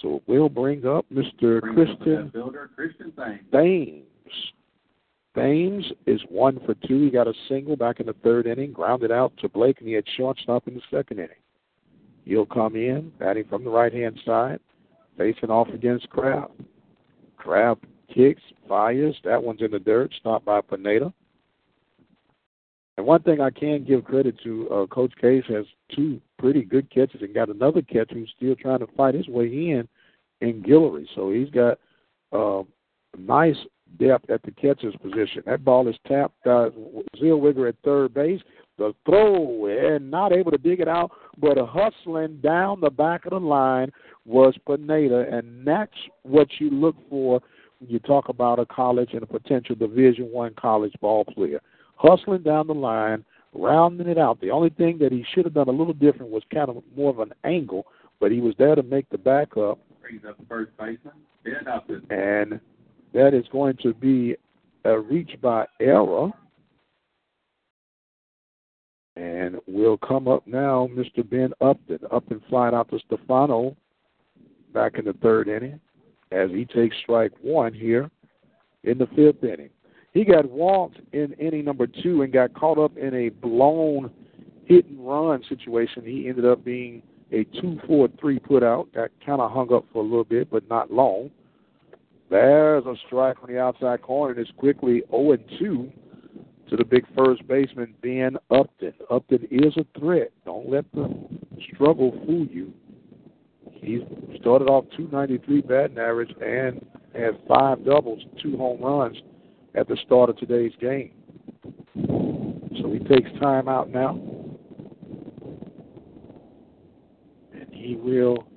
So we'll bring up Mr. Christian Builder, Christian. Thames. Thames is one for two. He got a single back in the third inning, grounded out to Blake, and he had shortstop in the second inning. He'll come in, batting from the right hand side, facing off against Kraft. Kraft kicks, fires. That one's in the dirt, stopped by Pineda. And one thing I can give credit to, uh, Coach Case has two pretty good catches and got another catch who's still trying to fight his way in in Guillory. So he's got uh, nice depth at the catcher's position. That ball is tapped. Uh, Zellweger at third base. The throw and not able to dig it out, but hustling down the back of the line was Pineda, and that's what you look for when you talk about a college and a potential Division One college ball player. Hustling down the line, rounding it out. The only thing that he should have done a little different was kind of more of an angle, but he was there to make the backup. Brings up the first baseman. And that is going to be a reach by error. And we'll come up now, Mr. Ben Upton. Upton flying out to Stefano back in the third inning as he takes strike one here in the fifth inning. He got walked in inning number two and got caught up in a blown hit and run situation. He ended up being a two four three put out. Got kind of hung up for a little bit, but not long. There's a strike on the outside corner, and it's quickly 0 2 to the big first baseman, Ben Upton. Upton is a threat. Don't let the struggle fool you. He started off 293 batting average and had five doubles, two home runs at the start of today's game. So he takes time out now. And he will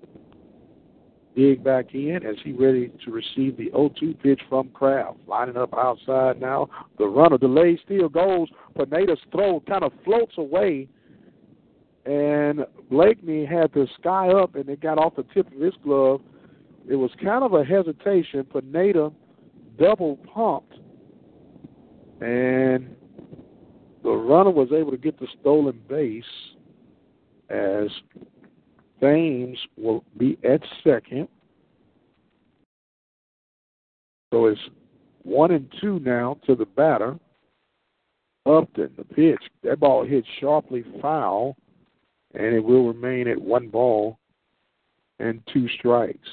dig back in as he ready to receive the 0-2 pitch from Kraft. Lining up outside now. The runner delay still goes. Pineda's throw kind of floats away. And Blakeney had to sky up and it got off the tip of his glove. It was kind of a hesitation. Pineda double pumped. And the runner was able to get the stolen base as Thames will be at second. So it's one and two now to the batter. Upton, the pitch. That ball hit sharply foul, and it will remain at one ball and two strikes.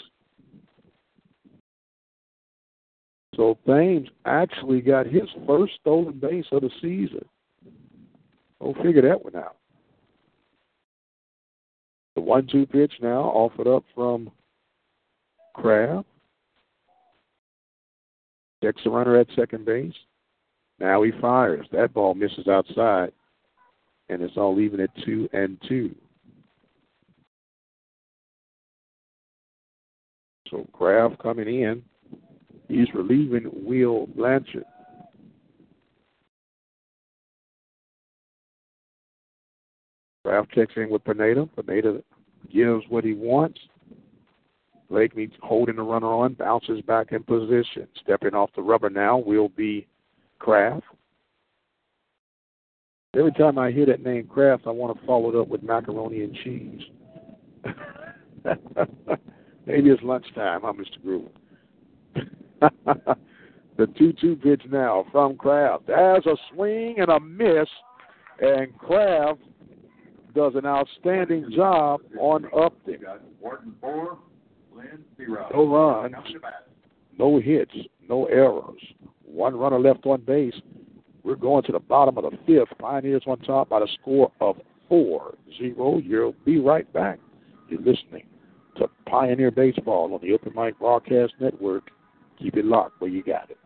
So Thames actually got his first stolen base of the season. Go figure that one out. The one two pitch now offered up from Kraft. Checks the runner at second base. Now he fires. That ball misses outside. And it's all even at two and two. So Kraft coming in. He's relieving Will Blanchard. Kraft checks in with Pineda. Pineda gives what he wants. Blakeney holding the runner on, bounces back in position. Stepping off the rubber now will be Kraft. Every time I hear that name Kraft, I want to follow it up with macaroni and cheese. Maybe it's lunchtime, huh, Mr. Groove? the 2 2 pitch now from Kraft. There's a swing and a miss, and Kraft does an outstanding job on Upton. Wharton four, Blinn zero. No runs, Coming to bat. no hits, no errors. One runner left on base. We're going to the bottom of the fifth. Pioneers on top by the score of 4 0. You'll be right back. You're listening to Pioneer Baseball on the Open Mic Broadcast Network. Keep it locked where you got it.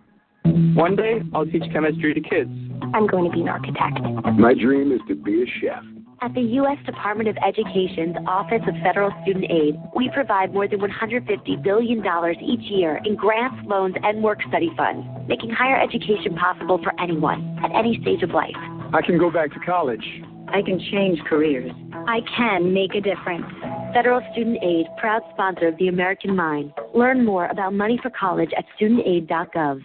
One day, I'll teach chemistry to kids. I'm going to be an architect. My dream is to be a chef. At the U.S. Department of Education's Office of Federal Student Aid, we provide more than $150 billion each year in grants, loans, and work study funds, making higher education possible for anyone at any stage of life. I can go back to college. I can change careers. I can make a difference. Federal Student Aid, proud sponsor of the American Mind. Learn more about money for college at studentaid.gov.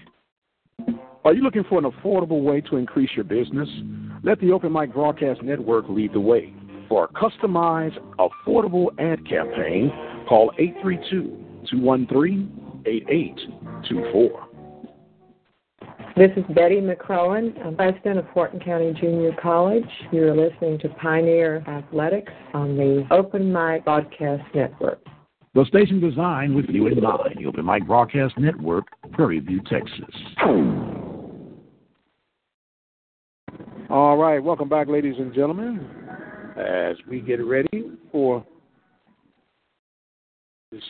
Are you looking for an affordable way to increase your business? Let the Open Mic Broadcast Network lead the way. For a customized, affordable ad campaign, call 832 213 8824. This is Betty McCrohan, I'm president of Wharton County Junior College. You're listening to Pioneer Athletics on the Open Mic Broadcast Network. The station designed with you in mind, the Open Mic Broadcast Network, Prairie View, Texas. All right, welcome back, ladies and gentlemen, as we get ready for this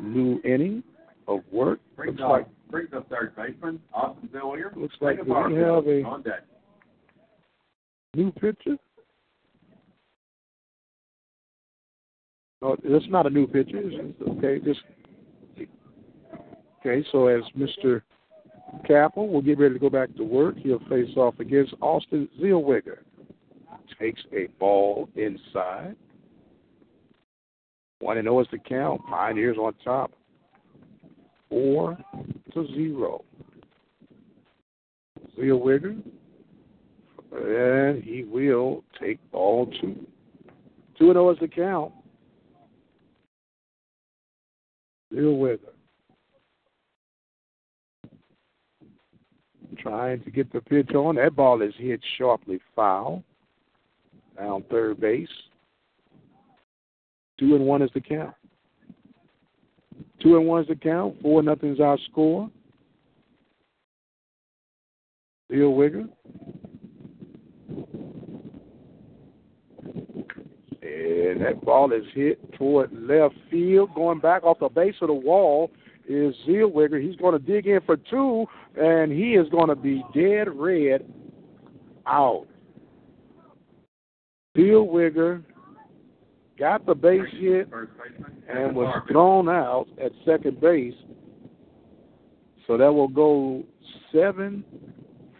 new inning of work. Brings Looks up, like, brings up third baseman, Austin Villier. looks like we have a on deck. New pitcher? Oh, no, it's not a new pitcher. Okay, just okay. So as Mr. Capel will get ready to go back to work, he'll face off against Austin Zellweger. Takes a ball inside. One and zero is the count. Pioneers on top. Four to zero. Zellweger, and he will take ball two. Two and zero is the count. Zellweger. Trying to get the pitch on. That ball is hit sharply foul. Down third base. Two and one is the count. Two and one is the count. Four nothing's our score. Zellweger. And that ball is hit toward left field. Going back off the base of the wall is Zellweger. He's going to dig in for two, and he is going to be dead red out. Zellweger got the base hit and was thrown out at second base. So that will go 7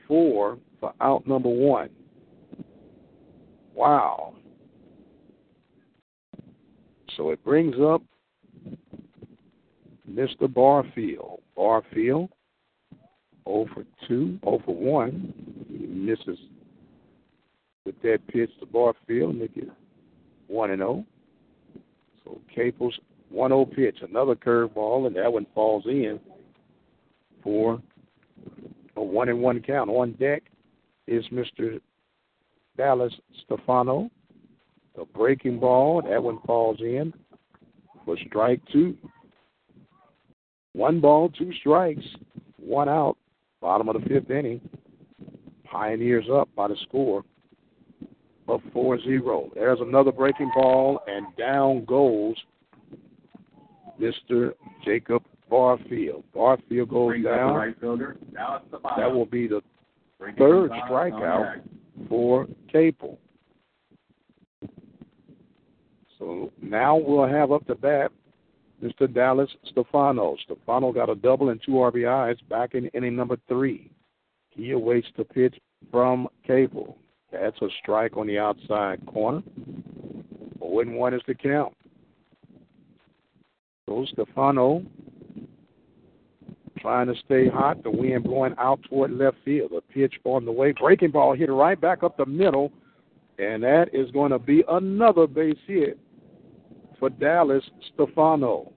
4 for out number one. Wow. So it brings up Mr. Barfield. Barfield, 0 for 2, 0 for 1. He misses with that pitch to Barfield, make it 1 and 0. So Capel's 1 0 pitch, another curveball, and that one falls in for a 1 and 1 count. On deck is Mr. Dallas Stefano. The breaking ball, that one falls in for strike two. One ball, two strikes, one out. Bottom of the fifth inning. Pioneers up by the score of 4 0. There's another breaking ball, and down goes Mr. Jacob Barfield. Barfield goes Brings the down. right fielder. Now it's the. That will be the third on strikeout for Capel. So now we'll have up to bat Mr. Dallas Stefano. Stefano got a double and two RBIs back in inning number three. He awaits the pitch from Capel. That's a strike on the outside corner. 0 and 1 is the count. So Stefano trying to stay hot. The wind blowing out toward left field. A pitch on the way. Breaking ball hit right back up the middle. And that is going to be another base hit for Dallas Stefano.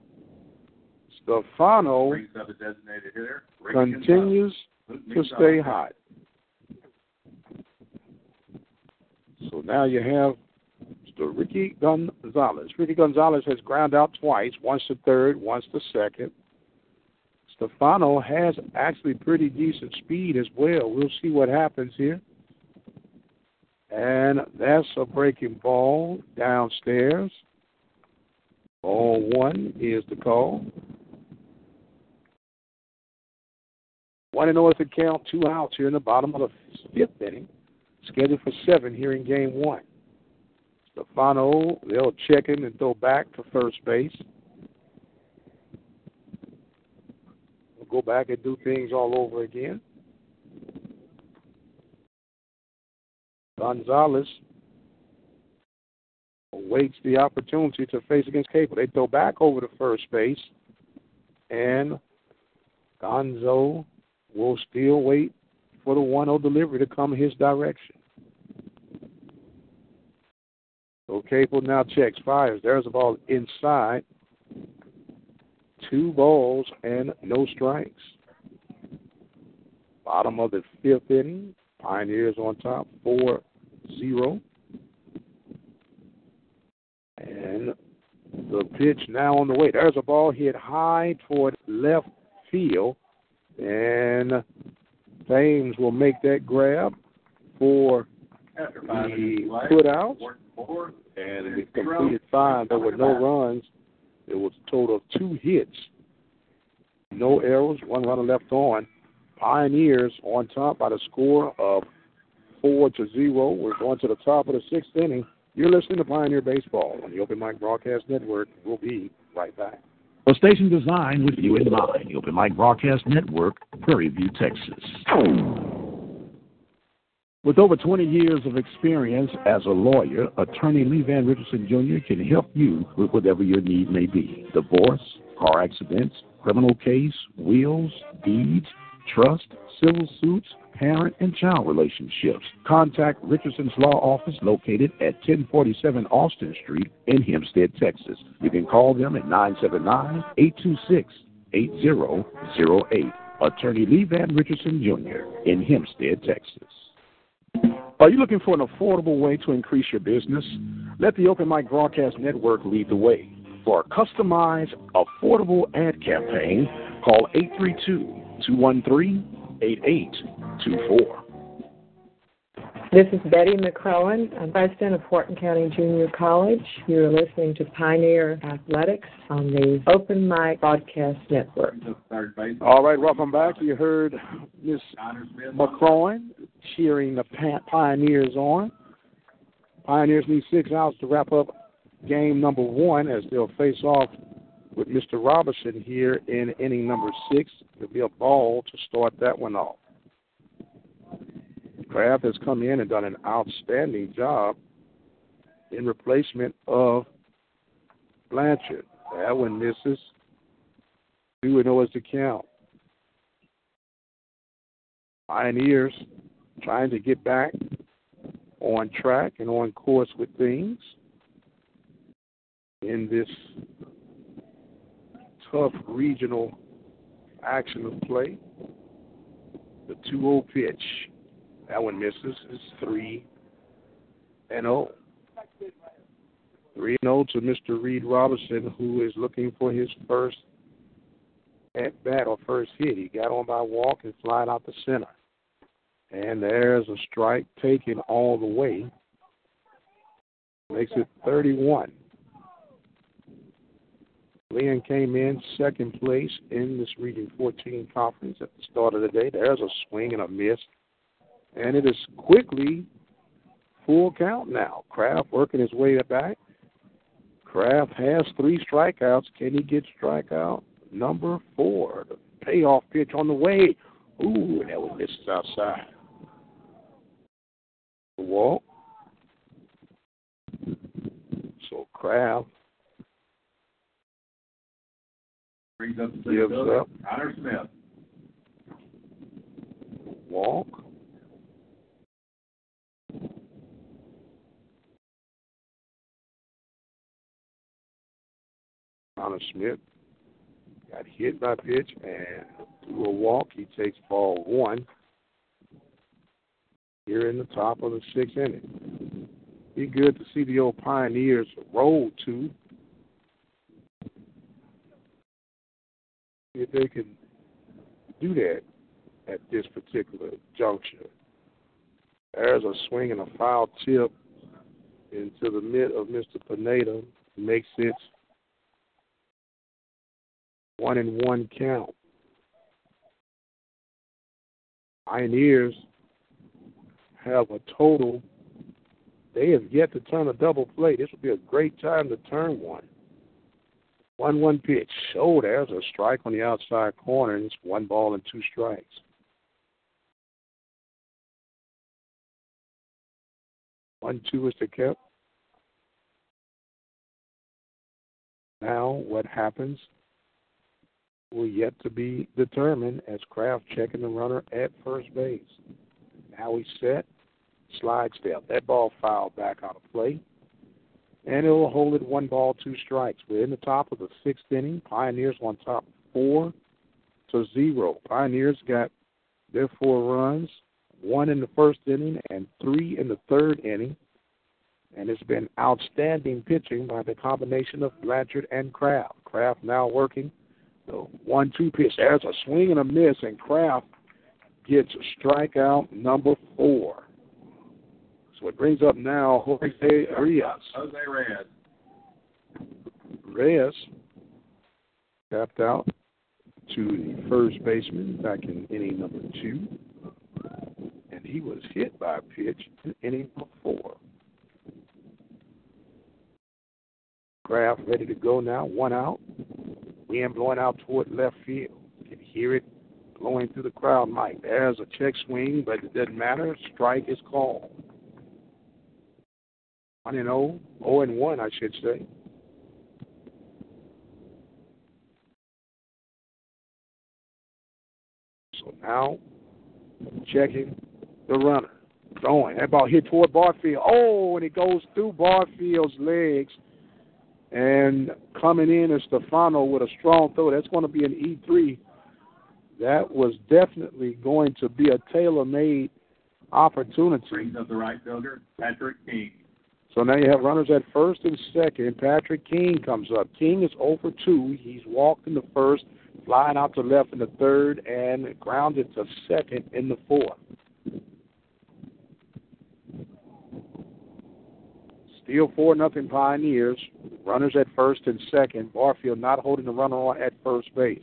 Stefano Brings up the designated hitter. Ricky Gonzalez. continues to stay hot. So now you have Mr. Ricky Gonzalez. Ricky Gonzalez has ground out twice, once to third, once to second. Stefano has actually pretty decent speed as well. We'll see what happens here. And that's a breaking ball downstairs. Ball one is the call. One and the count. Two outs here in the bottom of the fifth inning. Scheduled for seven here in game one. Stefano, they'll check him and throw back to first base. We'll go back and do things all over again. Gonzalez awaits the opportunity to face against Capel. They throw back over to first base, and Gonzo will still wait for the 1 0 delivery to come his direction. So Capel now checks, fires. There's a ball inside. Two balls and no strikes. Bottom of the fifth inning. Pioneers on top, 4 0. And the pitch now on the way. There's a ball hit high toward left field. And Thames will make that grab for the put out. And it completed five. There were no runs. It was a total of two hits. No errors, one runner left on. Pioneers on top by the score of four to zero. We're going to the top of the sixth inning. You're listening to Pioneer Baseball on the Open Mic Broadcast Network. We'll be right back. A station designed with you in mind. The Open Mic Broadcast Network, Prairie View, Texas. With over 20 years of experience as a lawyer, attorney Lee Van Richardson Jr. can help you with whatever your need may be. Divorce, car accidents, criminal case, wills, deeds, trust, civil suits, parent and child relationships. Contact Richardson's Law Office located at 1047 Austin Street in Hempstead, Texas. You can call them at 979 826 8008. Attorney Lee Van Richardson Jr. in Hempstead, Texas. Are you looking for an affordable way to increase your business? Let the Open Mic Broadcast Network lead the way. For a customized, affordable ad campaign, call 832 213 8824. This is Betty McCrohan. I'm president of Wharton County Junior College. You're listening to Pioneer Athletics on the Open Mic Broadcast Network. All right, welcome back. You heard Miss McCrohan cheering the Pioneers on. Pioneers need six outs to wrap up game number one as they'll face off with Mr. Robinson here in inning number six. There'll be a ball to start that one off. Kraft has come in and done an outstanding job in replacement of Blanchard. That one misses. 2 and 0 is the count. Pioneers trying to get back on track and on course with things in this tough regional action of play. The 2 0 pitch. That one misses. It's 3 and 0. 3 0 to Mr. Reed Robinson, who is looking for his first at bat or first hit. He got on by walk and flying out the center. And there's a strike taken all the way. Makes it 31. Leon came in second place in this Region 14 conference at the start of the day. There's a swing and a miss. And it is quickly full count now. Kraft working his way back. Kraft has three strikeouts. Can he get strikeout number four? The payoff pitch on the way. Ooh, that one misses outside. The walk. So Kraft Brings up the gives up. Connor Smith. Walk. Connor Smith got hit by pitch and threw a walk. He takes ball one here in the top of the sixth inning. Be good to see the old Pioneers roll too. If they can do that at this particular juncture. There's a swing and a foul tip into the mid of Mr. Pineda. Makes it one and one count. Pioneers have a total. They have yet to turn a double play. This would be a great time to turn one. One one pitch. Oh, there's a strike on the outside corner, and it's one ball and two strikes. One two is the kept. Now, what happens will yet to be determined as Kraft checking the runner at first base. Now he's set, slide step. That ball fouled back out of play, and it will hold it one ball, two strikes. We're in the top of the sixth inning. Pioneers on top four to zero. Pioneers got their four runs, one in the first inning and three in the third inning. And it's been outstanding pitching by the combination of Blanchard and Kraft. Kraft now working the one two pitch. There's a swing and a miss, and Kraft gets strikeout number four. It brings up now Jose Arias. Jose Reyes. Reyes tapped out to the first baseman back in inning number two. And he was hit by a pitch in inning number four. Kraft ready to go now, one out. Wind blowing out toward left field. You can hear it blowing through the crowd, Mike. There's a check swing, but it doesn't matter. Strike is called. 1 and 0, 0 and 1, I should say. So now, checking the runner. Throwing. That ball hit toward Barfield. Oh, and it goes through Barfield's legs. And coming in is Stefano with a strong throw. That's going to be an E3. That was definitely going to be a tailor made opportunity. Brings up the right fielder, Patrick King. So now you have runners at first and second. Patrick King comes up. King is over 2. He's walked in the first, flying out to left in the third, and grounded to second in the fourth. Still 4 nothing Pioneers. Runners at first and second. Barfield not holding the runner on at first base.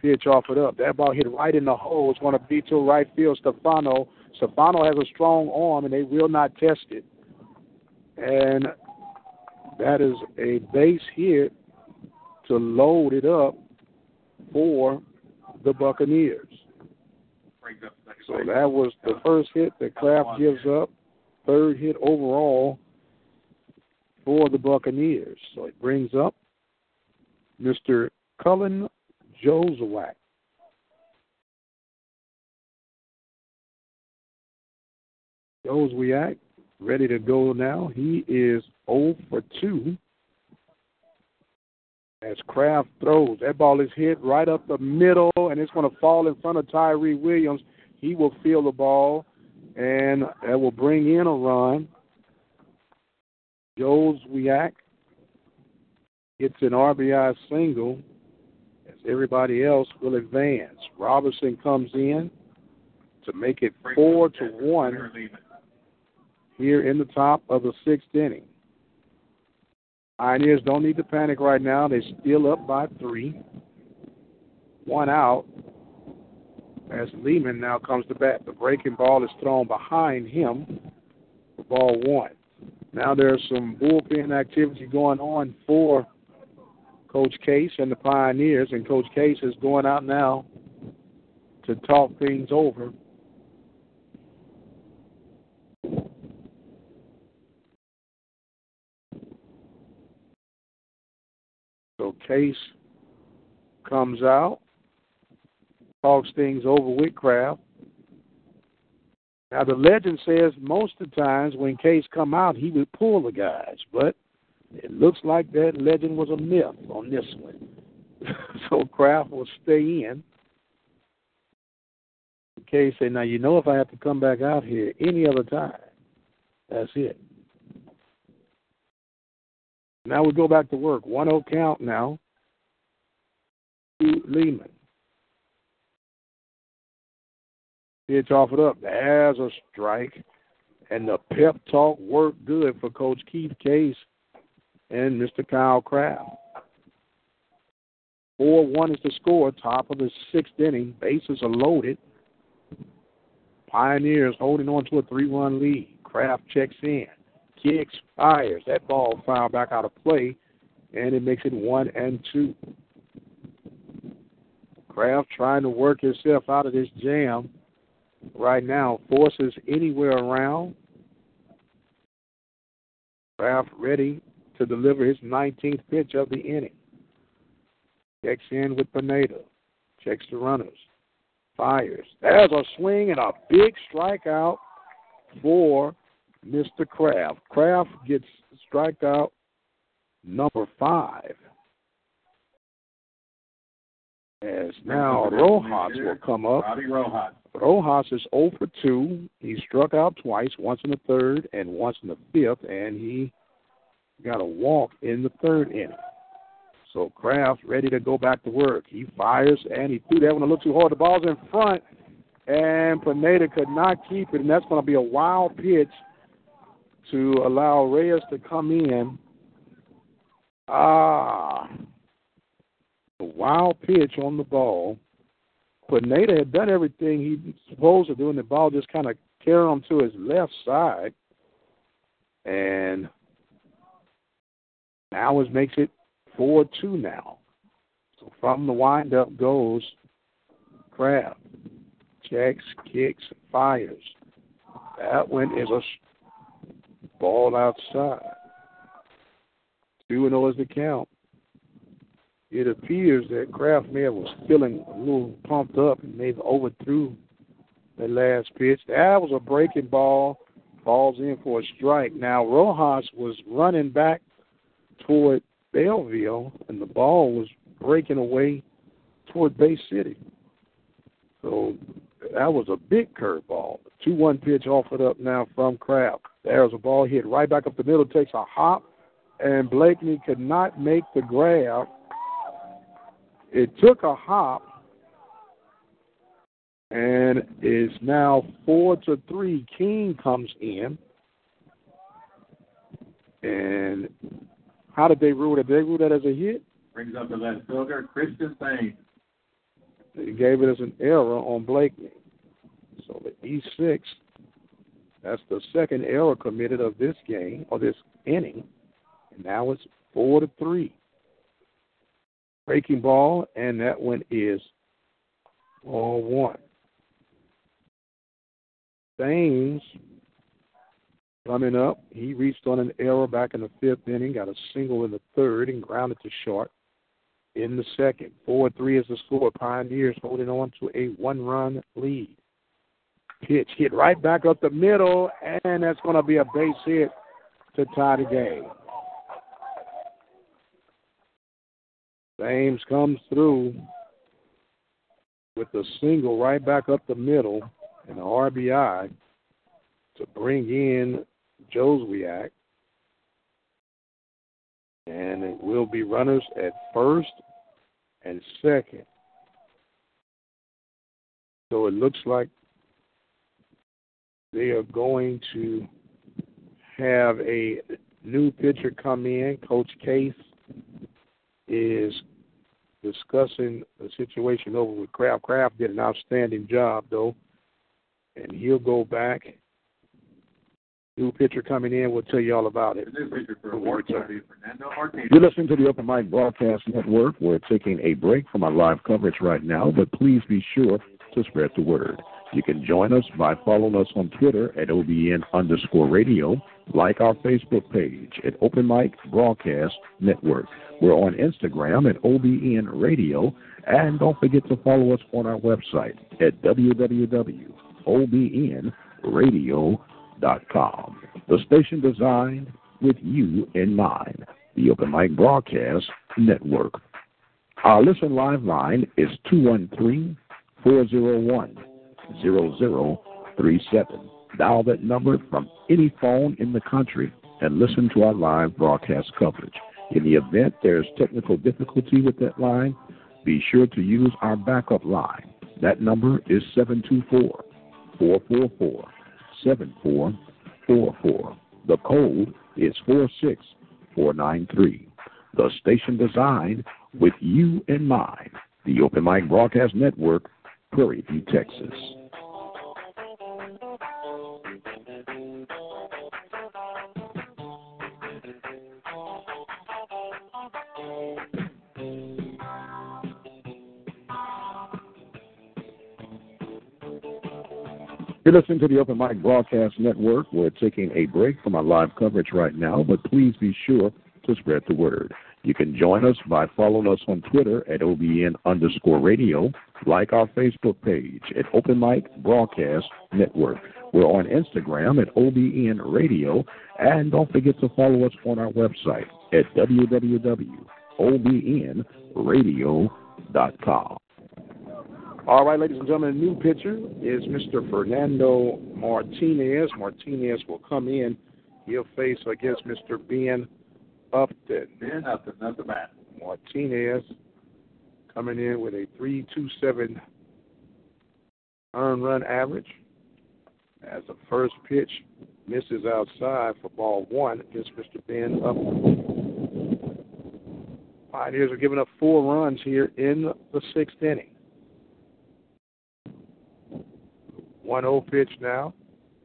Pitch off it up. That ball hit right in the hole. It's going to be to right field. Stefano. Stefano has a strong arm, and they will not test it. And that is a base hit to load it up for the Buccaneers. So that was the first hit that Kraft gives up, third hit overall for the Buccaneers. So it brings up Mr. Cullen Josewak. Joswiak ready to go now. He is 0 for 2 as Kraft throws. That ball is hit right up the middle, and it's going to fall in front of Tyree Williams. He will feel the ball, and that will bring in a run. Joswiak gets an RBI single as everybody else will advance. Robertson comes in to make it four to one here in the top of the sixth inning. Pioneers don't need to panic right now. They're still up by three. One out as Lehman now comes to bat. The breaking ball is thrown behind him for ball one. Now there's some bullpen activity going on for Coach Case and the Pioneers, and Coach Case is going out now to talk things over Case comes out, talks things over with Kraft. Now the legend says most of the times when Case come out, he would pull the guys, but it looks like that legend was a myth on this one. so Kraft will stay in. Case say, now you know if I have to come back out here any other time, that's it. Now we go back to work. 1 0 count now to Lehman. Pitch off it up. There's a strike. And the pep talk worked good for Coach Keith Case and Mr. Kyle Kraft. 4 1 is the score, top of the sixth inning. Bases are loaded. Pioneers holding on to a 3 1 lead. Kraft checks in kicks, fires. That ball fouled back out of play, and it makes it one and two. Kraft trying to work himself out of this jam right now. Forces anywhere around. Kraft ready to deliver his 19th pitch of the inning. Checks in with Pineda. Checks the runners. Fires. There's a swing and a big strikeout for Mr. Kraft. Kraft gets strikeout number five. As now Rojas will come up. Robbie Rojas. Rojas is 0 for 2. He struck out twice, once in the third and once in the fifth, and he got a walk in the third inning. So Kraft ready to go back to work. He fires and he threw that one a little too hard. The ball's in front, and Pineda could not keep it, and that's going to be a wild pitch to allow Reyes to come in. Ah, a wild pitch on the ball. Pineda had done everything he supposed to do, and the ball just kind of carried him to his left side. And now it makes it 4 2 now. So from the windup goes Kraft. Checks, kicks, fires. That one is a ball outside. 2 0 is the count. It appears that Kraft may was feeling a little pumped up and maybe overthrew the last pitch. That was a breaking ball. Balls in for a strike. Now Rojas was running back toward Bellville, and the ball was breaking away toward Bay City. So that was a big curveball. Two one pitch offered up now from Kraft. There's a ball hit right back up the middle, takes a hop, and Blakeney could not make the grab. It took a hop and is now four to three. King comes in. And how did they rule it? Did they rule that as a hit? Brings up the left fielder, Christian Thames. They gave it as an error on Blakeney. So the E6, that's the second error committed of this game or this inning, and now it's four to three. Breaking ball, and that one is all one. Thames coming up. He reached on an error back in the fifth inning, got a single in the third, and grounded to short in the second. 4 3 is the score. Pioneers holding on to a one run lead. Pitch hit right back up the middle, and that's going to be a base hit to tie the game. Thames comes through with a single right back up the middle and the RBI to bring in Joswiak. And it will be runners at first and second. So it looks like they are going to have a new pitcher come in. Coach Case is discussing the situation over with Kraft. Kraft did an outstanding job, though, and he'll go back. New pitcher coming in. We'll tell you all about it. New pitcher for Fernando Martinez. You're listening to the Open Mic Broadcast Network. We're taking a break from our live coverage right now, but please be sure to spread the word. You can join us by following us on Twitter at OBN underscore radio, like our Facebook page at Open Mic Broadcast Network. We're on Instagram at OBN Radio, and don't forget to follow us on our website at www.obnradio.com. The station designed with you in mind, the Open Mic Broadcast Network. Our listen live line is 213 401 0037. Dial that number from any phone in the country and listen to our live broadcast coverage. In the event there's technical difficulty with that line, be sure to use our backup line. That number is 724 444 7444. The code is 46493. The station designed with you in mind. The Open Mic Broadcast Network, Prairie View, Texas. Listening to the Open Mic Broadcast Network. We're taking a break from our live coverage right now, but please be sure to spread the word. You can join us by following us on Twitter at OBN underscore radio, like our Facebook page at Open Mic Broadcast Network. We're on Instagram at OBN Radio, and don't forget to follow us on our website at www.obnradio.com. All right, ladies and gentlemen, the new pitcher is Mr. Fernando Martinez. Martinez will come in. He'll face against Mr. Ben Upton. Ben Upton, not the man. Martinez coming in with a 3.27 earned run average. As the first pitch misses outside for ball one against Mr. Ben Upton. Pioneers are giving up four runs here in the sixth inning. 1-0 pitch now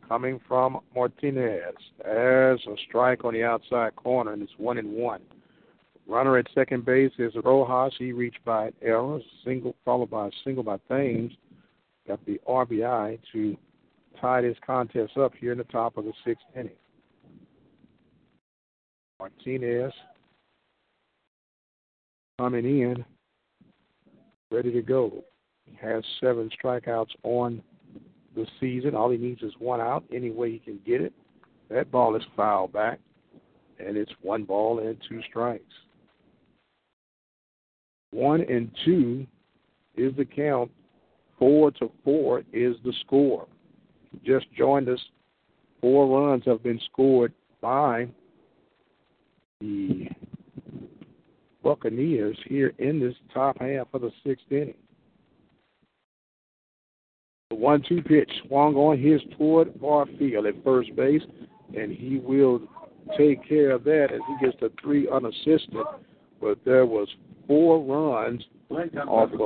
coming from Martinez. There's a strike on the outside corner, and it's one and one. Runner at second base is Rojas. He reached by an error, single followed by a single by Thames. Got the RBI to tie this contest up here in the top of the sixth inning. Martinez coming in, ready to go. He has seven strikeouts on the season. All he needs is one out any way he can get it. That ball is fouled back, and it's one ball and two strikes. One and two is the count. Four to four is the score. Just joined us. Four runs have been scored by the Buccaneers here in this top half of the sixth inning. The one two pitch swung on his toward Barfield at first base, and he will take care of that as he gets the three unassisted. But there was four runs off of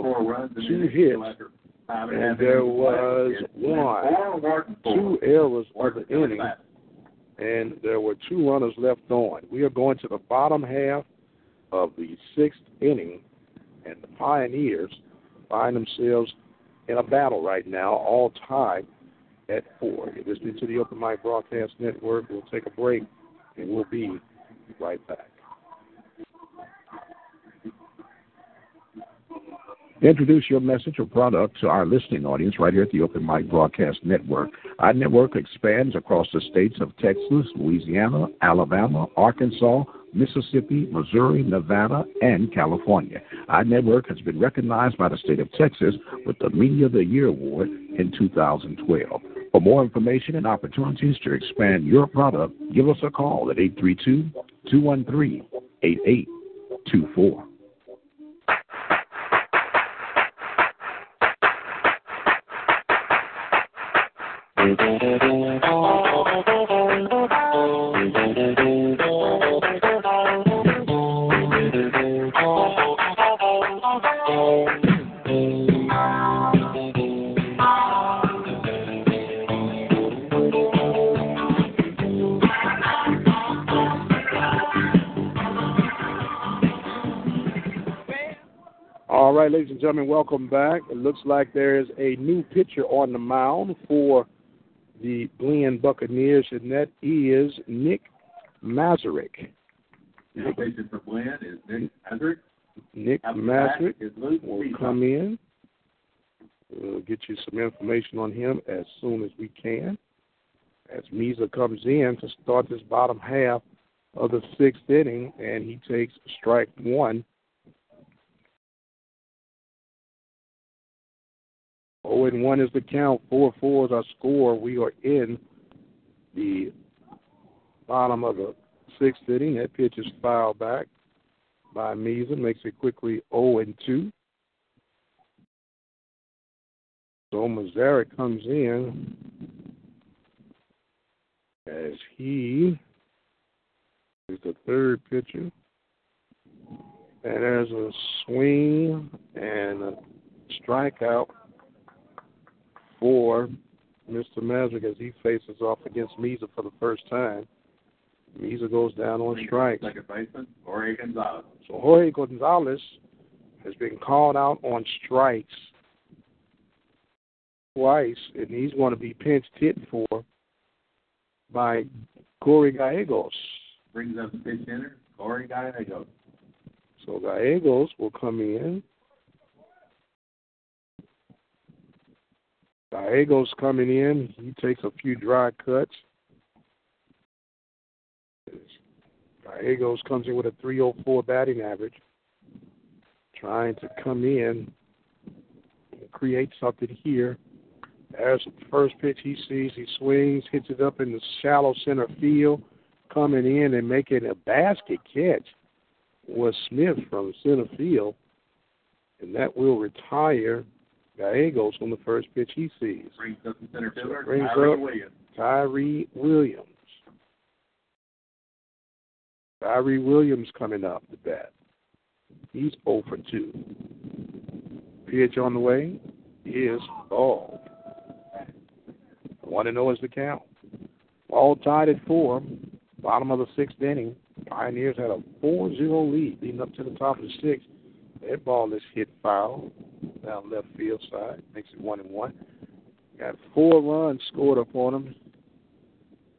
two hits, and there was one, two errors of the inning, and there were two runners left on. We are going to the bottom half of the sixth inning, and the Pioneers find themselves in a battle right now, all tied at four. You're listening to the Open Mic Broadcast Network. We'll take a break, and we'll be right back. Introduce your message or product to our listening audience right here at the Open Mic Broadcast Network. Our network expands across the states of Texas, Louisiana, Alabama, Arkansas, Mississippi, Missouri, Nevada, and California. Our network has been recognized by the state of Texas with the Media of the Year Award in 2012. For more information and opportunities to expand your product, give us a call at 832 213 8824. All right, ladies and gentlemen, welcome back. It looks like there is a new pitcher on the mound for the Blinn Buccaneers, and that is Nick Mazurek. The pitcher for Blinn is Nick Hazard. Nick Mazurek will come in. We'll get you some information on him as soon as we can. As Misa comes in to start this bottom half of the sixth inning, and he takes strike one. 0 and 1 is the count. 4 4 is our score. We are in the bottom of the sixth inning. That pitch is fouled back by Meason. Makes it quickly 0 and 2. So Mazurek comes in as he is the third pitcher. And there's a swing and a strikeout for Mr. Mazurek as he faces off against Misa for the first time. Misa goes down on strike. Second baseman, Jorge Gonzalez. So Jorge Gonzalez has been called out on strikes twice, and he's going to be pinched hit for by Corey Gallegos. Brings up the pitch hitter, Corey Gallegos. So Gallegos will come in. Gallegos coming in. He takes a few dry cuts. Gallegos comes in with a 304 batting average, trying to come in and create something here. As the first pitch he sees, he swings, hits it up in the shallow center field, coming in and making a basket catch was Smith from center field, and that will retire Gallegos on the first pitch he sees. Brings up the center fielder, Brings Tyree up Williams. Tyree Williams. Tyree Williams coming up the bat. He's 0 for 2. Pitch on the way is ball. One and zero is the count. All tied at four. Bottom of the sixth inning. Pioneers had a 4-0 lead leading up to the top of the sixth. That ball is hit foul down left field side. Makes it one and one. Got four runs scored upon them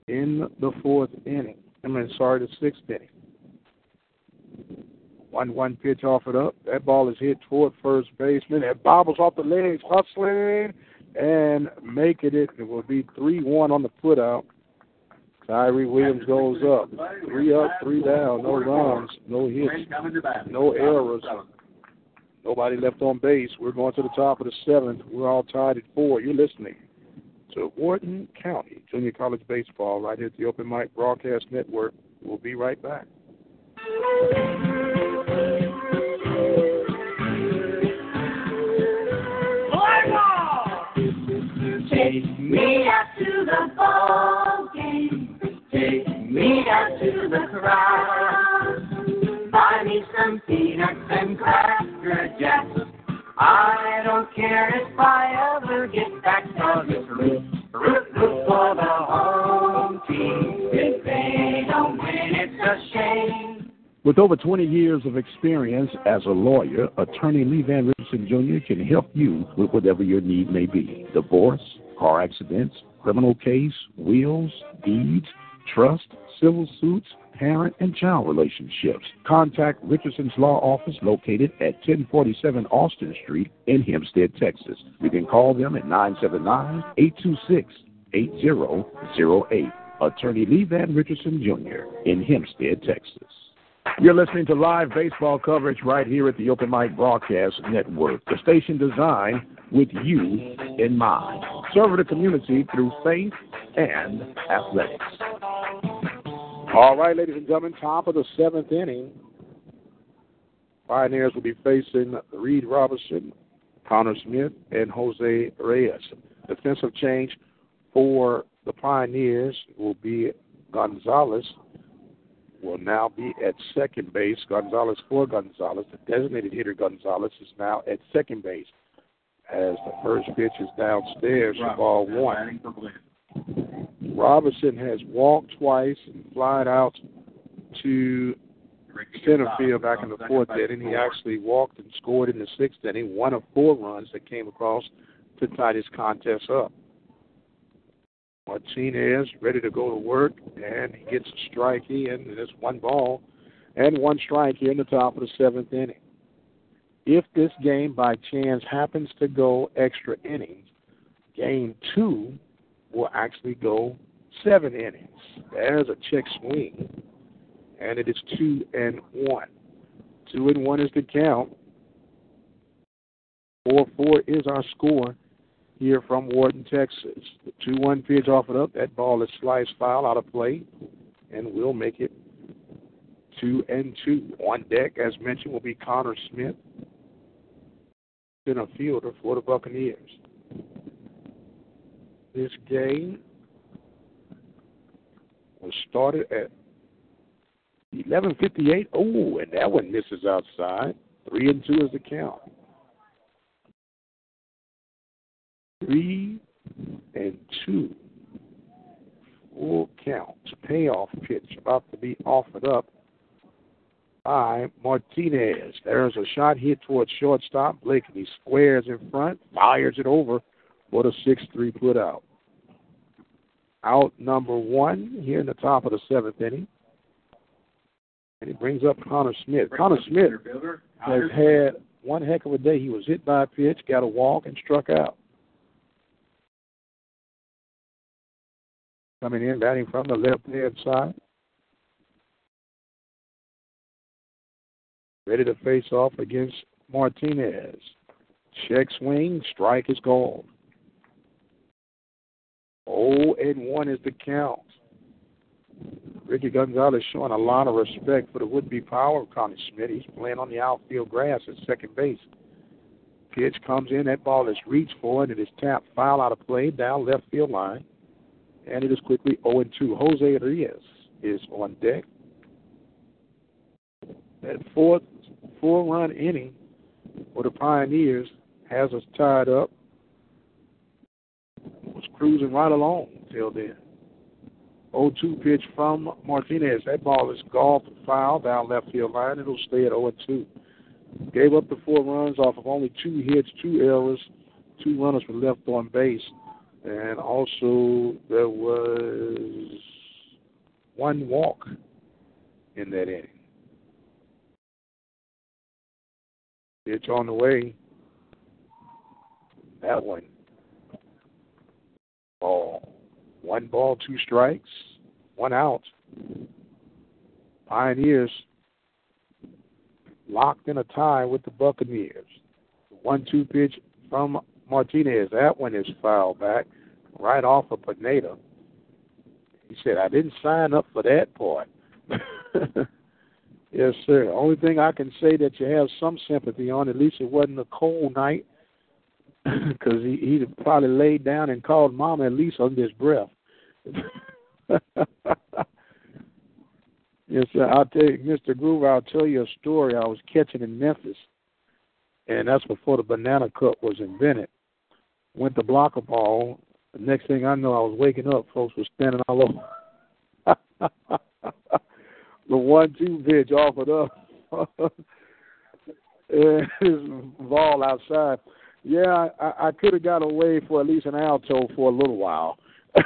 in the fourth inning. I mean, sorry, the sixth inning. One one pitch offered up. That ball is hit toward first baseman. It bobbles off the legs, hustling and making it. It will be three one on the put out. Tyree Williams goes up. Three up, three down. No runs, no hits, no errors. Nobody left on base. We're going to the top of the seventh. We're all tied at four. You're listening to Wharton County Junior College Baseball right here at the Open Mic Broadcast Network. We'll be right back. Take me out to the ball game. Take me out to the crowd. Buy me some peanuts and cracker jacks. I don't care if I ever get back to this root, root, root for the home team. If they don't win, it's a shame. With over 20 years of experience as a lawyer, attorney Lee Van Richardson Jr. can help you with whatever your need may be divorce, car accidents, criminal case, wills, deeds, trust, civil suits, parent and child relationships. Contact Richardson's Law Office located at 1047 Austin Street in Hempstead, Texas. You can call them at 979 826 8008. Attorney Lee Van Richardson Jr. in Hempstead, Texas. You're listening to live baseball coverage right here at the Open Mic Broadcast Network, the station designed with you in mind. Serve the community through faith and athletics. All right, ladies and gentlemen, top of the seventh inning. Pioneers will be facing Reed Robinson, Connor Smith, and Jose Reyes. Defensive change for the Pioneers will be Gonzalez will now be at second base. Gonzalez for Gonzalez. The designated hitter Gonzalez is now at second base as the first pitch is downstairs for ball one. Robinson has walked twice and flied out to center field back in the fourth inning. He actually walked and scored in the sixth inning, one of four runs that came across to tie this contest up. Martinez ready to go to work, and he gets a strike in, and it's one ball and one strike here in the top of the seventh inning. If this game by chance happens to go extra innings, game two will actually go seven innings. There's a check swing, and it is two and one. Two and one is the count. Four four is our score here from Wharton, Texas. The two one pitch off it up. That ball is sliced foul out of play, and we'll make it two and two. On deck, as mentioned, will be Connor Smith, center fielder for the Buccaneers. This game was started at 11:58. Oh, and that one misses outside. Three and two is the count. Three and two. Full count. Payoff pitch about to be offered up by Martinez. There's a shot hit towards shortstop. Blakeney squares in front, fires it over for the 6 3 put out. Out number one here in the top of the seventh inning. And he brings up Connor Smith. Connor Smith has had one heck of a day. He was hit by a pitch, got a walk, and struck out. Coming in, batting from the left hand side. Ready to face off against Martinez. Check swing, strike is gone. Oh and 1 is the count. Ricky Gonzalez showing a lot of respect for the would be power of Connor Smith. He's playing on the outfield grass at second base. Pitch comes in, that ball is reached for, and it is tapped foul out of play down left field line. And it is quickly 0 2. Jose Reyes is on deck. That fourth four run inning for the Pioneers has us tied up. Was cruising right along till then. 0-2 pitch from Martinez. That ball is golfed foul down left field line. It'll stay at 0-2. Gave up the four runs off of only two hits, two errors, two runners were left on base, and also there was one walk in that inning. Pitch on the way. That one. Ball. One ball, two strikes, one out. Pioneers locked in a tie with the Buccaneers. One two pitch from Martinez. That one is fouled back right off of Pineda. He said, I didn't sign up for that part. yes, sir. Only thing I can say that you have some sympathy on, at least it wasn't a cold night, because he, he'd probably laid down and called Mama at least under his breath. yes. I'll tell you, Mr. Groover, I'll tell you a story I was catching in Memphis, and that's before the banana cup was invented. Went to block a ball. The next thing I know, I was waking up. Folks were standing all over. the one-two pitch offered up. and ball outside. Yeah, I, I could have got away for at least an alto for a little while.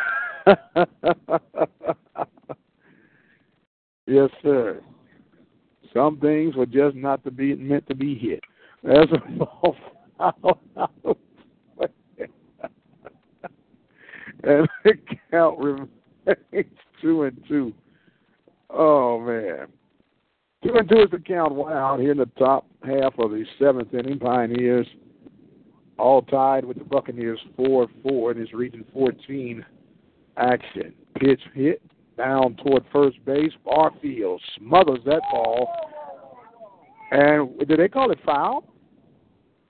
yes, sir. Some things were just not to be meant to be hit. That's a and the count remains two and two. Oh man. Two and two is the count. One out here in the top half of the seventh inning. Pioneers all tied with the Buccaneers 4 4 in this Region 14 action. Pitch hit down toward first base. Barfield smothers that ball. And did they call it foul?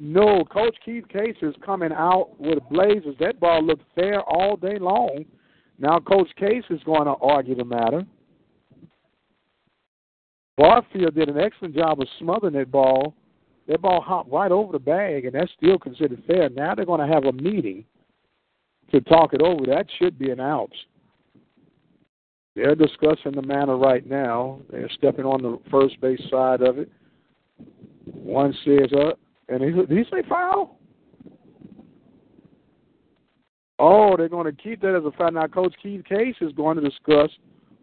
No, Coach Keith Case is coming out with blazers. That ball looked fair all day long. Now Coach Case is going to argue the matter. Barfield did an excellent job of smothering that ball that ball hopped right over the bag, and that's still considered fair. Now they're going to have a meeting to talk it over. That should be an out. They're discussing the matter right now. They're stepping on the first base side of it. One says, uh, and he, did he say foul? Oh, they're going to keep that as a foul. Now, Coach Keith Case is going to discuss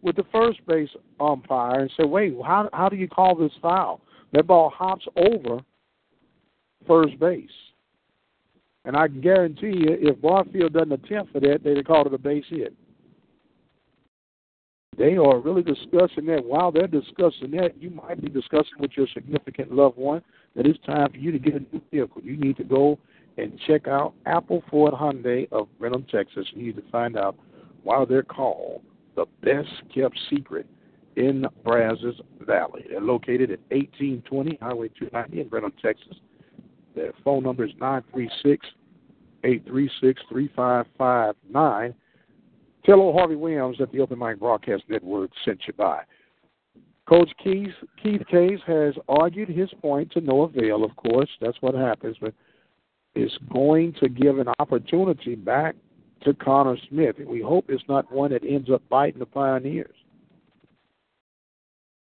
with the first base umpire and say, wait, how, how do you call this foul? That ball hops over first base. And I can guarantee you, if Barfield doesn't attempt for that, they'd have called it a base hit. They are really discussing that. While they're discussing that, you might be discussing with your significant loved one that it's time for you to get a new vehicle. You need to go and check out Apple Ford Hyundai of Brenham, Texas. You need to find out why they're called the best kept secret in Brazos Valley. They're located at 1820 Highway 290 in Brenham, Texas. Their phone number is 936 836 3559. Tell old Harvey Williams that the Open Mic Broadcast Network sent you by. Coach Keith, Keith Case has argued his point to no avail, of course. That's what happens, but is going to give an opportunity back to Connor Smith. And we hope it's not one that ends up biting the Pioneers.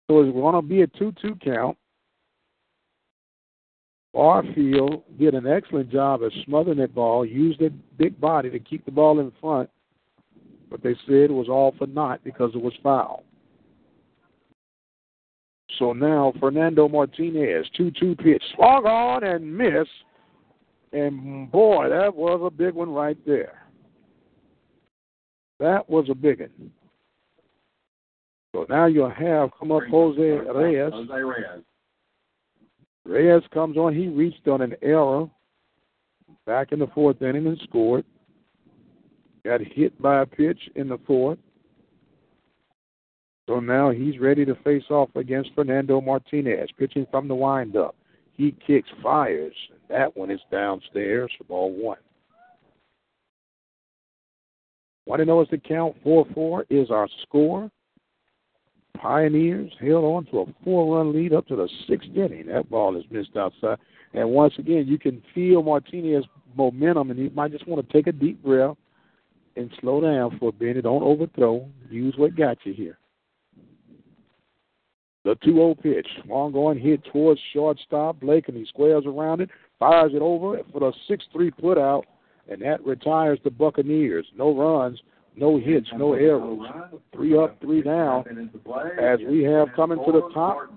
So it's going to be a 2 2 count. Barfield did an excellent job of smothering that ball, used a big body to keep the ball in front, but they said it was all for naught because it was foul. So now Fernando Martinez, 2 2 pitch, slog on and miss. And boy, that was a big one right there. That was a big one. So now you'll have come up Jose Reyes. Jose Reyes. Reyes comes on. He reached on an error back in the fourth inning and scored. Got hit by a pitch in the fourth. So now he's ready to face off against Fernando Martinez, pitching from the windup. He kicks, fires. And that one is downstairs for ball one. Want to know is the count 4 4 is our score. Pioneers held on to a four run lead up to the sixth inning. That ball is missed outside. And once again, you can feel Martinez's momentum, and he might just want to take a deep breath and slow down for a minute. Don't overthrow. Use what got you here. The 2 0 pitch. Long going hit towards shortstop. Blakeney squares around it, fires it over for the 6 3 put out, and that retires the Buccaneers. No runs, no hits, no errors. Three up, three down. As we have coming to the top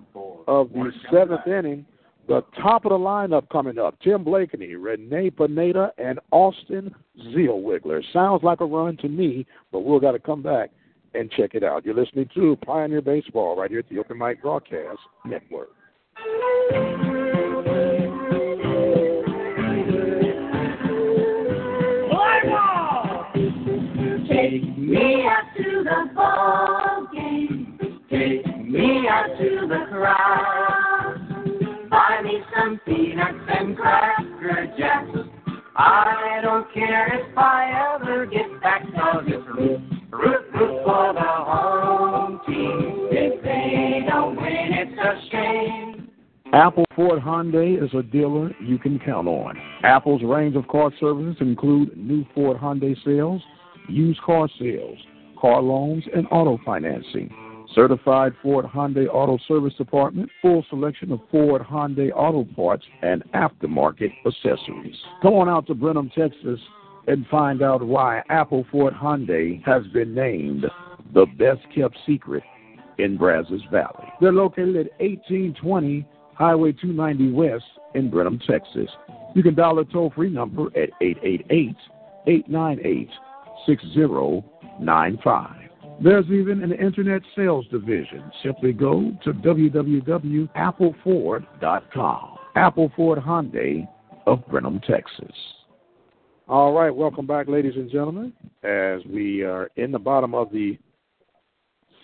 of the seventh inning, the top of the lineup coming up Tim Blakeney, Renee Pineda, and Austin Zellweger. Sounds like a run to me, but we'll got to come back and check it out. You're listening to Pioneer Baseball right here at the Open Mic Broadcast Network. Me out to the crowd. Buy me some peanuts and cracker jacks. I don't care if I ever get back, cause it's root, root, root for the home team. If they don't win, it's a shame. Apple Ford Hyundai is a dealer you can count on. Apple's range of car services include new Ford Hyundai sales, used car sales, car loans, and auto financing. Certified Ford Hyundai Auto Service Department, full selection of Ford Hyundai auto parts and aftermarket accessories. Come on out to Brenham, Texas, and find out why Apple Ford Hyundai has been named the best kept secret in Brazos Valley. They're located at 1820 Highway 290 West in Brenham, Texas. You can dial the toll free number at 888 898 6095. There's even an internet sales division. Simply go to www.appleford.com. Apple Ford Hyundai of Brenham, Texas. All right, welcome back, ladies and gentlemen. As we are in the bottom of the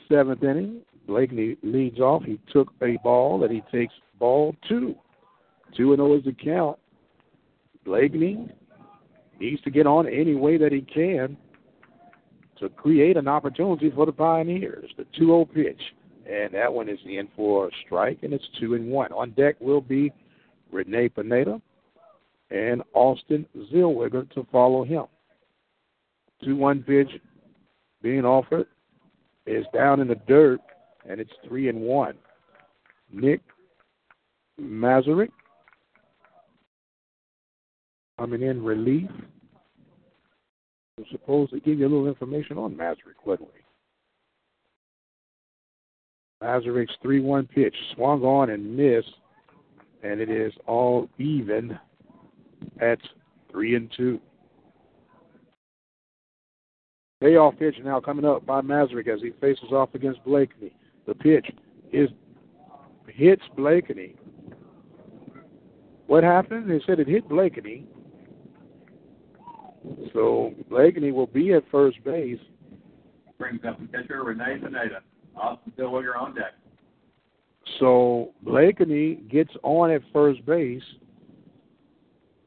seventh inning, Blakeney leads off. He took a ball and he takes ball two. 2 and 0 is the count. Blakeney needs to get on any way that he can to create an opportunity for the Pioneers. The 2 0 pitch. And that one is in for a strike, and it's 2 and 1. On deck will be Renee Pineda and Austin Zellweger to follow him. 2 1 pitch being offered is down in the dirt, and it's 3 and 1. Nick Mazurek coming in relief. Supposed to give you a little information on Mazurek, wasn't we? Mazurek's 3 1 pitch swung on and missed, and it is all even at 3 and 2. Payoff pitch now coming up by Mazurek as he faces off against Blakeney. The pitch is hits Blakeney. What happened? They said it hit Blakeney. So Blakeney will be at first base. Brings up the pitcher, Renee Pineda. Austin Zellweger on deck. So Blakeney gets on at first base.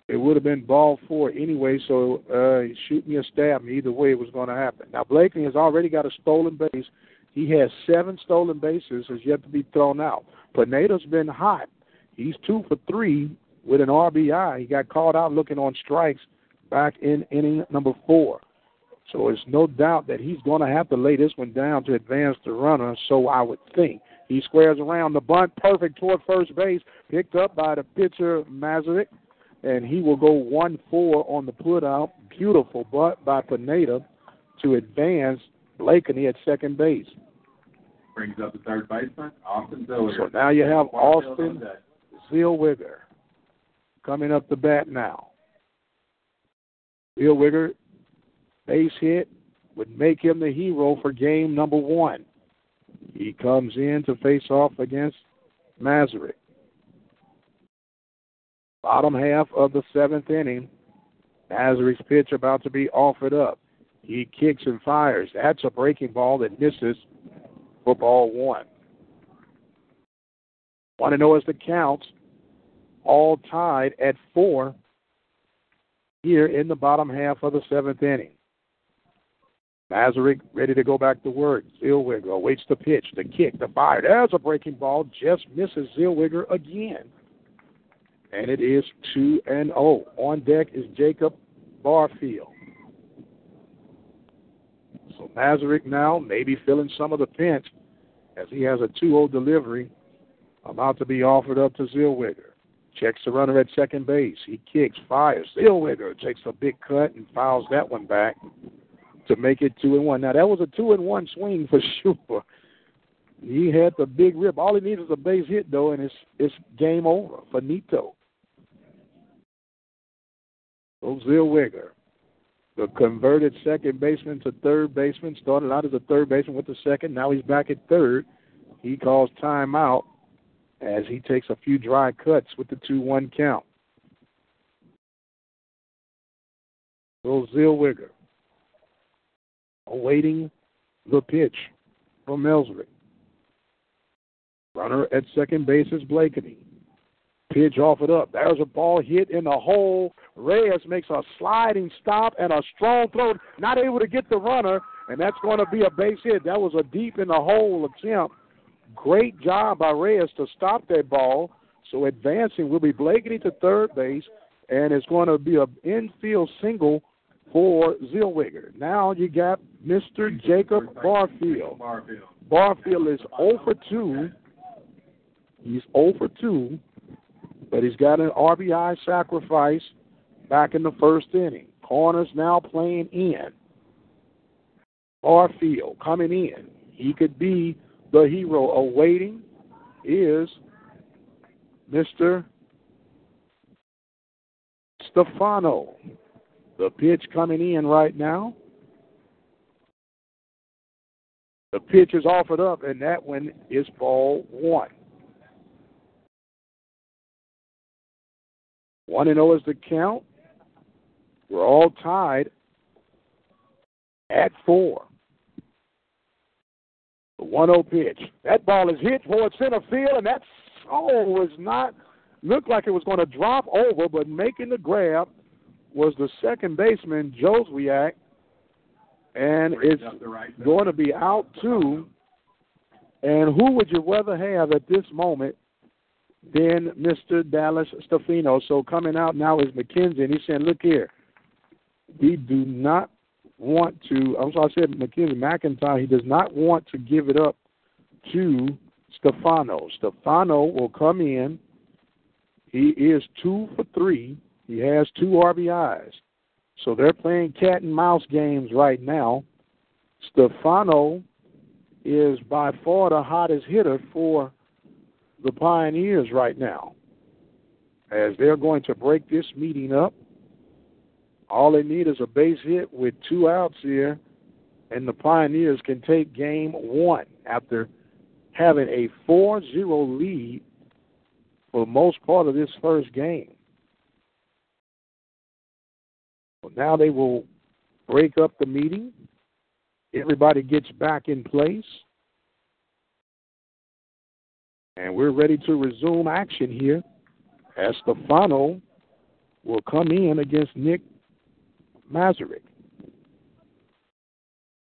It would have been ball four anyway, so uh, shoot me or stab me. Either way, it was going to happen. Now Blakeney has already got a stolen base. He has seven stolen bases, has yet to be thrown out. Pineda's been hot. He's two for three with an RBI. He got called out looking on strikes back in inning number four. So it's no doubt that he's going to have to lay this one down to advance the runner, so I would think. He squares around the bunt, perfect toward first base, picked up by the pitcher Mazurek, and he will go 1 4 on the putout. Beautiful bunt by Pineda to advance Blakeney at second base. Brings up the third baseman, Austin Zellweger. So now you have Austin Zellweger coming up the bat now. Zellweger, base hit, would make him the hero for game number one. He comes in to face off against Mazurek. Bottom half of the seventh inning, Mazurek's pitch about to be offered up. He kicks and fires. That's a breaking ball that misses for ball one. Want to know as the counts, all tied at four here in the bottom half of the seventh inning. Mazurek ready to go back to work. Zellweger awaits the pitch, the kick, the fire. There's a breaking ball, just misses Zellweger again. And it is 2 and 0. On deck is Jacob Barfield. So Mazurek now maybe feeling some of the pinch as he has a 2-0 delivery about to be offered up to Zellweger. Checks the runner at second base. He kicks, fires. Zellweger takes a big cut and fouls that one back to make it two and one. Now that was a two and one swing for sure. He had the big rip. All he needs is a base hit though, and it's it's game over for Nito. So Zellweger, the converted second baseman to third baseman, started out as a third baseman with the second. Now he's back at third. He calls timeout as he takes a few dry cuts with the 2 1 count. So Zellweger awaiting the pitch from Ellswick. Runner at second base is Blakeney. Pitch off it up. There's a ball hit in the hole. Reyes makes a sliding stop and a strong throw. Not able to get the runner, and that's going to be a base hit. That was a deep in the hole attempt. Great job by Reyes to stop that ball. So advancing will be Blakeney to third base, and it's going to be an infield single for Zellweger. Now you got Mr. Jacob Barfield. Barfield is 0 for 2. He's 0 for 2, but he's got an RBI sacrifice back in the first inning. Corners now playing in. Barfield coming in. He could be the hero. Awaiting is Mr. Stefano. The pitch coming in right now. The pitch is offered up, and that one is ball one. 1 and 0 is the count. We're all tied at four. The 1 0 pitch. That ball is hit towards center field, and that oh was not looked like it was going to drop over, but making the grab was the second baseman, Joswiak, and it's right going to be out too. And who would you rather have at this moment than Mr. Dallas Stefano? So coming out now is McKenzie, and he's saying, look here, we do not want to, I'm sorry, I said McKenzie McIntyre, he does not want to give it up to Stefano. Stefano will come in. He is two for three he has two RBIs. So they're playing cat and mouse games right now. Stefano is by far the hottest hitter for the Pioneers right now. As they're going to break this meeting up. All they need is a base hit with two outs here, and the Pioneers can take game one after having a 4 0 lead for the most part of this first game. Now they will break up the meeting. Everybody gets back in place. And we're ready to resume action here as Stefano will come in against Nick Mazurek.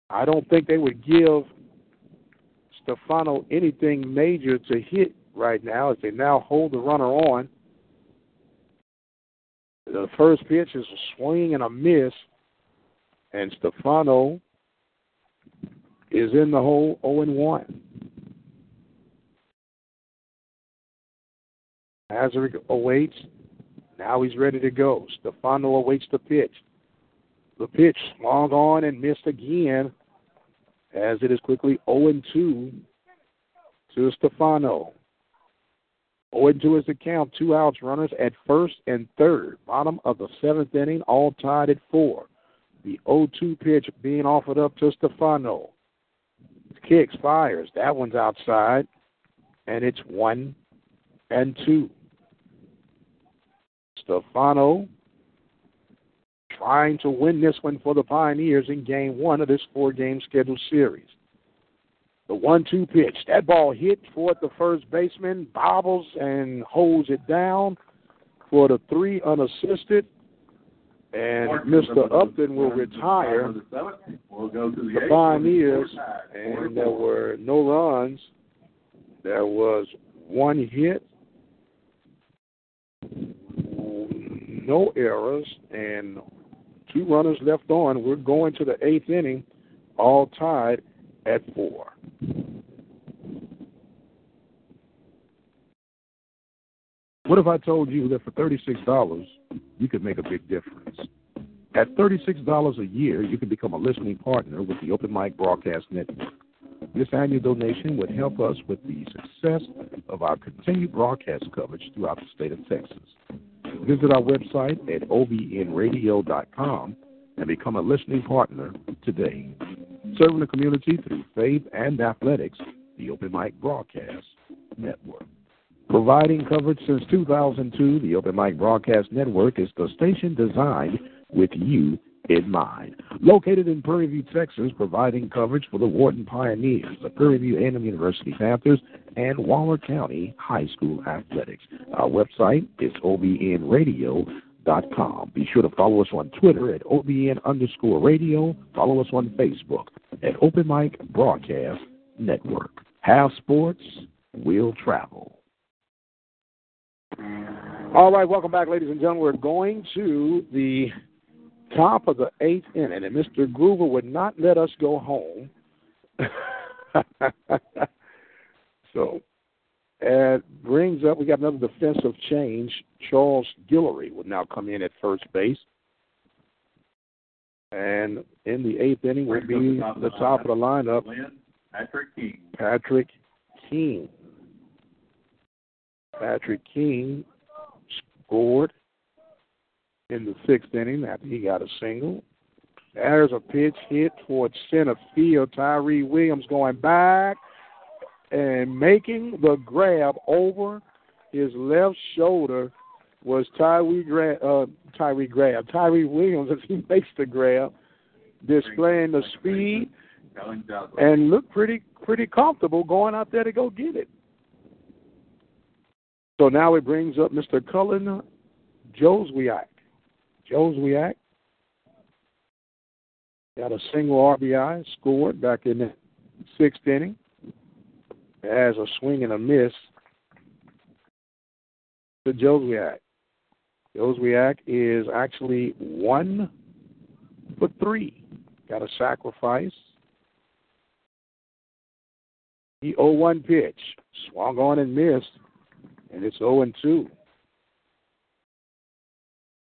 I don't think they would give Stefano anything major to hit right now as they now hold the runner on. The first pitch is a swing and a miss, and Stefano is in the hole 0 1. Hazard awaits. Now he's ready to go. Stefano awaits the pitch. The pitch swung on and missed again as it is quickly 0 2 to Stefano. 0 2 is the count. Two outs, runners at first and third. Bottom of the seventh inning, all tied at four. The 0 2 pitch being offered up to Stefano. Kicks, fires. That one's outside. And it's one and two. Stefano trying to win this one for the Pioneers in game one of this four game scheduled series. The one two pitch. That ball hit toward the first baseman, bobbles and holds it down for the three unassisted. And Mr. Upton will retire the Pioneers, and there were no runs. There was one hit, no errors, and two runners left on. We're going to the eighth inning all tied at four. What if I told you that for $36 you could make a big difference? At $36 a year, you can become a listening partner with the Open Mic Broadcast Network. This annual donation would help us with the success of our continued broadcast coverage throughout the state of Texas. Visit our website at obnradio.com and become a listening partner today. Serving the community through faith and athletics, the Open Mic Broadcast Network. Providing coverage since 2002, the Open Mic Broadcast Network is the station designed with you in mind. Located in Prairie View, Texas, providing coverage for the Wharton Pioneers, the Prairie View A&M University Panthers, and Waller County High School Athletics. Our website is obnradio.com. Be sure to follow us on Twitter at obn underscore radio. Follow us on Facebook at Open Mic Broadcast Network. Have sports, we'll travel. All right, welcome back, ladies and gentlemen. We're going to the top of the eighth inning, and Mr. Groover would not let us go home. so it brings up, we got another defensive change. Charles Guillory would now come in at first base. And in the eighth inning will be the top of the lineup. Patrick King. Patrick King. Patrick King scored in the sixth inning after he got a single. There's a pitch hit towards center field. Tyree Williams going back and making the grab over his left shoulder was Tyree Grab, uh, Tyree Grab, Tyree Williams as he makes the grab, displaying the speed and looked pretty pretty comfortable going out there to go get it. So now it brings up Mr. Cullen Joswiak. Joswiak got a single RBI, scored back in the sixth inning. Has a swing and a miss to Joswiak. Joswiak is actually one for three. Got a sacrifice. The 0 1 pitch. Swung on and missed. And it's 0 2.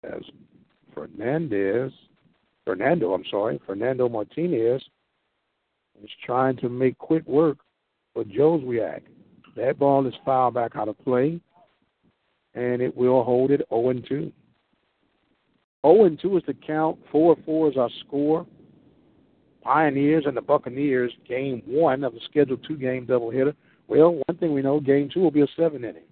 As Fernandez, Fernando, I'm sorry, Fernando Martinez is trying to make quick work for react, That ball is fouled back out of play, and it will hold it 0 2. 0 2 is the count. 4 4 is our score. Pioneers and the Buccaneers, game one of the scheduled two game doubleheader. Well, one thing we know, game two will be a seven inning.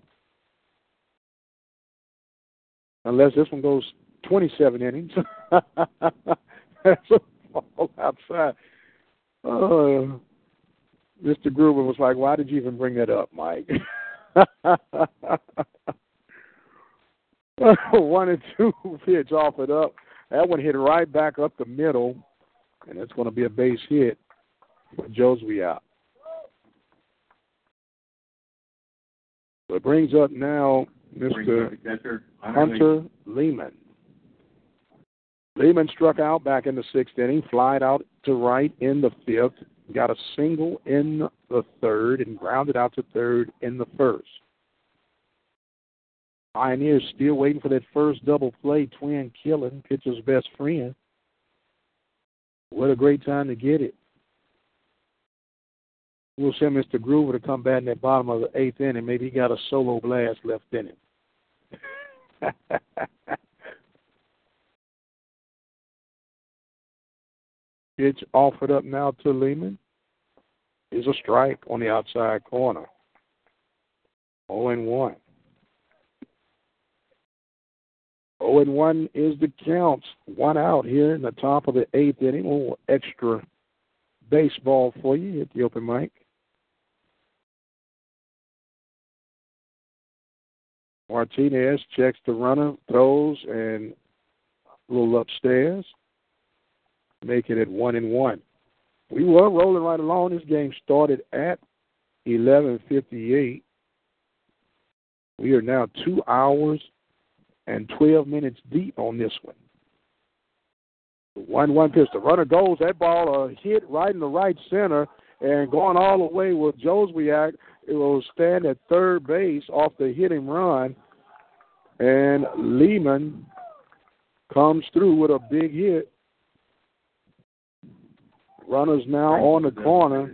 Unless this one goes 27 innings. That's a ball outside. Uh, Mr. Groover was like, why did you even bring that up, Mike? one and two pitch off it up. That one hit right back up the middle, and it's going to be a base hit for Joswiak. So it brings up now Mr. Hunter Lehman. Lehman struck out back in the sixth inning, flied out to right in the fifth, got a single in the third, and grounded out to third in the first. Pioneers still waiting for that first double play. Twin killing, pitcher's best friend. What a great time to get it. We'll send Mr. Groover to come back in the bottom of the eighth inning. Maybe he got a solo blast left in him. Pitch offered up now to Lehman is a strike on the outside corner. 0 and 1. 0 and 1 is the count. One out here in the top of the eighth inning. A little extra baseball for you at the open mic. Martinez checks the runner, throws, and a little upstairs. Make it one and one. We were rolling right along. This game started at eleven fifty eight. We are now two hours and twelve minutes deep on this one. One one pitch. The runner goes. That ball uh, hit right in the right center and going all the way with Joswiak. It will stand at third base off the hitting run, and Lehman comes through with a big hit. Runners now on the corner.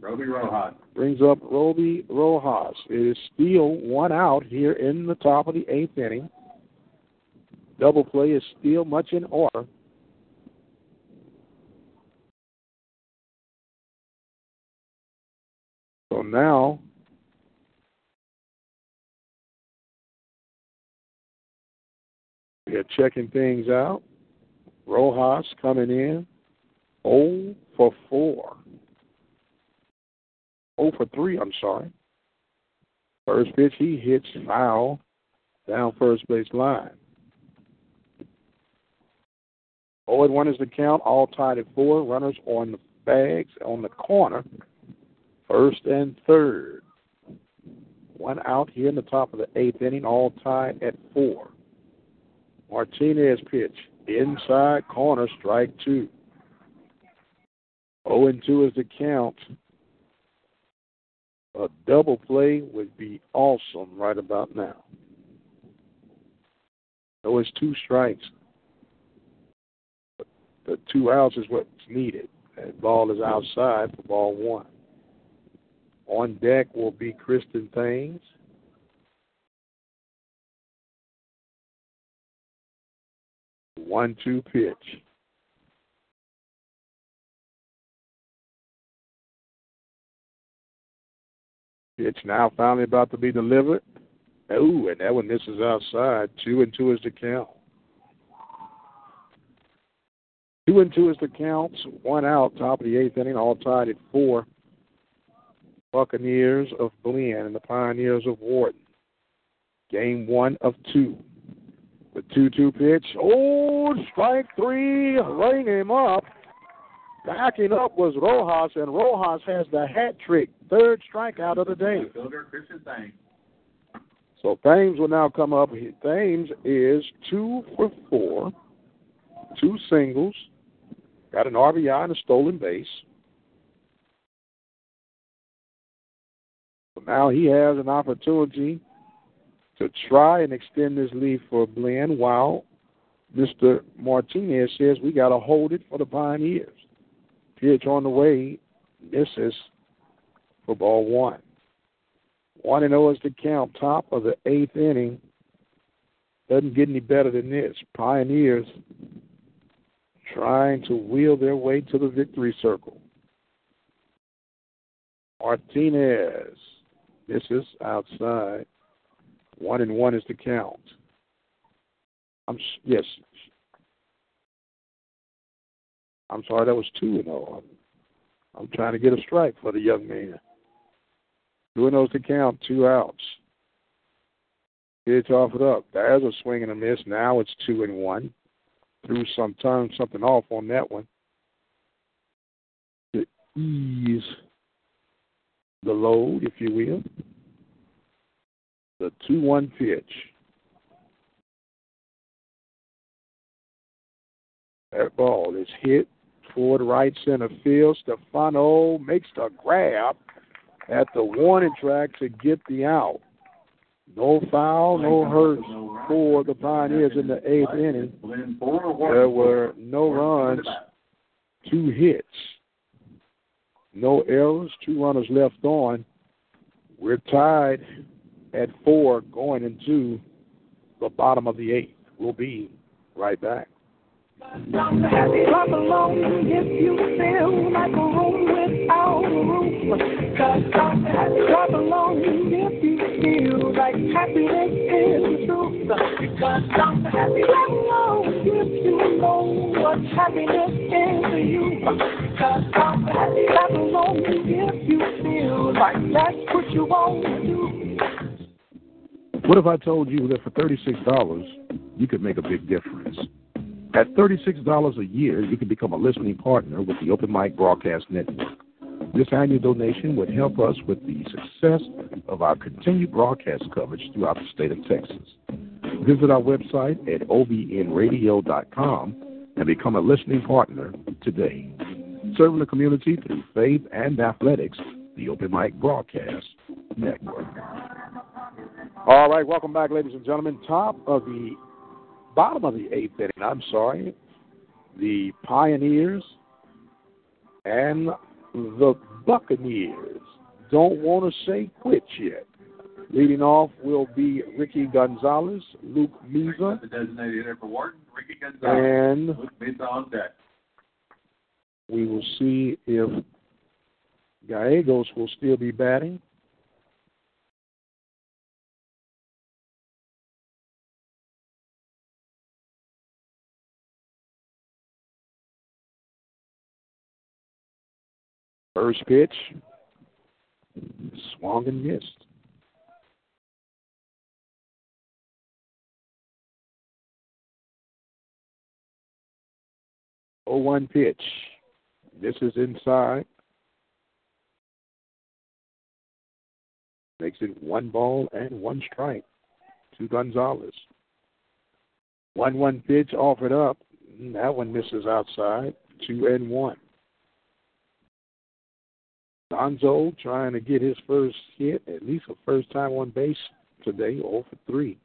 Roby Rojas. Brings up Roby Rojas. It is still one out here in the top of the eighth inning. Double play is still much in order. So now we are checking things out. Rojas coming in 0 for 4. 0 for 3, I'm sorry. First pitch, he hits foul down first base line. 0 and 1 is the count, all tied at 4. Runners on the bags on the corner, first and third. One out here in the top of the eighth inning, all tied at 4. Martinez pitch, inside corner, strike two. 0 and 2 is the count. A double play would be awesome right about now. So it's two strikes. The two outs is what's needed. That ball is outside for ball one. On deck will be Kristen Thames. One two pitch. It's now finally about to be delivered. Oh, and that one misses outside. Two and two is the count. Two and two is the count. One out, top of the eighth inning, all tied at four. Buccaneers of Blinn and the Pioneers of Wharton. Game one of two. The 2 2 pitch. Oh, strike three. Ring him up. Backing up was Rojas, and Rojas has the hat trick. Third strikeout of the day. So Thames will now come up. Thames is two for four, two singles, got an RBI and a stolen base. So now he has an opportunity to try and extend this lead for Blinn while Mr. Martinez says we got to hold it for the Pioneers. Pitch on the way misses for ball one. 1 and 0 is the count, top of the eighth inning. Doesn't get any better than this. Pioneers trying to wheel their way to the victory circle. Martinez. Is outside. One and one is the count. I'm yes. I'm sorry, that was two and zero. I'm, I'm trying to get a strike for the young man. Two and oh those to count, two outs. Off it up. There's a swing and a miss. Now it's two and one. Threw some turned something off on that one. To ease the load, if you will. The two one pitch. That ball is hit toward right center field. Stefano makes the grab at the warning track to get the out. No foul, no hurts for the Pioneers in the eighth inning. There were no runs, two hits, no errors, two runners left on. We're tied at four going into the bottom of the eighth. We'll be right back. Clap along if you feel like a room without a roof. Clap along if you feel like happiness is the truth. Clap along if you know what happiness is to you. Clap along if you feel like that's what you want to do. What if I told you that for $36 you could make a big difference? At $36 a year, you can become a listening partner with the Open Mic Broadcast Network. This annual donation would help us with the success of our continued broadcast coverage throughout the state of Texas. Visit our website at obnradio.com and become a listening partner today. Serving the community through faith and athletics, the Open Mic Broadcast Network. All right, welcome back, ladies and gentlemen. Top of the bottom of the eighth inning, I'm sorry, the Pioneers and the Buccaneers don't want to say quit yet. Leading off will be Ricky Gonzalez, Luke Meza, The designated hitter for Wharton, Ricky Gonzalez. and Luke Mesa on deck. we will see if Gallegos will still be batting. First pitch, swung and missed. Oh one pitch. This is inside. Makes it one ball and one strike to Gonzalez. One one pitch offered up. That one misses outside. Two and one. Donzo trying to get his first hit, at least a first time on base today, 0 for 3.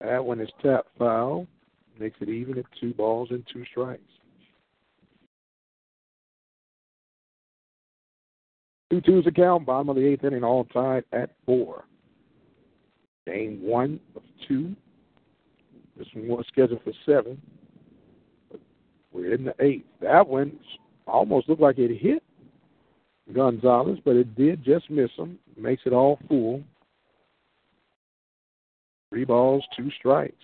That one is tapped foul, makes it even at two balls and two strikes. Two Two twos account, bottom of the eighth inning, all tied at four. Game one of two. This one was scheduled for seven. We're in the eighth. That one almost looked like it hit Gonzalez, but it did just miss him. Makes it all full. Three balls, two strikes.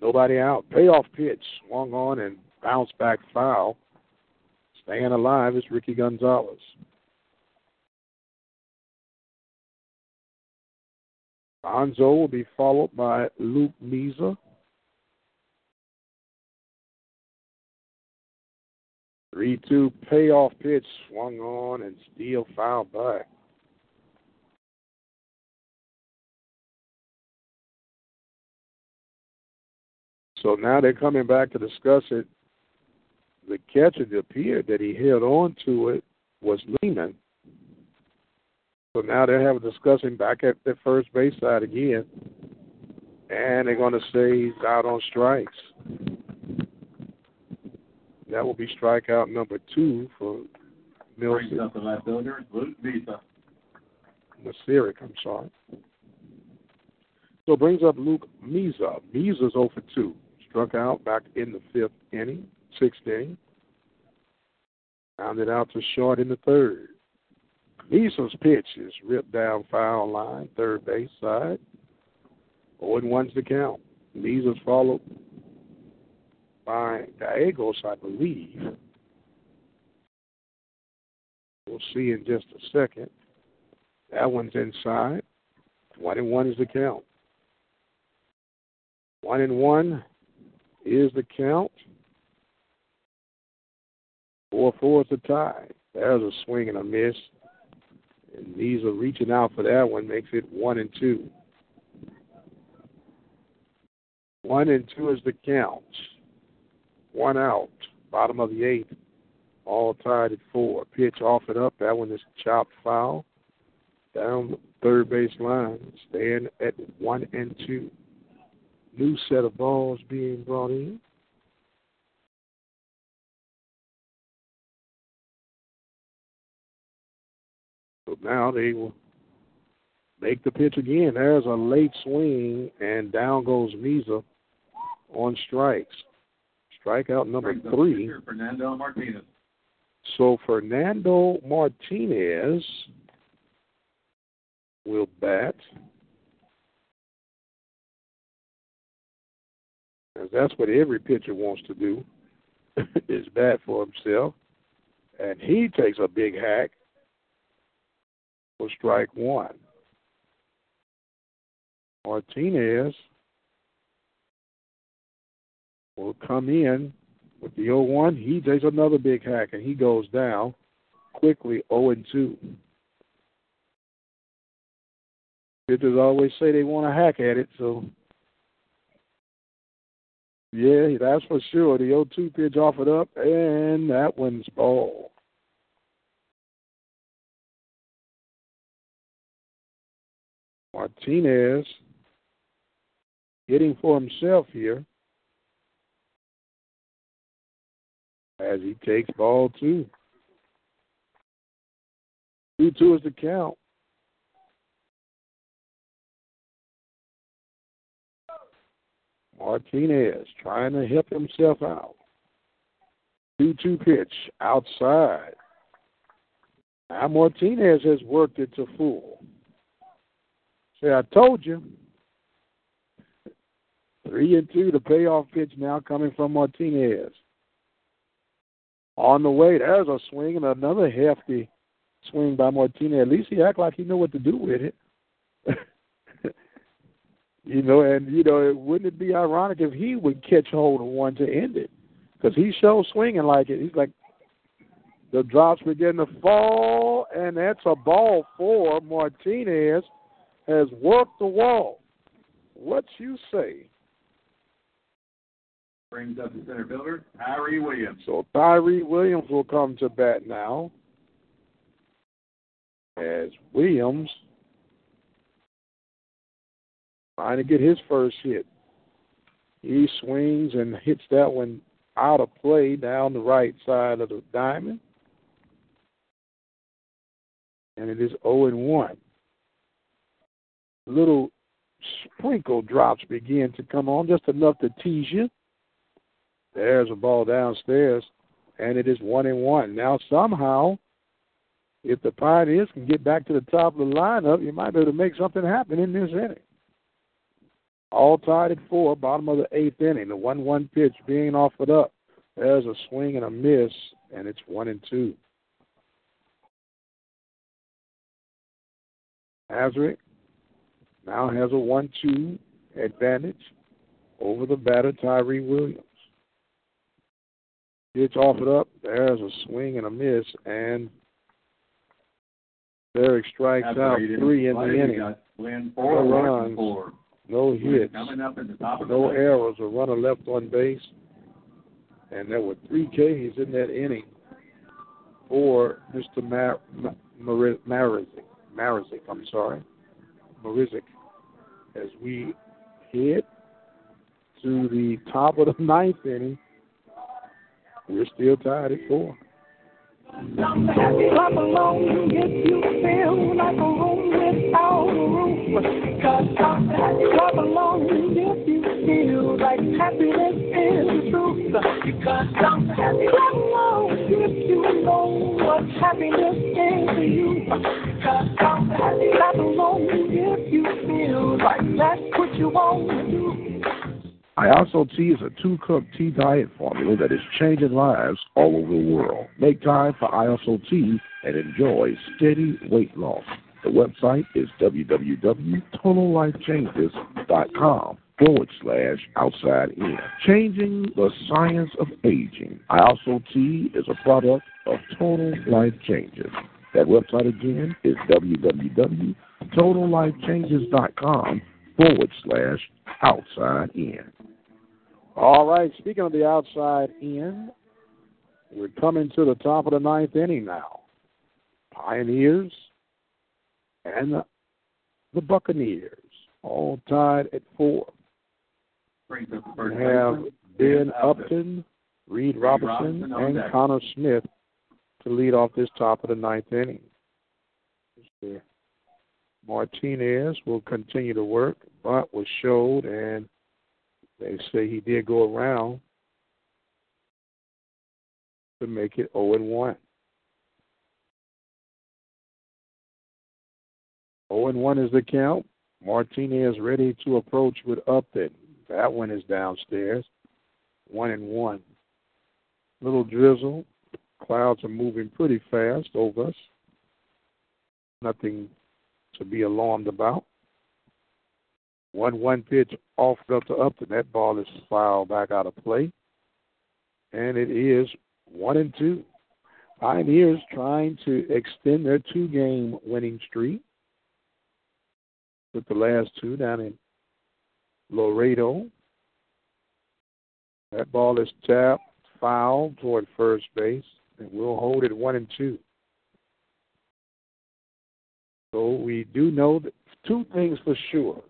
Nobody out. Payoff pitch swung on and bounced back foul. Staying alive is Ricky Gonzalez. Bonzo will be followed by Luke Meza. Three two payoff pitch swung on and Steele fouled back. So now they're coming back to discuss it. The catcher it appeared that he held on to it was Lehman. So now they're having a discussion back at the first base side again. And they're going to say he's out on strikes. That will be strikeout number two for Brings Milton. up the left fielder, Luke Mesa. Maseric, I'm sorry. So it brings up Luke Meza. Meza's 0 for 2. Struck out back in the fifth inning, sixth inning. Rounded out to short in the third. Meza's pitch is ripped down foul line, third base side. 0 and 1's the count. Meza's followed by Gallegos, I believe. We'll see in just a second. That one's inside. One and one is the count. One and one is the count. Four four is the tie. There's a swing and a miss. And these are reaching out for that one, makes it one and two. One and two is the count. One out. Bottom of the eighth. All tied at four. Pitch off and up. That one is chopped foul. Down third base line. Staying at one and two. New set of balls being brought in. So now they will make the pitch again. There's a late swing, and down goes Meza on strikes. Strikeout number three. Fernando Martinez. So Fernando Martinez will bat. As that's what every pitcher wants to do, is bat for himself. And he takes a big hack for strike one. Martinez will come in with the 0 1. He takes another big hack and he goes down quickly 0 and 2. Pitchers always say they want to hack at it, so Yeah, that's for sure. The 0 2 pitch offered up, and that one's ball. Martinez hitting for himself here as he takes ball two. 2 2 is the count. Martinez trying to help himself out. 2 2 pitch outside. Now Martinez has worked it to full. Say, I told you. Three and two, the payoff pitch now coming from Martinez. On the way, there's a swing and another hefty swing by Martinez. At least he act like he know what to do with it. you know, and you know, wouldn't it be ironic if he would catch hold of one to end it? Because he shows swinging like it. He's like, the drops begin to fall, and that's a ball for Martinez. Has worked the wall. What you say? Brings up the center fielder, Tyree Williams. So Tyree Williams will come to bat now. As Williams trying to get his first hit. He swings and hits that one out of play down the right side of the diamond. And it is 0 and 1 little sprinkle drops begin to come on, just enough to tease you. There's a ball downstairs, and it is one and one. Now somehow, if the Pioneers can get back to the top of the lineup, you might be able to make something happen in this inning. All tied at four, bottom of the eighth inning. The one-one pitch being offered up. There's a swing and a miss, and it's one and two. Hazard now has a 1 2 advantage over the batter, Tyree Williams. Pitch offered up. There's a swing and a miss, and Derek strikes That's out three in the inning. four, No runs, four. no hits, Coming up in the top of the no errors, a runner left on base, and there were three Ks in that inning for Mr. Mar- Mar- Mar- Marizik. Marizik, I'm sorry, Marizic, As we head to the top of the ninth inning, we're still tied at four. If you feel like a room without a roof. If you feel like happiness is the truth. If you know what happiness is to you. If you feel like that's what you want Iaso Tea is a two cup tea diet formula that is changing lives all over the world. Make time for Iaso Tea and enjoy steady weight loss. The website is www.totallifechanges.com forward slash outside in. Changing the science of aging. Iaso Tea is a product of Total Life Changes. That website again is www.totallifechanges.com forward slash outside in. All right, speaking of the outside in, we're coming to the top of the ninth inning now. Pioneers and the, the Buccaneers all tied at four. We have Ben Upton, Reed Robertson, and. Connor Smith to lead off this top of the ninth inning. Mr. Martinez will continue to work. Bunt was showed, and they say he did go around to make it 0 and 1. 0 and 1 is the count. Martinez ready to approach with Upton. That one is downstairs. 1 and 1. Little drizzle. Clouds are moving pretty fast over us. Nothing to be alarmed about. 1 1 pitch offered up to Upton. That ball is fouled back out of play. And it is 1 and 2. Pioneers trying to extend their two game winning streak with the last two down in Laredo That ball is tapped, foul toward first base, and we'll hold it one and two. So we do know two things for sure.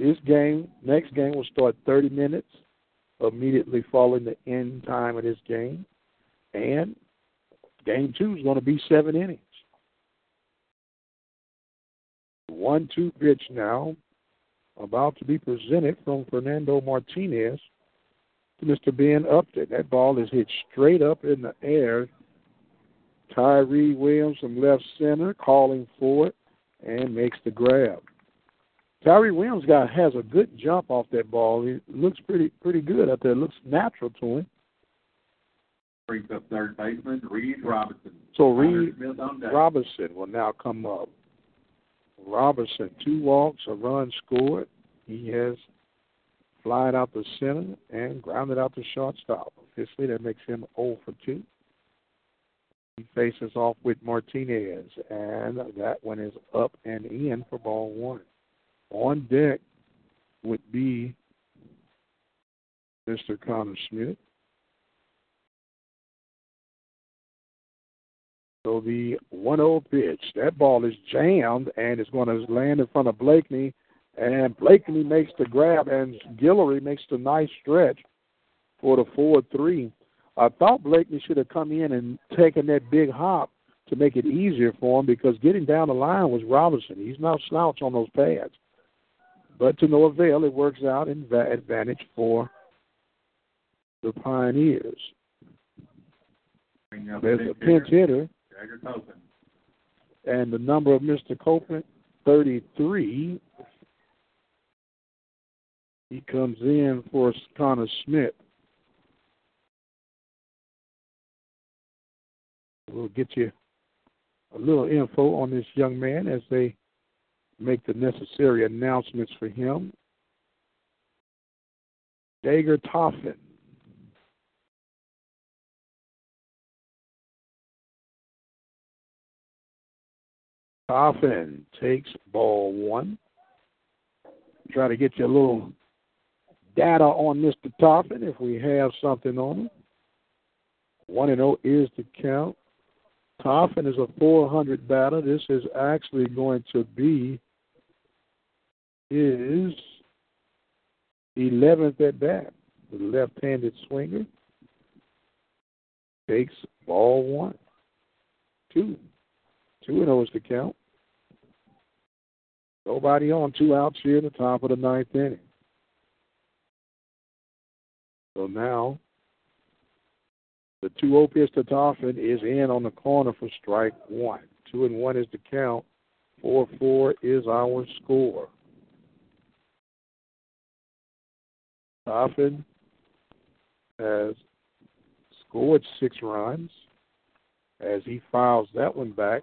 This game, next game, will start 30 minutes immediately following the end time of this game. And game two is going to be seven innings. One two pitch now, about to be presented from Fernando Martinez to Mr. Ben Upton. That ball is hit straight up in the air. Tyree Williams from left center calling for it and makes the grab. Tyree Williams got has a good jump off that ball. He looks pretty pretty good out there. It looks natural to him. Brings up third baseman Reed Robinson. So Reed Smith on deck. Robinson will now come up. Robinson, two walks, a run scored. He has flied out the center and grounded out the shortstop. Officially, that makes him 0 for 2. He faces off with Martinez, and that one is up and in for ball one. On deck would be Mr. Connor Smith. So the 1 0 pitch, that ball is jammed and it's going to land in front of Blakeney. And Blakeney makes the grab, and Guillory makes the nice stretch for the 4 3. I thought Blakeney should have come in and taken that big hop to make it easier for him because getting down the line was Robinson. He's not slouch on those pads. But to no avail, it works out in va- advantage for the Pioneers. There's a pinch hitter, and the number of Mr. Copeland, 33. He comes in for Connor Smith. We'll get you a little info on this young man as they make the necessary announcements for him. Dager Toffin. Toffin takes ball one. Try to get you a little data on Mr. Toffin if we have something on him. 1 and 0 is the count. Toffin is a 400 batter. This is actually going to be his 11th at bat. The left handed swinger takes ball one. Two. 2 and 0 is the count. Nobody on, two outs here in the top of the ninth inning. So now the 2 0 pitch to is in on the corner for strike one. 2 and 1 is the count. 4 4 is our score. Toffin has scored six runs as he files that one back.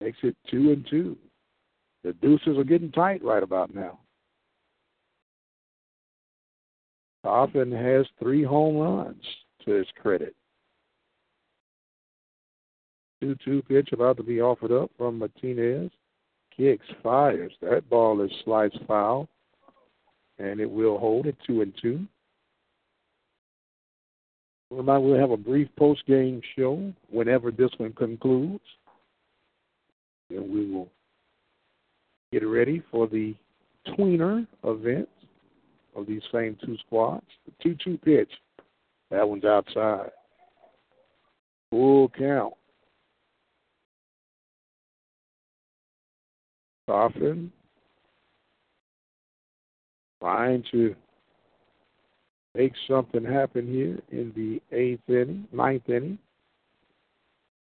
Makes it two and two. The deuces are getting tight right about now. Toffin has three home runs to his credit. 2 2 pitch about to be offered up from Martinez. Kicks, fires. That ball is sliced foul, and it will hold at 2 and 2. Remind we'll have a brief post game show whenever this one concludes. And we will get ready for the tweener event of these same two squads. The 2 2 pitch. That one's outside. Full count. Coffin trying to make something happen here in the eighth inning, ninth inning.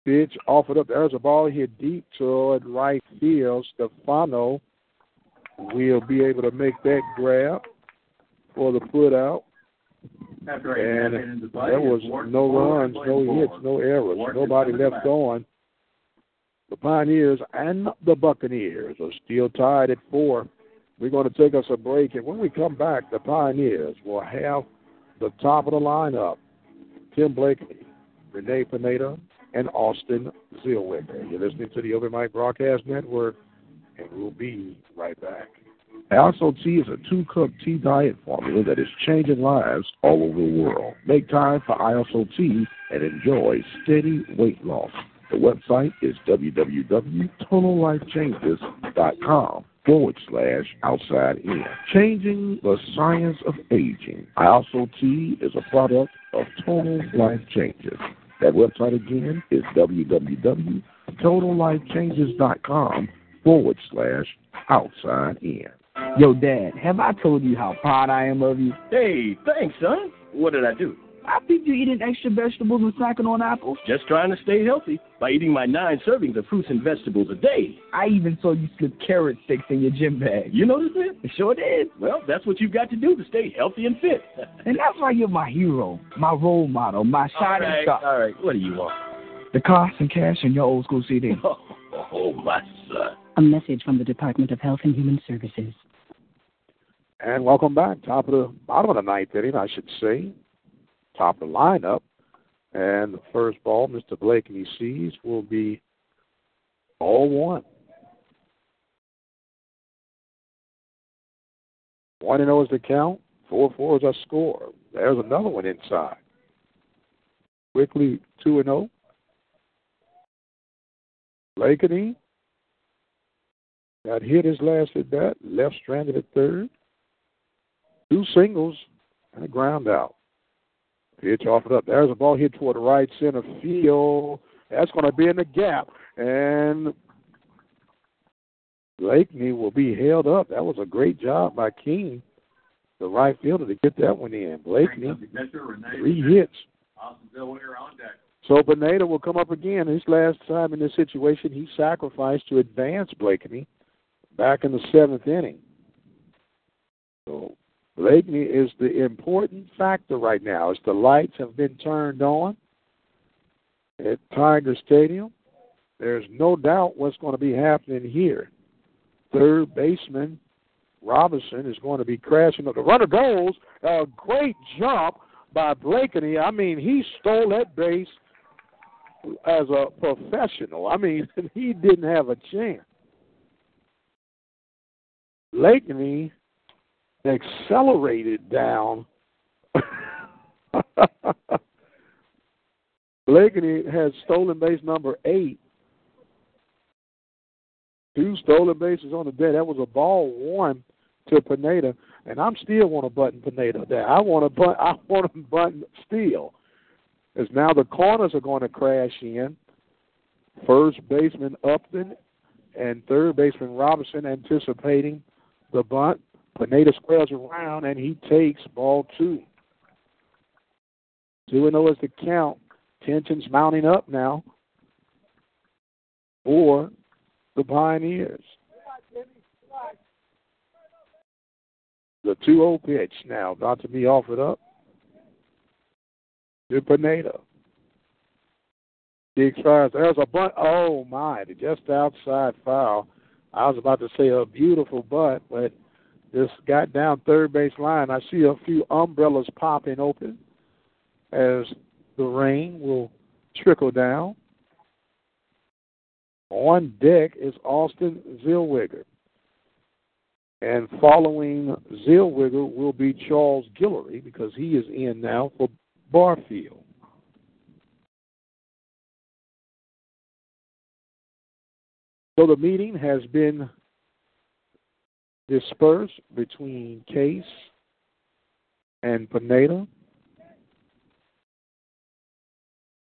Pitch offered up. There's a ball hit deep toward right field. Stefano will be able to make that grab for the put out. After And the there was no runs, no hits, no errors. Nobody left on. The Pioneers and the Buccaneers are still tied at four. We're going to take us a break, and when we come back, the Pioneers will have the top of the lineup: Tim Blakeney, Renee Pineda, and Austin Zillwicker. You're listening to the Open Mic Broadcast Network, and we'll be right back. Iaso Tea is a two cup tea diet formula that is changing lives all over the world. Make time for Iaso Tea and enjoy steady weight loss. The website is www.totallifechanges.com forward slash outside in. Changing the science of aging. Iaso Tea is a product of Total Life Changes. That website again is www.totallifechanges.com forward slash outside in. Yo, Dad, have I told you how proud I am of you? Hey, thanks, son. What did I do? I think you're eating extra vegetables and snacking on apples. Just trying to stay healthy by eating my nine servings of fruits and vegetables a day. I even saw you slip carrot sticks in your gym bag. You noticed it? Sure did. Well, that's what you've got to do to stay healthy and fit. and that's why you're my hero, my role model, my shining all right, star. All right, what do you want? The cost and cash in your old school CD. Oh, oh, my son. A message from the Department of Health and Human Services. And welcome back. Top of the bottom of the ninth inning, I should say. Top of the lineup. And the first ball, Mr. Blakeney sees, will be all one. One and zero is the count. Four four is our score. There's another one inside. Quickly two and oh. zero. Blakeney got hit his last at bat. Left stranded at third. Two singles and a ground out. Pitch off it up. There's a ball hit toward right center field. That's going to be in the gap. And Blakeney will be held up. That was a great job by King, the right fielder, to get that one in. Blakeney, three hits. So Pineda will come up again. His last time in this situation, he sacrificed to advance Blakeney back in the seventh inning. So Blakeney is the important factor right now as the lights have been turned on at Tiger Stadium. There's no doubt what's going to be happening here. Third baseman Robinson is going to be crashing. The runner goes. A great jump by Blakeney. I mean, he stole that base as a professional. I mean, he didn't have a chance. Blakeney accelerated down. Blakeney has stolen base number eight. Two stolen bases on the day. That was a ball one to Pineda, and I'm still want to button Pineda there. I want to butt. I want to button steal. As now the corners are going to crash in. First baseman Upton and third baseman Robinson anticipating the bunt. Pineda squares around and he takes ball two. 2 0 is the count. Tension's mounting up now for the Pioneers. The 2 0 pitch now about to be offered up to Pineda. He tries. There's a bunt. Oh, my. Just outside foul. I was about to say a beautiful bunt, but got down third base line. I see a few umbrellas popping open as the rain will trickle down. On deck is Austin Zillweger. And following Zillweger will be Charles Guillory because he is in now for Barfield. So the meeting has been dispersed between Case and Pineda.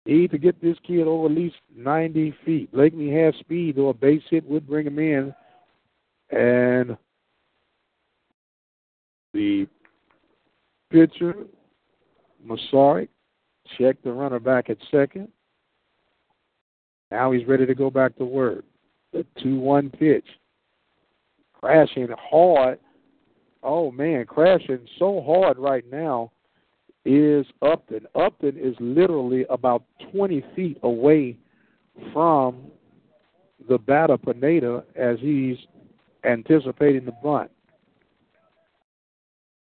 Need to get this kid over at least 90 feet. Blakeney has speed, though a base hit would bring him in. And the pitcher, Mazurek, checked the runner back at second. Now he's ready to go back to work. The 2 1 pitch. Crashing hard. Oh, man, crashing so hard right now is Upton. Upton is literally about 20 feet away from the batter Pineda as he's anticipating the bunt.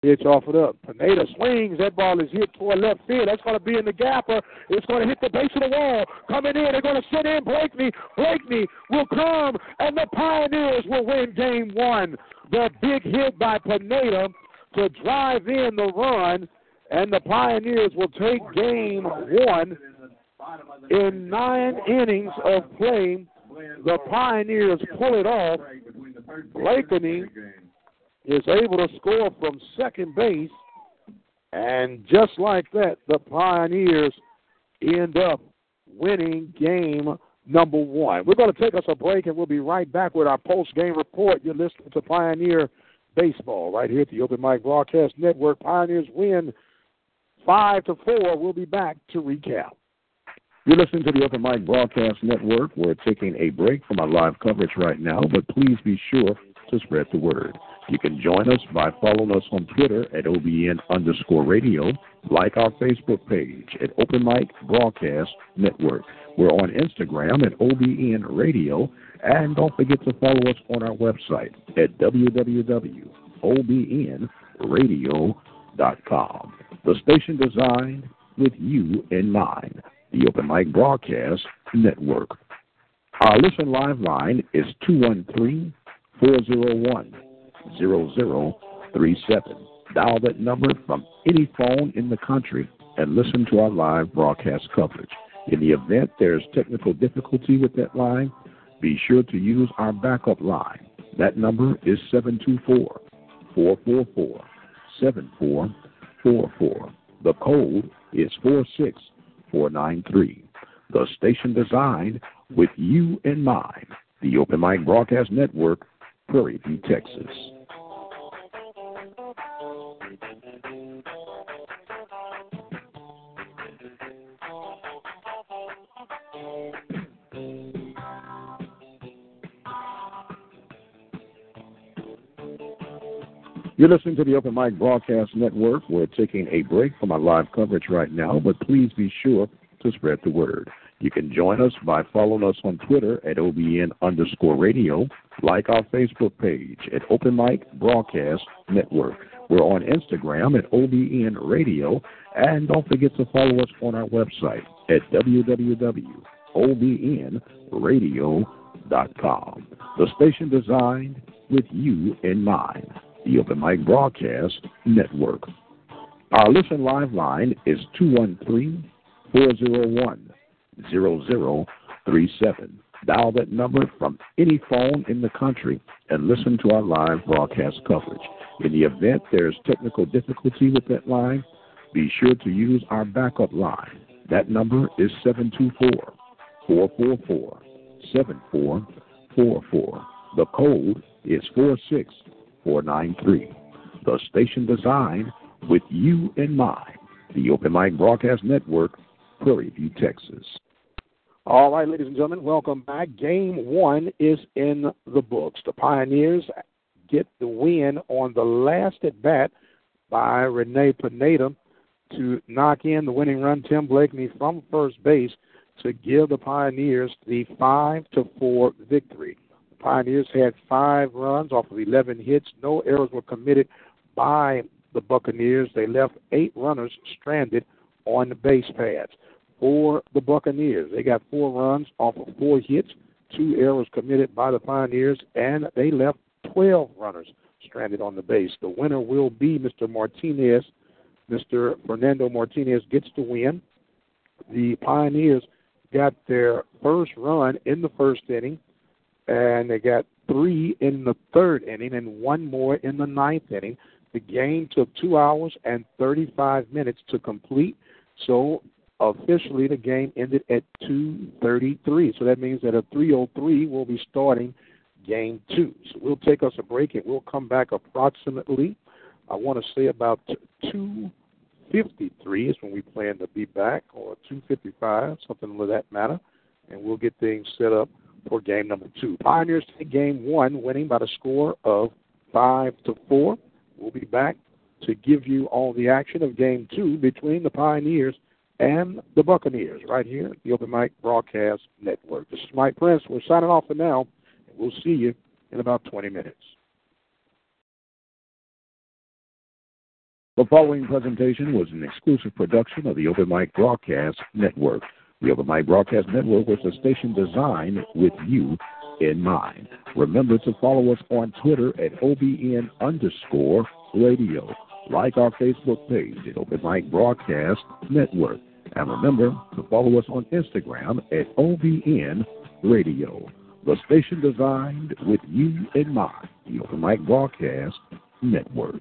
Pitch offered up. Pineda swings. That ball is hit toward left field. That's going to be in the gapper. It's going to hit the base of the wall. Coming in. They're going to send in Blakeney. Blakeney will come, and the Pioneers will win game one. The big hit by Pineda to drive in the run, and the Pioneers will take game one in nine innings of play. The Pioneers pull it off. Blakeney is able to score from second base, and just like that, the Pioneers end up winning game number one. We're going to take us a break, and we'll be right back with our post-game report. You're listening to Pioneer Baseball right here at the Open Mic Broadcast Network. Pioneers win five to four. We'll be back to recap. You're listening to the Open Mic Broadcast Network. We're taking a break from our live coverage right now, but please be sure to spread the word. You can join us by following us on Twitter at OBN underscore radio, like our Facebook page at Open Mic Broadcast Network. We're on Instagram at OBN Radio, and don't forget to follow us on our website at www.obnradio.com. The station designed with you in mind, the Open Mic Broadcast Network. Our listen live line is 213 401 0037. Dial that number from any phone in the country and listen to our live broadcast coverage. In the event there's technical difficulty with that line, be sure to use our backup line. That number is 724 444 7444. The code is 46493. The station designed with you in mind. The Open Mic Broadcast Network, Prairie View, Texas. You're listening to the Open Mic Broadcast Network. We're taking a break from our live coverage right now, but please be sure to spread the word. You can join us by following us on Twitter at OBN underscore radio, like our Facebook page at Open Mic Broadcast Network. We're on Instagram at OBN Radio, and don't forget to follow us on our website at www.obnradio.com. The station designed with you in mind the Open Mic Broadcast Network. Our listen live line is 213 401 0037. Dial that number from any phone in the country and listen to our live broadcast coverage. In the event there's technical difficulty with that line, be sure to use our backup line. That number is 724 444 7444. The code is 46493. The station designed with you in mind. The Open Mic Broadcast Network, Prairie View, Texas. All right, ladies and gentlemen, welcome back. Game one is in the books. The Pioneers get the win on the last at bat by Rene Pineda to knock in the winning run, Tim Blakeney from first base to give the Pioneers the five to four victory. The Pioneers had five runs off of 11 hits. No errors were committed by the Buccaneers. They left eight runners stranded on the base pads. For the Buccaneers, they got four runs off of four hits, two errors committed by the Pioneers, and they left 12 runners stranded on the base. The winner will be Mr. Martinez. Mr. Fernando Martinez gets the win. The Pioneers got their first run in the first inning and they got three in the third inning and one more in the ninth inning. The game took two hours and 35 minutes to complete. So officially, the game ended at 2:33. So that means that at 3:03 we'll be starting game two. So we'll take us a break and we'll come back approximately. I want to say about 2:53 is when we plan to be back, or 2:55, something of that matter, and we'll get things set up for game number two. Pioneers take game one, winning by the score of five to four. We'll be back to give you all the action of game two between the Pioneers and the Buccaneers right here the Open Mic Broadcast Network. This is Mike Prince. We're signing off for now, we'll see you in about 20 minutes. The following presentation was an exclusive production of the Open Mic Broadcast Network. The Open Mic Broadcast Network was a station designed with you in mind. Remember to follow us on Twitter at OBN underscore radio. Like our Facebook page at Open Mic Broadcast Network. And remember to follow us on Instagram at OBN Radio. The station designed with you in mind. The Open Mic Broadcast Network.